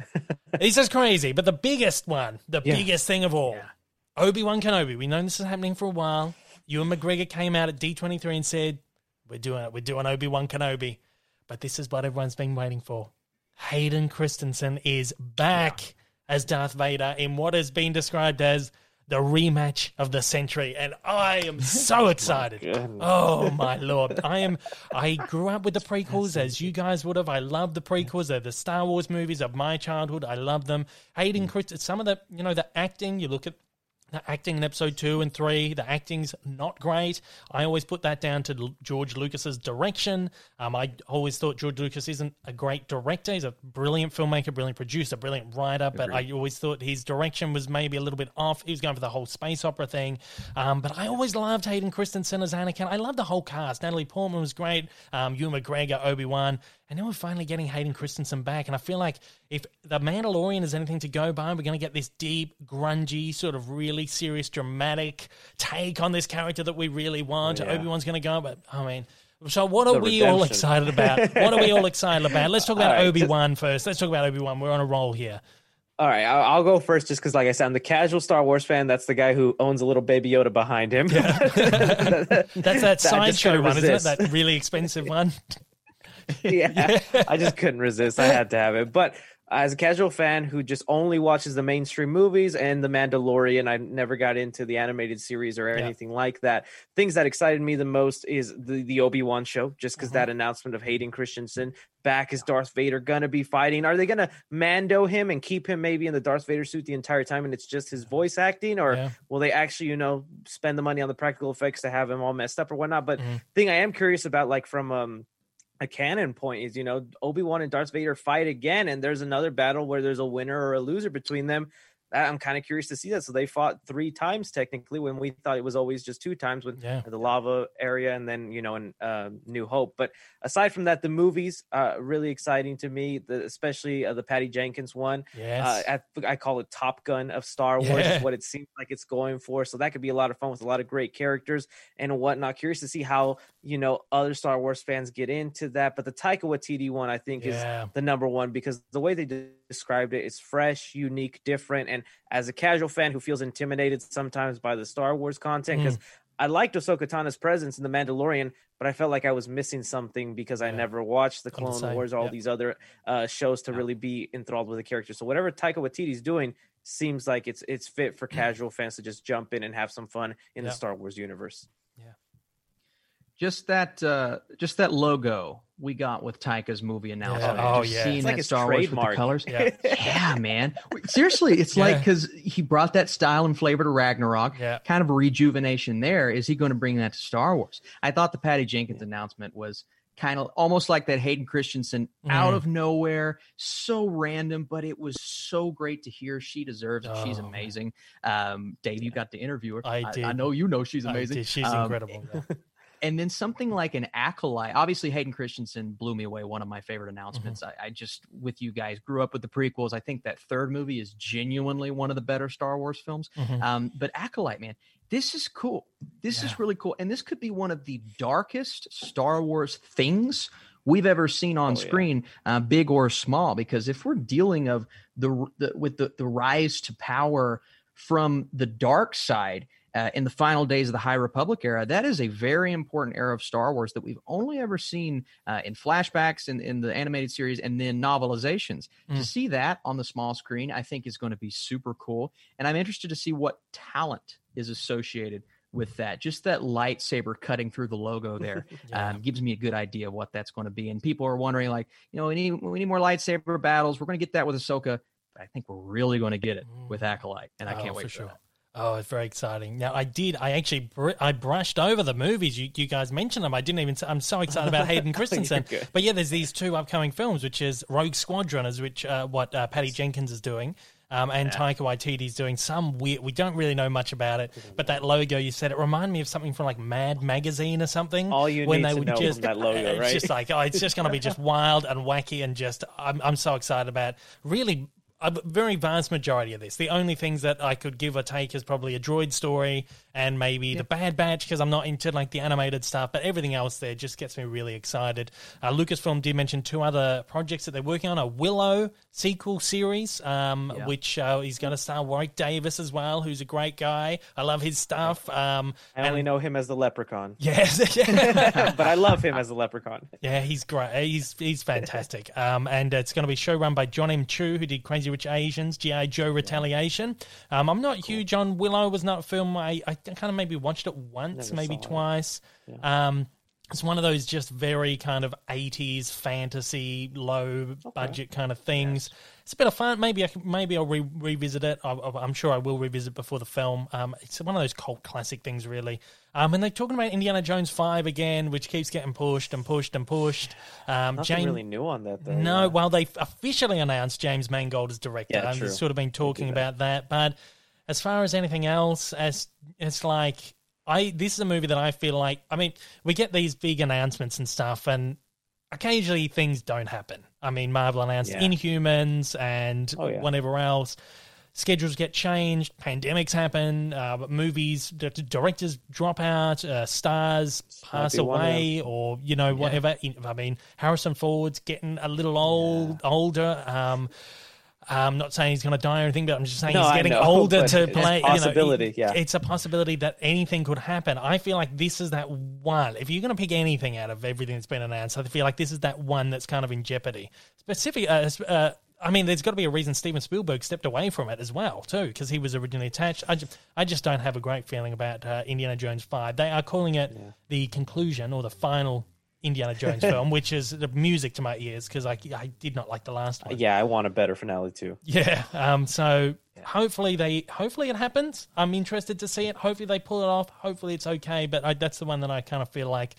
[SPEAKER 1] this is crazy, but the biggest one, the yeah. biggest thing of all, yeah. Obi Wan Kenobi. We know this is happening for a while. Ewan McGregor came out at D23 and said, "We're doing it. We're doing Obi Wan Kenobi." But this is what everyone's been waiting for. Hayden Christensen is back yeah. as Darth Vader in what has been described as the rematch of the century. And i am so excited. oh my lord. I am i grew up with the prequels as you guys would have. I love the prequels. They're the star wars movies of my childhood. I love them. Hayden mm. christensen some of the you know the acting you look at the acting in episode two and three, the acting's not great. I always put that down to George Lucas's direction. Um, I always thought George Lucas isn't a great director. He's a brilliant filmmaker, brilliant producer, brilliant writer, but Agreed. I always thought his direction was maybe a little bit off. He was going for the whole space opera thing. Um, but I always loved Hayden Christensen as Anakin. I loved the whole cast. Natalie Portman was great. Um, McGregor, Obi Wan. And now we're finally getting Hayden Christensen back. And I feel like if The Mandalorian is anything to go by, we're going to get this deep, grungy, sort of really serious, dramatic take on this character that we really want. Oh, yeah. Obi Wan's going to go, but I mean, so what are the we redemption. all excited about? what are we all excited about? Let's talk about right, Obi Wan first. Let's talk about Obi Wan. We're on a roll here.
[SPEAKER 3] All right, I'll, go first just because, like I said, I'm the casual Star Wars fan. That's the guy who owns a little Baby Yoda behind him. Yeah.
[SPEAKER 1] That's that sideshow one, isn't it? That really expensive one.
[SPEAKER 3] yeah, I just couldn't resist. I had to have it. But as a casual fan who just only watches the mainstream movies and The Mandalorian, I never got into the animated series or anything yeah. like that. Things that excited me the most is the, the Obi Wan show, just because mm-hmm. that announcement of Hayden Christensen back is Darth Vader gonna be fighting. Are they gonna Mando him and keep him maybe in the Darth Vader suit the entire time and it's just his voice acting, or yeah. will they actually, you know, spend the money on the practical effects to have him all messed up or whatnot? But mm-hmm. thing I am curious about, like from um a canon point is you know obi-wan and darth vader fight again and there's another battle where there's a winner or a loser between them I'm kind of curious to see that. So they fought three times technically when we thought it was always just two times with yeah. the lava area and then you know in uh, New Hope. But aside from that, the movies are really exciting to me, the, especially uh, the Patty Jenkins one. Uh, yes. At, I call it Top Gun of Star Wars. Yeah. what it seems like it's going for. So that could be a lot of fun with a lot of great characters and whatnot. Curious to see how you know other Star Wars fans get into that. But the Taika Waititi one, I think, yeah. is the number one because the way they described it is fresh, unique, different, and as a casual fan who feels intimidated sometimes by the Star Wars content, because mm. I liked Ahsoka Tano's presence in The Mandalorian, but I felt like I was missing something because I never watched the Clone the Wars or all these other uh, shows to really be enthralled with the character. So whatever Taika Waititi's doing seems like it's it's fit for mm. casual fans to just jump in and have some fun in the Star Wars universe.
[SPEAKER 4] Just that uh just that logo we got with Taika's movie announcement.
[SPEAKER 1] Yeah. Oh yeah,
[SPEAKER 4] seeing
[SPEAKER 1] it's
[SPEAKER 4] that like Star Wars with the colors. Yeah, yeah man. Seriously, it's yeah. like because he brought that style and flavor to Ragnarok. Yeah. kind of a rejuvenation there. Is he going to bring that to Star Wars? I thought the Patty Jenkins announcement was kind of almost like that Hayden Christensen mm. out of nowhere, so random, but it was so great to hear. She deserves it. Oh. She's amazing. Um, Dave, you got to interview her.
[SPEAKER 1] I did. I,
[SPEAKER 4] I know you know she's amazing.
[SPEAKER 1] She's um, incredible
[SPEAKER 4] and then something like an acolyte. Obviously, Hayden Christensen blew me away. One of my favorite announcements. Mm-hmm. I, I, just, with you guys, grew up with the prequels. I think that third movie is genuinely one of the better Star Wars films. Mm-hmm. Um, but acolyte, man, this is cool. This yeah. is really cool, and this could be one of the darkest Star Wars things we've ever seen on
[SPEAKER 3] Oh, yeah.
[SPEAKER 4] screen, uh, big or small. Because if we're dealing of the, the with the, the rise to power from the dark side uh, in the final days of the High Republic era, that is a very important era of Star Wars that we've only ever seen uh, in flashbacks in, in the animated series and then novelizations.
[SPEAKER 1] Mm.
[SPEAKER 4] To see that on the small screen, I think is going to be super cool. And I'm interested to see what talent is associated with that. Just that lightsaber cutting through the logo there
[SPEAKER 1] Yeah.
[SPEAKER 4] um, gives me a good idea of what that's going to be. And people are wondering, like, you know, we need we need more lightsaber battles. We're going to get that with Ahsoka. But I think we're really going to get it with Acolyte, and I
[SPEAKER 1] Oh,
[SPEAKER 4] can't wait
[SPEAKER 1] for
[SPEAKER 4] for
[SPEAKER 1] sure.
[SPEAKER 4] that.
[SPEAKER 1] Oh, it's very exciting. Now, I did. I actually br- I brushed over the movies. You, you guys mentioned them. I didn't even. I'm so excited about Hayden Christensen. But yeah, there's these two upcoming films, which is Rogue Squadron, is which uh, what uh, Patty Jenkins is doing, um, and Taika Waititi is doing some weird. We don't really know much about it, but that logo you said it reminded me of something from like Mad Magazine or something.
[SPEAKER 3] All you
[SPEAKER 1] when
[SPEAKER 3] need
[SPEAKER 1] they
[SPEAKER 3] to
[SPEAKER 1] would
[SPEAKER 3] know
[SPEAKER 1] just
[SPEAKER 3] that logo, right?
[SPEAKER 1] it's just like oh, it's just going to be just wild and wacky and just. I'm I'm so excited about really a very vast majority of this. The only things that I could give or take is probably a droid story and maybe the Bad Batch because I'm not into like the animated stuff. But everything else there just gets me really excited. Uh, Lucasfilm did mention two other projects that they're working on: a Willow sequel series, um,
[SPEAKER 4] Yeah.
[SPEAKER 1] which uh, he's going to star Warwick Davis as well, who's a great guy. I love his stuff. Um,
[SPEAKER 3] I only
[SPEAKER 1] and-
[SPEAKER 3] know him as the leprechaun,
[SPEAKER 1] Yes,
[SPEAKER 3] but I love him as the leprechaun.
[SPEAKER 1] Yeah, he's great. He's he's fantastic. Um, and it's going to be show run by John M. Chu, who did Crazy Rich Asians, G.I. Joe Retaliation. Um, I'm not huge on Willow. Was not a film I, I kind of maybe watched it once,
[SPEAKER 3] Never
[SPEAKER 1] maybe
[SPEAKER 3] it.
[SPEAKER 1] twice. Um, it's one of those just very kind of 80s fantasy, low budget kind of things. It's a bit of fun. Maybe I can, maybe I'll re- revisit it. I, I'm sure I will revisit before the film. Um, it's one of those cult classic things, really. Um, and they're talking about Indiana Jones Five again, which keeps getting pushed and pushed and pushed. Um,
[SPEAKER 3] Nothing really new on that though.
[SPEAKER 1] no,
[SPEAKER 3] yeah.
[SPEAKER 1] well, they officially announced James Mangold as director.
[SPEAKER 3] Yeah, true.
[SPEAKER 1] they've sort of been talking about that. But as far as anything else, as it's like I this is a movie that I feel like I mean, we get these big announcements and stuff and occasionally things don't happen. I mean, Marvel announced
[SPEAKER 3] Yeah.
[SPEAKER 1] Inhumans and
[SPEAKER 3] Oh, yeah.
[SPEAKER 1] whatever else. Schedules get changed, pandemics happen, uh, movies, directors drop out, uh, stars pass
[SPEAKER 3] one
[SPEAKER 1] away, or you know whatever. I mean, Harrison Ford's getting a little old, older. Um, I'm not saying he's going to die or anything, but I'm just saying
[SPEAKER 3] No,
[SPEAKER 1] he's getting
[SPEAKER 3] know,
[SPEAKER 1] older to
[SPEAKER 3] it's
[SPEAKER 1] play.
[SPEAKER 3] a possibility,
[SPEAKER 1] you know,
[SPEAKER 3] yeah.
[SPEAKER 1] it's a possibility that anything could happen. I feel like this is that one. If you're going to pick anything out of everything that's been announced, I feel like this is that one that's kind of in jeopardy. Specific. Uh, uh, I mean, there's got to be a reason Steven Spielberg stepped away from it as well, too, because he was originally attached. I just, I just don't have a great feeling about uh, Indiana Jones Five. They are calling it the conclusion or the final Indiana Jones film, which is the music to my ears because I, I did not like the last one.
[SPEAKER 3] yeah, I want a better finale too.
[SPEAKER 1] Yeah. Um. So hopefully they hopefully it happens. I'm interested to see it. Hopefully they pull it off. Hopefully it's okay. But I, that's the one that I kind of feel like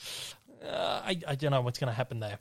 [SPEAKER 1] uh, I I don't know what's going to happen there.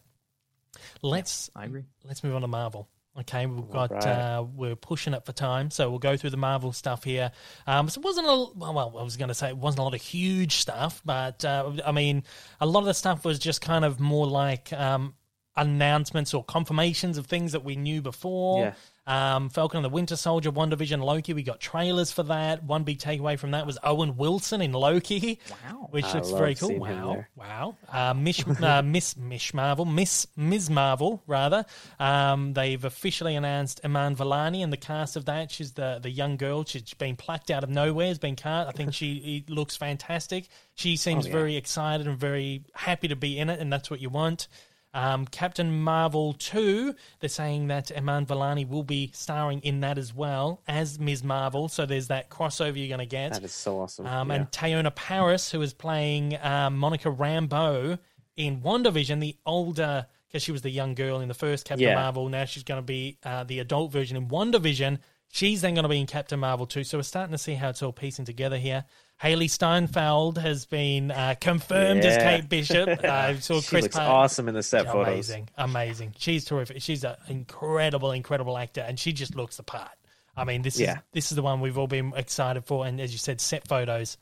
[SPEAKER 1] Let's
[SPEAKER 4] I agree.
[SPEAKER 1] let's move on to Marvel. Okay, we've got
[SPEAKER 3] Alright.
[SPEAKER 1] uh, we're pushing it for time, so we'll go through the Marvel stuff here. Um, so it wasn't a well, well, I was going to say it wasn't a lot of huge stuff, but uh, I mean, a lot of the stuff was just kind of more like um, announcements or confirmations of things that we knew before.
[SPEAKER 3] Yeah.
[SPEAKER 1] Um, Falcon and the Winter Soldier, WandaVision, Loki. We got trailers for that. One big takeaway from that was Owen Wilson in Loki.
[SPEAKER 4] Wow.
[SPEAKER 1] Which
[SPEAKER 3] I
[SPEAKER 1] looks
[SPEAKER 3] love
[SPEAKER 1] very cool.
[SPEAKER 3] seeing him
[SPEAKER 1] Wow.
[SPEAKER 3] there.
[SPEAKER 1] Wow. Uh, Mish, uh, Miss Mish Marvel, Miss Ms. Marvel, rather. Um, they've officially announced Iman Vellani in the cast of that. She's the, the young girl. She's been plucked out of nowhere. Has been cast. I think she looks fantastic. She seems
[SPEAKER 3] Oh, yeah.
[SPEAKER 1] very excited and very happy to be in it, and that's what you want. Um, Captain Marvel 2, they're saying that Iman Vellani will be starring in that as well as Ms. Marvel. So there's that crossover you're going to get.
[SPEAKER 3] That is so awesome.
[SPEAKER 1] Um,
[SPEAKER 3] yeah.
[SPEAKER 1] And Teyonah Parris, who is playing um, Monica Rambeau in WandaVision, the older, because she was the young girl in the first Captain
[SPEAKER 3] Yeah.
[SPEAKER 1] Marvel. Now she's going to be uh, the adult version in WandaVision. She's then going to be in Captain Marvel 2. So we're starting to see how it's all piecing together here. Hailee Steinfeld has been uh, confirmed as Kate Bishop. I saw
[SPEAKER 3] she
[SPEAKER 1] Chris
[SPEAKER 3] looks awesome in the set photos.
[SPEAKER 1] Amazing, amazing. She's terrific. She's an incredible, incredible actor, and she just looks the part. I mean, this is this is the one we've all been excited for, and as you said, set photos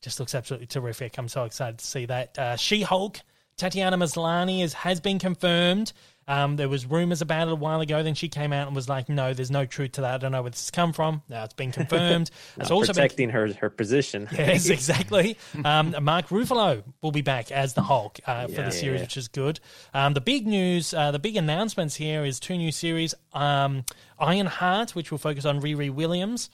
[SPEAKER 1] just looks absolutely terrific. I'm so excited to see that. Uh, she Hulk Tatiana Maslany is, has been confirmed. Um, there was rumors about it a while ago. Then she came out and was like, "No, there's no truth to that. I don't know where this has come from." Now it's been confirmed. it's
[SPEAKER 3] also protecting been... her her position.
[SPEAKER 1] yes, exactly. Um, Mark Ruffalo will be back as the Hulk uh, for yeah, the series, yeah. which is good. Um, the big news, uh, the big announcements here is two new series: um, Ironheart, which will focus on Riri Williams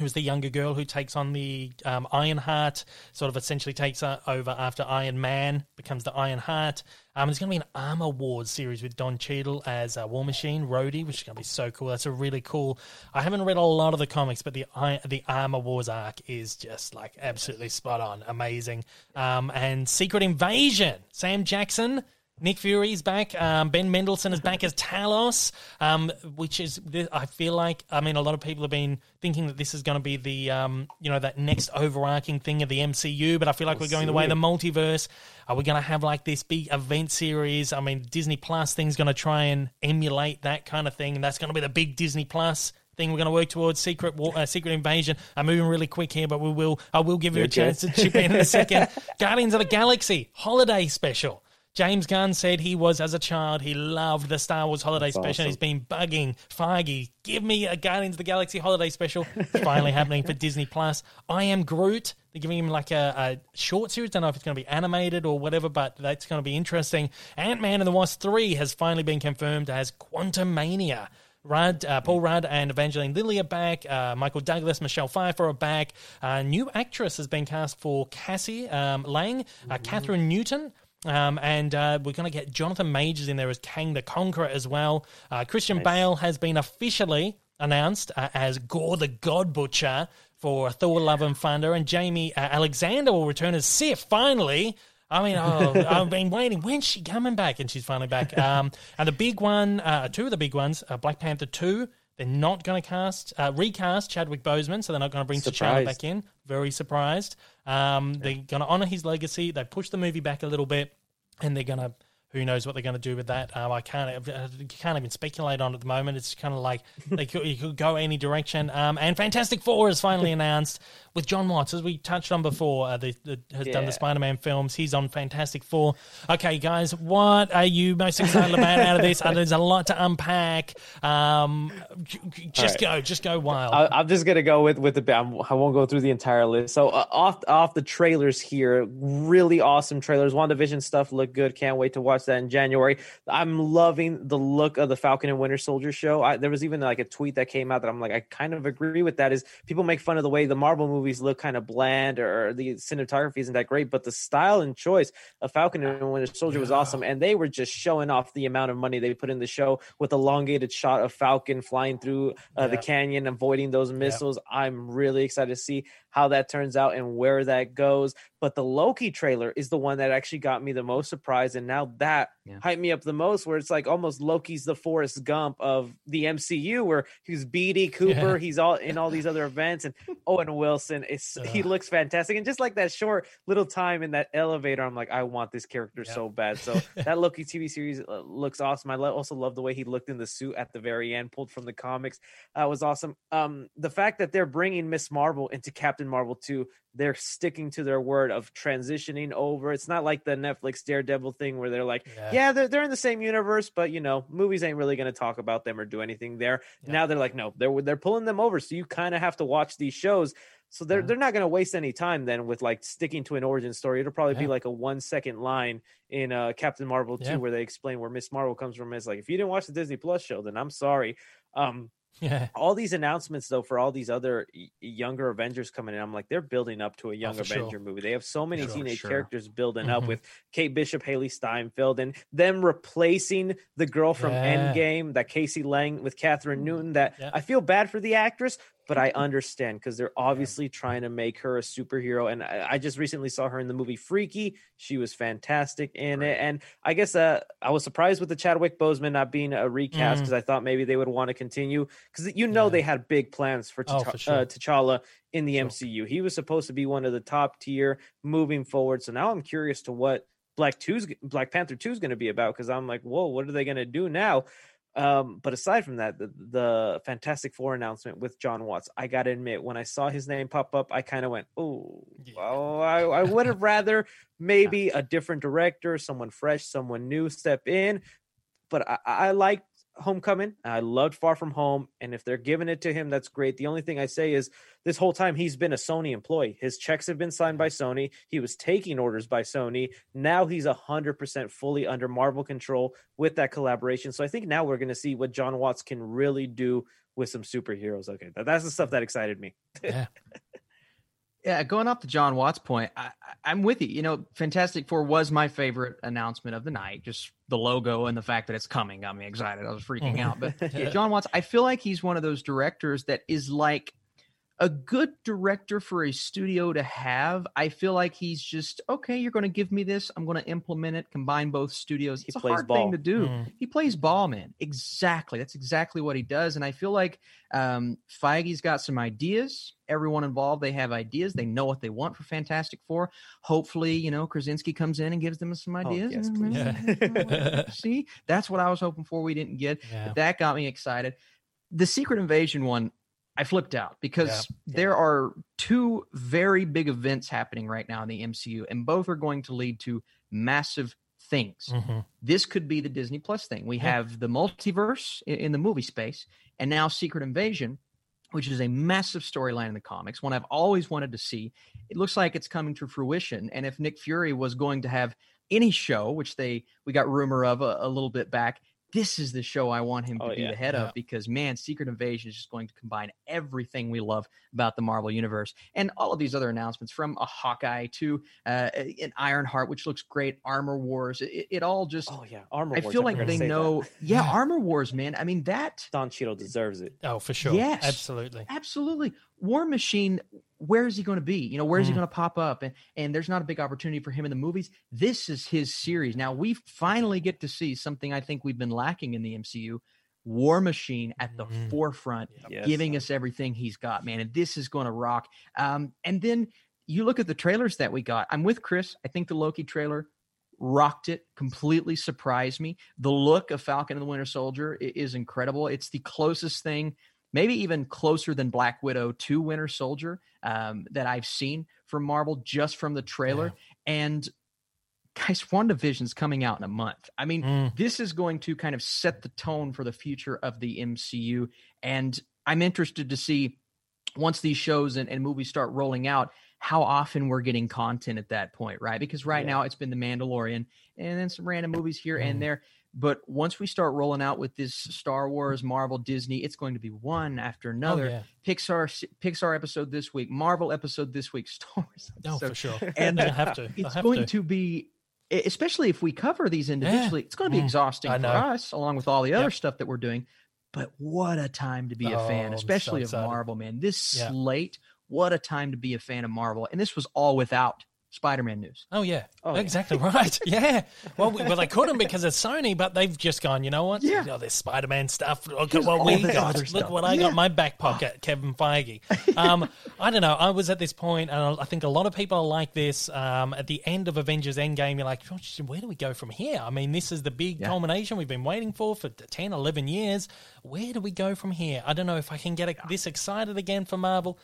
[SPEAKER 1] who's the younger girl who takes on the um, Ironheart, sort of essentially takes over after Iron Man, becomes the Ironheart. Um, there's going to be an Armor Wars series with Don Cheadle as a War Machine, Rhodey, which is going to be so cool. That's a really cool. I haven't read a lot of the comics, but the the Armor Wars arc is just like absolutely spot on, amazing. Um, and Secret Invasion, Sam Jackson Nick Fury's back. Um, ben Mendelsohn is back as Talos, um, which is I feel like I mean a lot of people have been thinking that this is going to be the um, you know that next overarching thing of the MCU, but I feel like we'll we're going see. the way of the multiverse. Are we going to have like this big event series? I mean, Disney Plus thing's going to try and emulate that kind of thing, and that's going to be the big Disney Plus thing we're going to work towards. Secret uh, Secret Invasion. I'm moving really quick here, but we will. I will give you a chance to chip in in a second. Guardians of the Galaxy holiday special. James Gunn said he was, as a child, he loved the Star Wars holiday That's special. Awesome. He's been bugging Feige, give me a Guardians of the Galaxy holiday special. It's finally happening for Disney Plus. I am Groot. They're giving him like a, a short series. Don't know if it's going to be animated or whatever, but that's going to be interesting. Ant Man and the Wasp 3 has finally been confirmed as Quantumania. Rudd, uh, Paul Rudd and Evangeline Lilly are back. Uh, Michael Douglas, Michelle Pfeiffer are back. Uh, new actress has been cast for Cassie um, Lang, uh, mm-hmm. Kathryn Newton. Um, and uh, we're going to get Jonathan Majors in there as Kang the Conqueror as well. Uh, Christian nice. Bale has been officially announced uh, as Gorr the God Butcher for Thor: Love and Thunder, and Jamie uh, Alexander will return as Sif finally. I mean, oh, I've been waiting. When's she coming back? And she's finally back. Um, and the big one, uh, two of the big ones, uh, Black Panther two. They're not going to cast recast Chadwick Boseman, so they're not going to bring T'Challa back in. Very surprised. Um, they're going to honor his legacy. They pushed the movie back a little bit, and they're going to who knows what they're going to do with that? Um, I can't I can't even speculate on it at the moment. It's kind of like they could, you could go any direction. Um, and Fantastic Four is finally announced with Jon Watts, as we touched on before. Uh, the, the, has yeah. done the Spider-Man films. He's on Fantastic Four. Okay, guys, what are you most excited about out of this? Uh, there's a lot to unpack. Um, just right. go, just go wild.
[SPEAKER 3] I, am just gonna go with with the. I'm, I will not go through the entire list. So uh, off off the trailers here, really awesome trailers. WandaVision stuff look good. Can't wait to watch that in January. I'm loving the look of the Falcon and Winter Soldier show. I, there was even like a tweet that came out that I'm like, I kind of agree with that. Is people make fun of the way the Marvel movies look kind of bland or the cinematography isn't that great, but the style and choice of Falcon and Winter Soldier yeah. was awesome, and they were just showing off the amount of money they put in the show with elongated shot of Falcon flying through uh, yeah. the canyon, avoiding those missiles. Yeah. I'm really excited to see how that turns out and where that goes. But the Loki trailer is the one that actually got me the most surprised. And now that yeah. hyped me up the most, where it's like almost Loki's the Forrest Gump of the MCU, where he's D.B. Cooper, yeah. he's all in all these other events, and Owen Wilson is uh. he looks fantastic. And just like that short little time in that elevator, I'm like, I want this character yep. so bad. So that Loki TV series uh, looks awesome. I also love the way he looked in the suit at the very end, pulled from the comics. That was awesome. Um, the fact that they're bringing Miss Marvel into Captain Marvel 2 they're sticking to their word of transitioning over. It's not like the Netflix Daredevil thing where they're like, yeah, yeah they're, they're in the same universe, but you know, movies ain't really going to talk about them or do anything there. Yeah. Now they're like, no, they're they're pulling them over, so you kind of have to watch these shows. So they're yeah. they're not going to waste any time then with like sticking to an origin story. It'll probably be like a one second line in uh, Captain Marvel 2 where they explain where Miss Marvel comes from. It's like if you didn't watch the Disney Plus show, then I'm sorry. Um, yeah. All these announcements though for all these other younger Avengers coming in, I'm like they're building up to a young oh, Avenger sure. movie. They have so many sure, teenage sure. characters building mm-hmm. up with Kate Bishop, Hailee Steinfeld, and them replacing the girl from yeah. Endgame, that Cassie Lang with Kathryn Newton. That yeah. I feel bad for the actress, but I understand because they're obviously trying to make her a superhero. And I, I, just recently saw her in the movie Freaky. She was fantastic in right. it. And I guess uh, I was surprised with the Chadwick Boseman not being a recast because mm. I thought maybe they would want to continue because you know yeah. they had big plans for, oh, for sure. uh, T'Challa in the sure. MCU. He was supposed to be one of the top tier moving forward. So now I'm curious to what Black Two's Black Panther Two is going to be about because I'm like, whoa, what are they going to do now? Um, but aside from that, the, the Fantastic Four announcement with Jon Watts, I gotta admit, when I saw his name pop up, I kind of went, "Oh, well, I, I would have rather maybe a different director, someone fresh, someone new step in." But I, I liked Homecoming. I loved Far From Home, and if they're giving it to him, that's great. The only thing I say is this whole time he's been a Sony employee. His checks have been signed by Sony. He was taking orders by Sony. Now he's hundred percent fully under Marvel control with that collaboration. So I think now we're going to see what Jon Watts can really do with some superheroes. Okay, that's the stuff that excited me.
[SPEAKER 1] Yeah.
[SPEAKER 4] Yeah, going off the Jon Watts point, I, I'm with you. You know, Fantastic Four was my favorite announcement of the night. Just the logo and the fact that it's coming got me excited. I was freaking
[SPEAKER 1] Mhm.
[SPEAKER 4] out. But
[SPEAKER 1] Yeah.
[SPEAKER 4] Jon Watts, I feel like he's one of those directors that is like a good director for a studio to have. I feel like he's just okay. You're going to give me this. I'm going to implement it. Combine both studios.
[SPEAKER 3] He
[SPEAKER 4] It's a
[SPEAKER 3] plays
[SPEAKER 4] hard
[SPEAKER 3] ball.
[SPEAKER 4] thing to do.
[SPEAKER 1] Mm.
[SPEAKER 4] He plays ball, man. Exactly. That's exactly what he does. And I feel like um, Feige's got some ideas. Everyone involved, they have ideas. They know what they want for Fantastic Four. Hopefully, you know, Krasinski comes in and gives them some ideas.
[SPEAKER 3] yes, please.
[SPEAKER 1] Yeah.
[SPEAKER 4] See, that's what I was hoping for. We didn't get.
[SPEAKER 1] Yeah.
[SPEAKER 4] That got me excited. The Secret Invasion one, I flipped out because
[SPEAKER 1] Yeah.
[SPEAKER 4] there are two very big events happening right now in the MCU, and both are going to lead to massive things
[SPEAKER 1] Mhm.
[SPEAKER 4] this could be the Disney Plus thing. We
[SPEAKER 1] Yeah.
[SPEAKER 4] have the multiverse i- in the movie space, and now Secret Invasion, which is a massive storyline in the comics, one I've always wanted to see. It looks like it's coming to fruition. And if Nick Fury was going to have any show, which they we got rumor of a, a little bit back, this is the show I want him to
[SPEAKER 3] Oh,
[SPEAKER 4] be
[SPEAKER 3] yeah.
[SPEAKER 4] the head
[SPEAKER 1] Yeah.
[SPEAKER 4] of because man, Secret Invasion is just going to combine everything we love about the Marvel universe and all of these other announcements from a Hawkeye to uh, an Ironheart, which looks great, Armor Wars. It, it all just
[SPEAKER 3] Oh yeah, Armor.
[SPEAKER 4] Wars I
[SPEAKER 3] Wars,
[SPEAKER 4] feel
[SPEAKER 3] forgot
[SPEAKER 4] like they
[SPEAKER 3] say that.
[SPEAKER 4] know. Yeah,
[SPEAKER 1] Yeah.
[SPEAKER 4] Armor Wars, man. I mean that
[SPEAKER 3] Don Cheadle deserves it.
[SPEAKER 1] Oh, for sure.
[SPEAKER 4] Yes.
[SPEAKER 1] Absolutely.
[SPEAKER 4] absolutely. War Machine. Where is he going to be? You know, where is he
[SPEAKER 1] Mm.
[SPEAKER 4] going to pop up? And and there's not a big opportunity for him in the movies. This is his series. Now we finally get to see something I think we've been lacking in the MCU. War Machine at the
[SPEAKER 1] Mhm.
[SPEAKER 4] forefront,
[SPEAKER 3] Yes.
[SPEAKER 4] giving us everything he's got, man. And this is going to rock. Um, and then you look at the trailers that we got. I'm with Chris. I think the Loki trailer rocked it, completely surprised me. The look of Falcon and the Winter Soldier is incredible. It's the closest thing, maybe even closer than Black Widow to Winter Soldier um, that I've seen from Marvel just from the trailer. And guys, WandaVision's coming out in a month. I mean,
[SPEAKER 1] Mm.
[SPEAKER 4] this is going to kind of set the tone for the future of the MCU. And I'm interested to see once these shows and, and movies start rolling out, how often we're getting content at that point, right? Because right
[SPEAKER 3] Yeah.
[SPEAKER 4] now it's been The Mandalorian and then some random movies here
[SPEAKER 1] Mm.
[SPEAKER 4] and there. But once we start rolling out with this Star Wars, Marvel, Disney, it's going to be one after another.
[SPEAKER 1] Oh, yeah.
[SPEAKER 4] Pixar Pixar episode this week, Marvel episode this week, Star Wars.
[SPEAKER 1] Oh,
[SPEAKER 4] episode.
[SPEAKER 1] for sure.
[SPEAKER 4] And
[SPEAKER 1] I have to.
[SPEAKER 4] It's
[SPEAKER 1] have
[SPEAKER 4] going
[SPEAKER 1] to.
[SPEAKER 4] to be, especially if we cover these individually, it's going to be
[SPEAKER 1] Mm.
[SPEAKER 4] exhausting for us, along with all the other
[SPEAKER 1] Yep.
[SPEAKER 4] stuff that we're doing. But what a time to be a
[SPEAKER 1] Oh,
[SPEAKER 4] fan,
[SPEAKER 1] so
[SPEAKER 4] especially of. Marvel, man. This
[SPEAKER 1] Yeah.
[SPEAKER 4] slate, what a time to be a fan of Marvel. And this was all without Spider-Man news.
[SPEAKER 1] Oh yeah,
[SPEAKER 3] Oh, yeah.
[SPEAKER 1] exactly right. Yeah. Well, we, well, they couldn't because it's Sony, but they've just gone. You know what?
[SPEAKER 4] Yeah.
[SPEAKER 1] Oh, there's Spider-Man stuff. Look
[SPEAKER 4] Here's
[SPEAKER 1] at what we got. Look
[SPEAKER 4] stuff.
[SPEAKER 1] what I got in my back pocket, Kevin Feige. Um, I don't know. I was at this point, and I think a lot of people are like this. Um, at the end of Avengers Endgame, you're like, "Gosh, where do we go from here? I mean, this is the big
[SPEAKER 4] Yeah.
[SPEAKER 1] culmination we've been waiting for for 10, 11 years. Where do we go from here? I don't know if I can get this excited again for Marvel.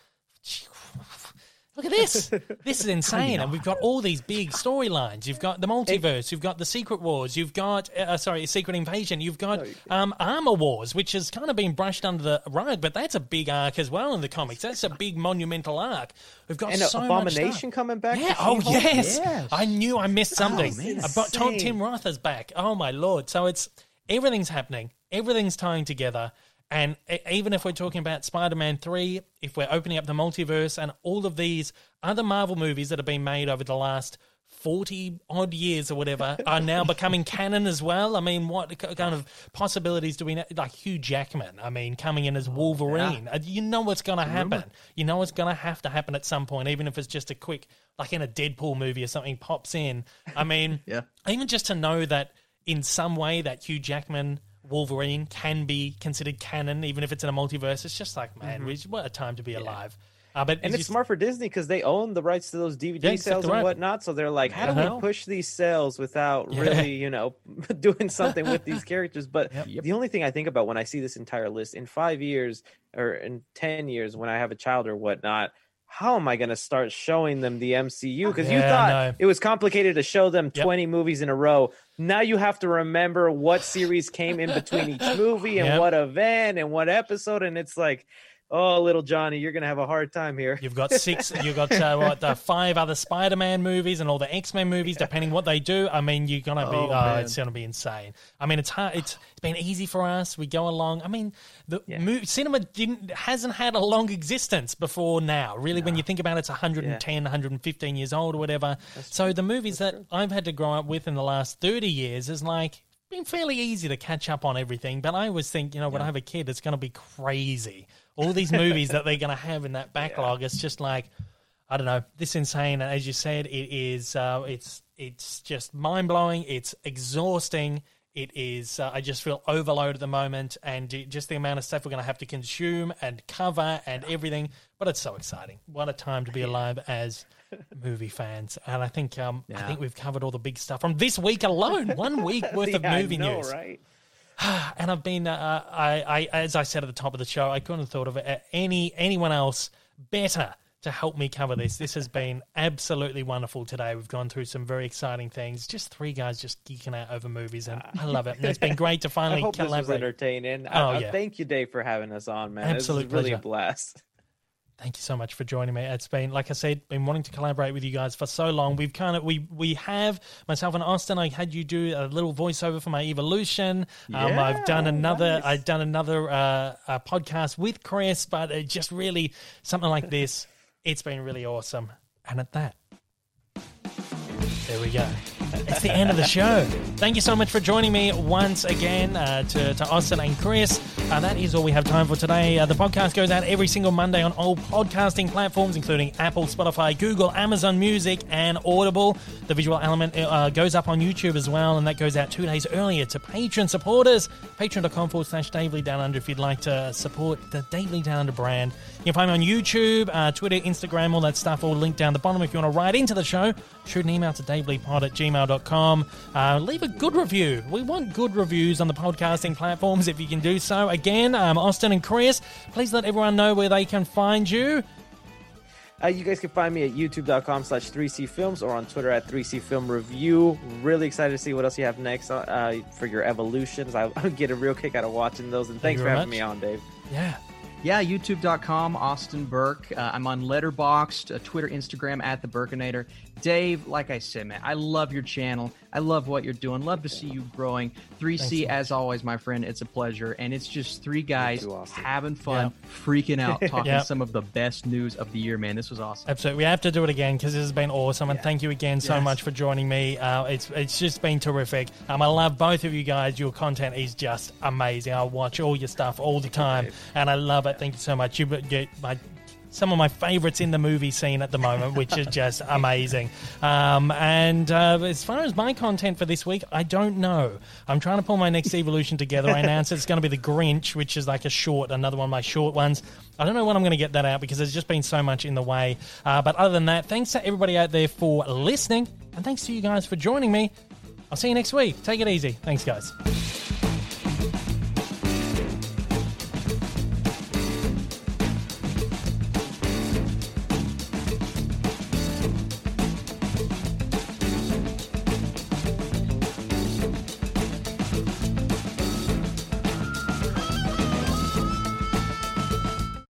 [SPEAKER 1] Look at this. This is insane. And we've got all these big storylines. You've got the multiverse. You've got the Secret Wars. You've got, uh, sorry, Secret Invasion. You've got um, Armor Wars, which has kind of been brushed under the rug, but that's a big arc as well in the comics. That's a big monumental arc. We've got
[SPEAKER 3] And
[SPEAKER 1] so much
[SPEAKER 3] Abomination coming back.
[SPEAKER 1] Yeah. Oh, yes.
[SPEAKER 4] Yes.
[SPEAKER 1] I knew I missed something.
[SPEAKER 4] man.
[SPEAKER 1] I Tom, Tim Roth is back. Oh, my Lord. So it's everything's happening. Everything's tying together. And even if we're talking about Spider Man 3, if we're opening up the multiverse and all of these other Marvel movies that have been made over the last 40 odd years or whatever are now becoming canon as well. I mean, what kind of possibilities do we know? Like Hugh Jackman, I mean, coming in as Wolverine. Uh, You know what's going to happen. You know what's going to have to happen at some point, even if it's just a quick, like in a Deadpool movie or something pops in. I mean,
[SPEAKER 4] Yeah.
[SPEAKER 1] even just to know that in some way that Hugh Jackman Wolverine can be considered canon, even if it's in a multiverse, it's just like, man, we what a time to be alive. Uh, but
[SPEAKER 3] And
[SPEAKER 1] you-
[SPEAKER 3] it's smart for Disney because they own the rights to those DVD
[SPEAKER 1] Yeah,
[SPEAKER 3] sales and whatnot. So they're like, how do
[SPEAKER 1] Uh-huh.
[SPEAKER 3] we push these sales without
[SPEAKER 1] Yeah.
[SPEAKER 3] really, you know, doing something with these characters? But
[SPEAKER 1] Yep.
[SPEAKER 3] the only thing I think about when I see this entire list in five years or in 10 years when I have a child or whatnot, how am I going to start showing them the MCU? Because you
[SPEAKER 1] Yeah, I
[SPEAKER 3] thought
[SPEAKER 1] know.
[SPEAKER 3] it was complicated to show them
[SPEAKER 1] Yep.
[SPEAKER 3] 20 movies in a row. Now you have to remember what series came in between each movie and
[SPEAKER 1] Yep.
[SPEAKER 3] what event and what episode. And it's like, oh, little Johnny, you're going to have a hard time here.
[SPEAKER 1] You've got six. You've got uh, what the five other Spider-Man movies and all the X-Men movies. Depending what they do, I mean, you're gonna be.
[SPEAKER 4] Oh,
[SPEAKER 1] Oh, it's gonna be insane. I mean, it's hard. It's it's been easy for us. We go along. I mean, the mo- cinema didn't hasn't had a long existence before now. Really, when you think about it, it's 110, 115 years old or whatever. so the movies that I've had to grow up with in the last 30 years is like. Been fairly easy to catch up on everything, but I always think, you know, when I have a kid, it's going to be crazy. All these movies that they're going to have in that backlog, it's just like, I don't know, this insane. And as you said, it is, uh, it's, it's just mind blowing. It's exhausting. It is. Uh, I just feel overloaded at the moment, and just the amount of stuff we're going to have to consume and cover and everything. But it's so exciting! What a time to be alive as movie fans. And I think, um, I think we've covered all the big stuff from this week alone. One week worth of
[SPEAKER 3] Yeah, I
[SPEAKER 1] movie
[SPEAKER 3] know,
[SPEAKER 1] news
[SPEAKER 3] right?
[SPEAKER 1] and I've been, uh, I, I, as I said at the top of the show, I couldn't have thought of uh, any anyone else better to help me cover this. This has been absolutely wonderful today. We've gone through some very exciting things. Just three guys just geeking out over movies, and I love it. And it's been great to
[SPEAKER 3] I
[SPEAKER 1] finally
[SPEAKER 3] hope this was
[SPEAKER 1] collaborate.
[SPEAKER 3] entertaining.
[SPEAKER 1] Oh,
[SPEAKER 3] I, I
[SPEAKER 1] yeah.
[SPEAKER 3] thank you, Dave, for having us on, man.
[SPEAKER 1] Absolute
[SPEAKER 3] this is really a blast.
[SPEAKER 1] Thank you so much for joining me. It's been, like I said, been wanting to collaborate with you guys for so long. We've kind of we we have myself and Austin. I had you do a little voiceover for my evolution. um, I've done another.
[SPEAKER 3] nice.
[SPEAKER 1] I've done another uh, uh, podcast with Chris, but it just really something like this. It's been really awesome. And at that, there we go. It's the end of the show. Thank you so much for joining me once again uh, to, to Austin and Chris. Uh, that is all we have time for today. Uh, the podcast goes out every single Monday on all podcasting platforms, including Apple, Spotify, Google, Amazon Music, and Audible. The visual element uh, goes up on YouTube as well, and that goes out two days earlier to patron supporters. Patreon.com forward slash Davely Down Under if you'd like to support the Davely Down Under brand. You can find me on YouTube, uh, Twitter, Instagram, all that stuff, all linked down the bottom. If you want to write into the show, shoot an email to davelypod at gmail.com. Uh, leave a good review. We want good reviews on the podcasting platforms if you can do so. Again, um, Austin and Chris, please let everyone know where they can find you.
[SPEAKER 3] Uh, you guys can find me at youtube.com slash 3C Films or on Twitter at 3C Film Review. Really excited to see what else you have next uh, for your evolutions. I, I get a real kick out of watching those. And thanks
[SPEAKER 1] you
[SPEAKER 3] for having
[SPEAKER 1] much.
[SPEAKER 3] me on, Dave.
[SPEAKER 1] Yeah.
[SPEAKER 4] Yeah, youtube.com, Austin Burke. Uh, I'm on Letterboxd, uh, Twitter, Instagram, at The Burkinator. Dave, like I said, man, I love your channel. I love what you're doing. Love to see you growing. 3C, as always, my friend, it's a pleasure. And it's just three guys
[SPEAKER 3] too,
[SPEAKER 4] having fun, freaking out, talking
[SPEAKER 1] Yeah.
[SPEAKER 4] some of the best news of the year, man. This was awesome.
[SPEAKER 1] Absolutely, we have to do it again because this has been awesome, and thank you again so
[SPEAKER 4] Yes.
[SPEAKER 1] much for joining me. Uh, it's it's just been terrific. Um, I love both of you guys. Your content is just amazing. I watch all your stuff all the time, and I love it. Thank you so much. You, you my some of my favorites in the movie scene at the moment, which is just amazing. Um, and uh, as far as my content for this week, I don't know. I'm trying to pull my next evolution together. I announced it's going to be the Grinch, which is like a short, another one of my short ones. I don't know when I'm going to get that out because there's just been so much in the way. Uh, but other than that, thanks to everybody out there for listening, and thanks to you guys for joining me. I'll see you next week. Take it easy. Thanks, guys.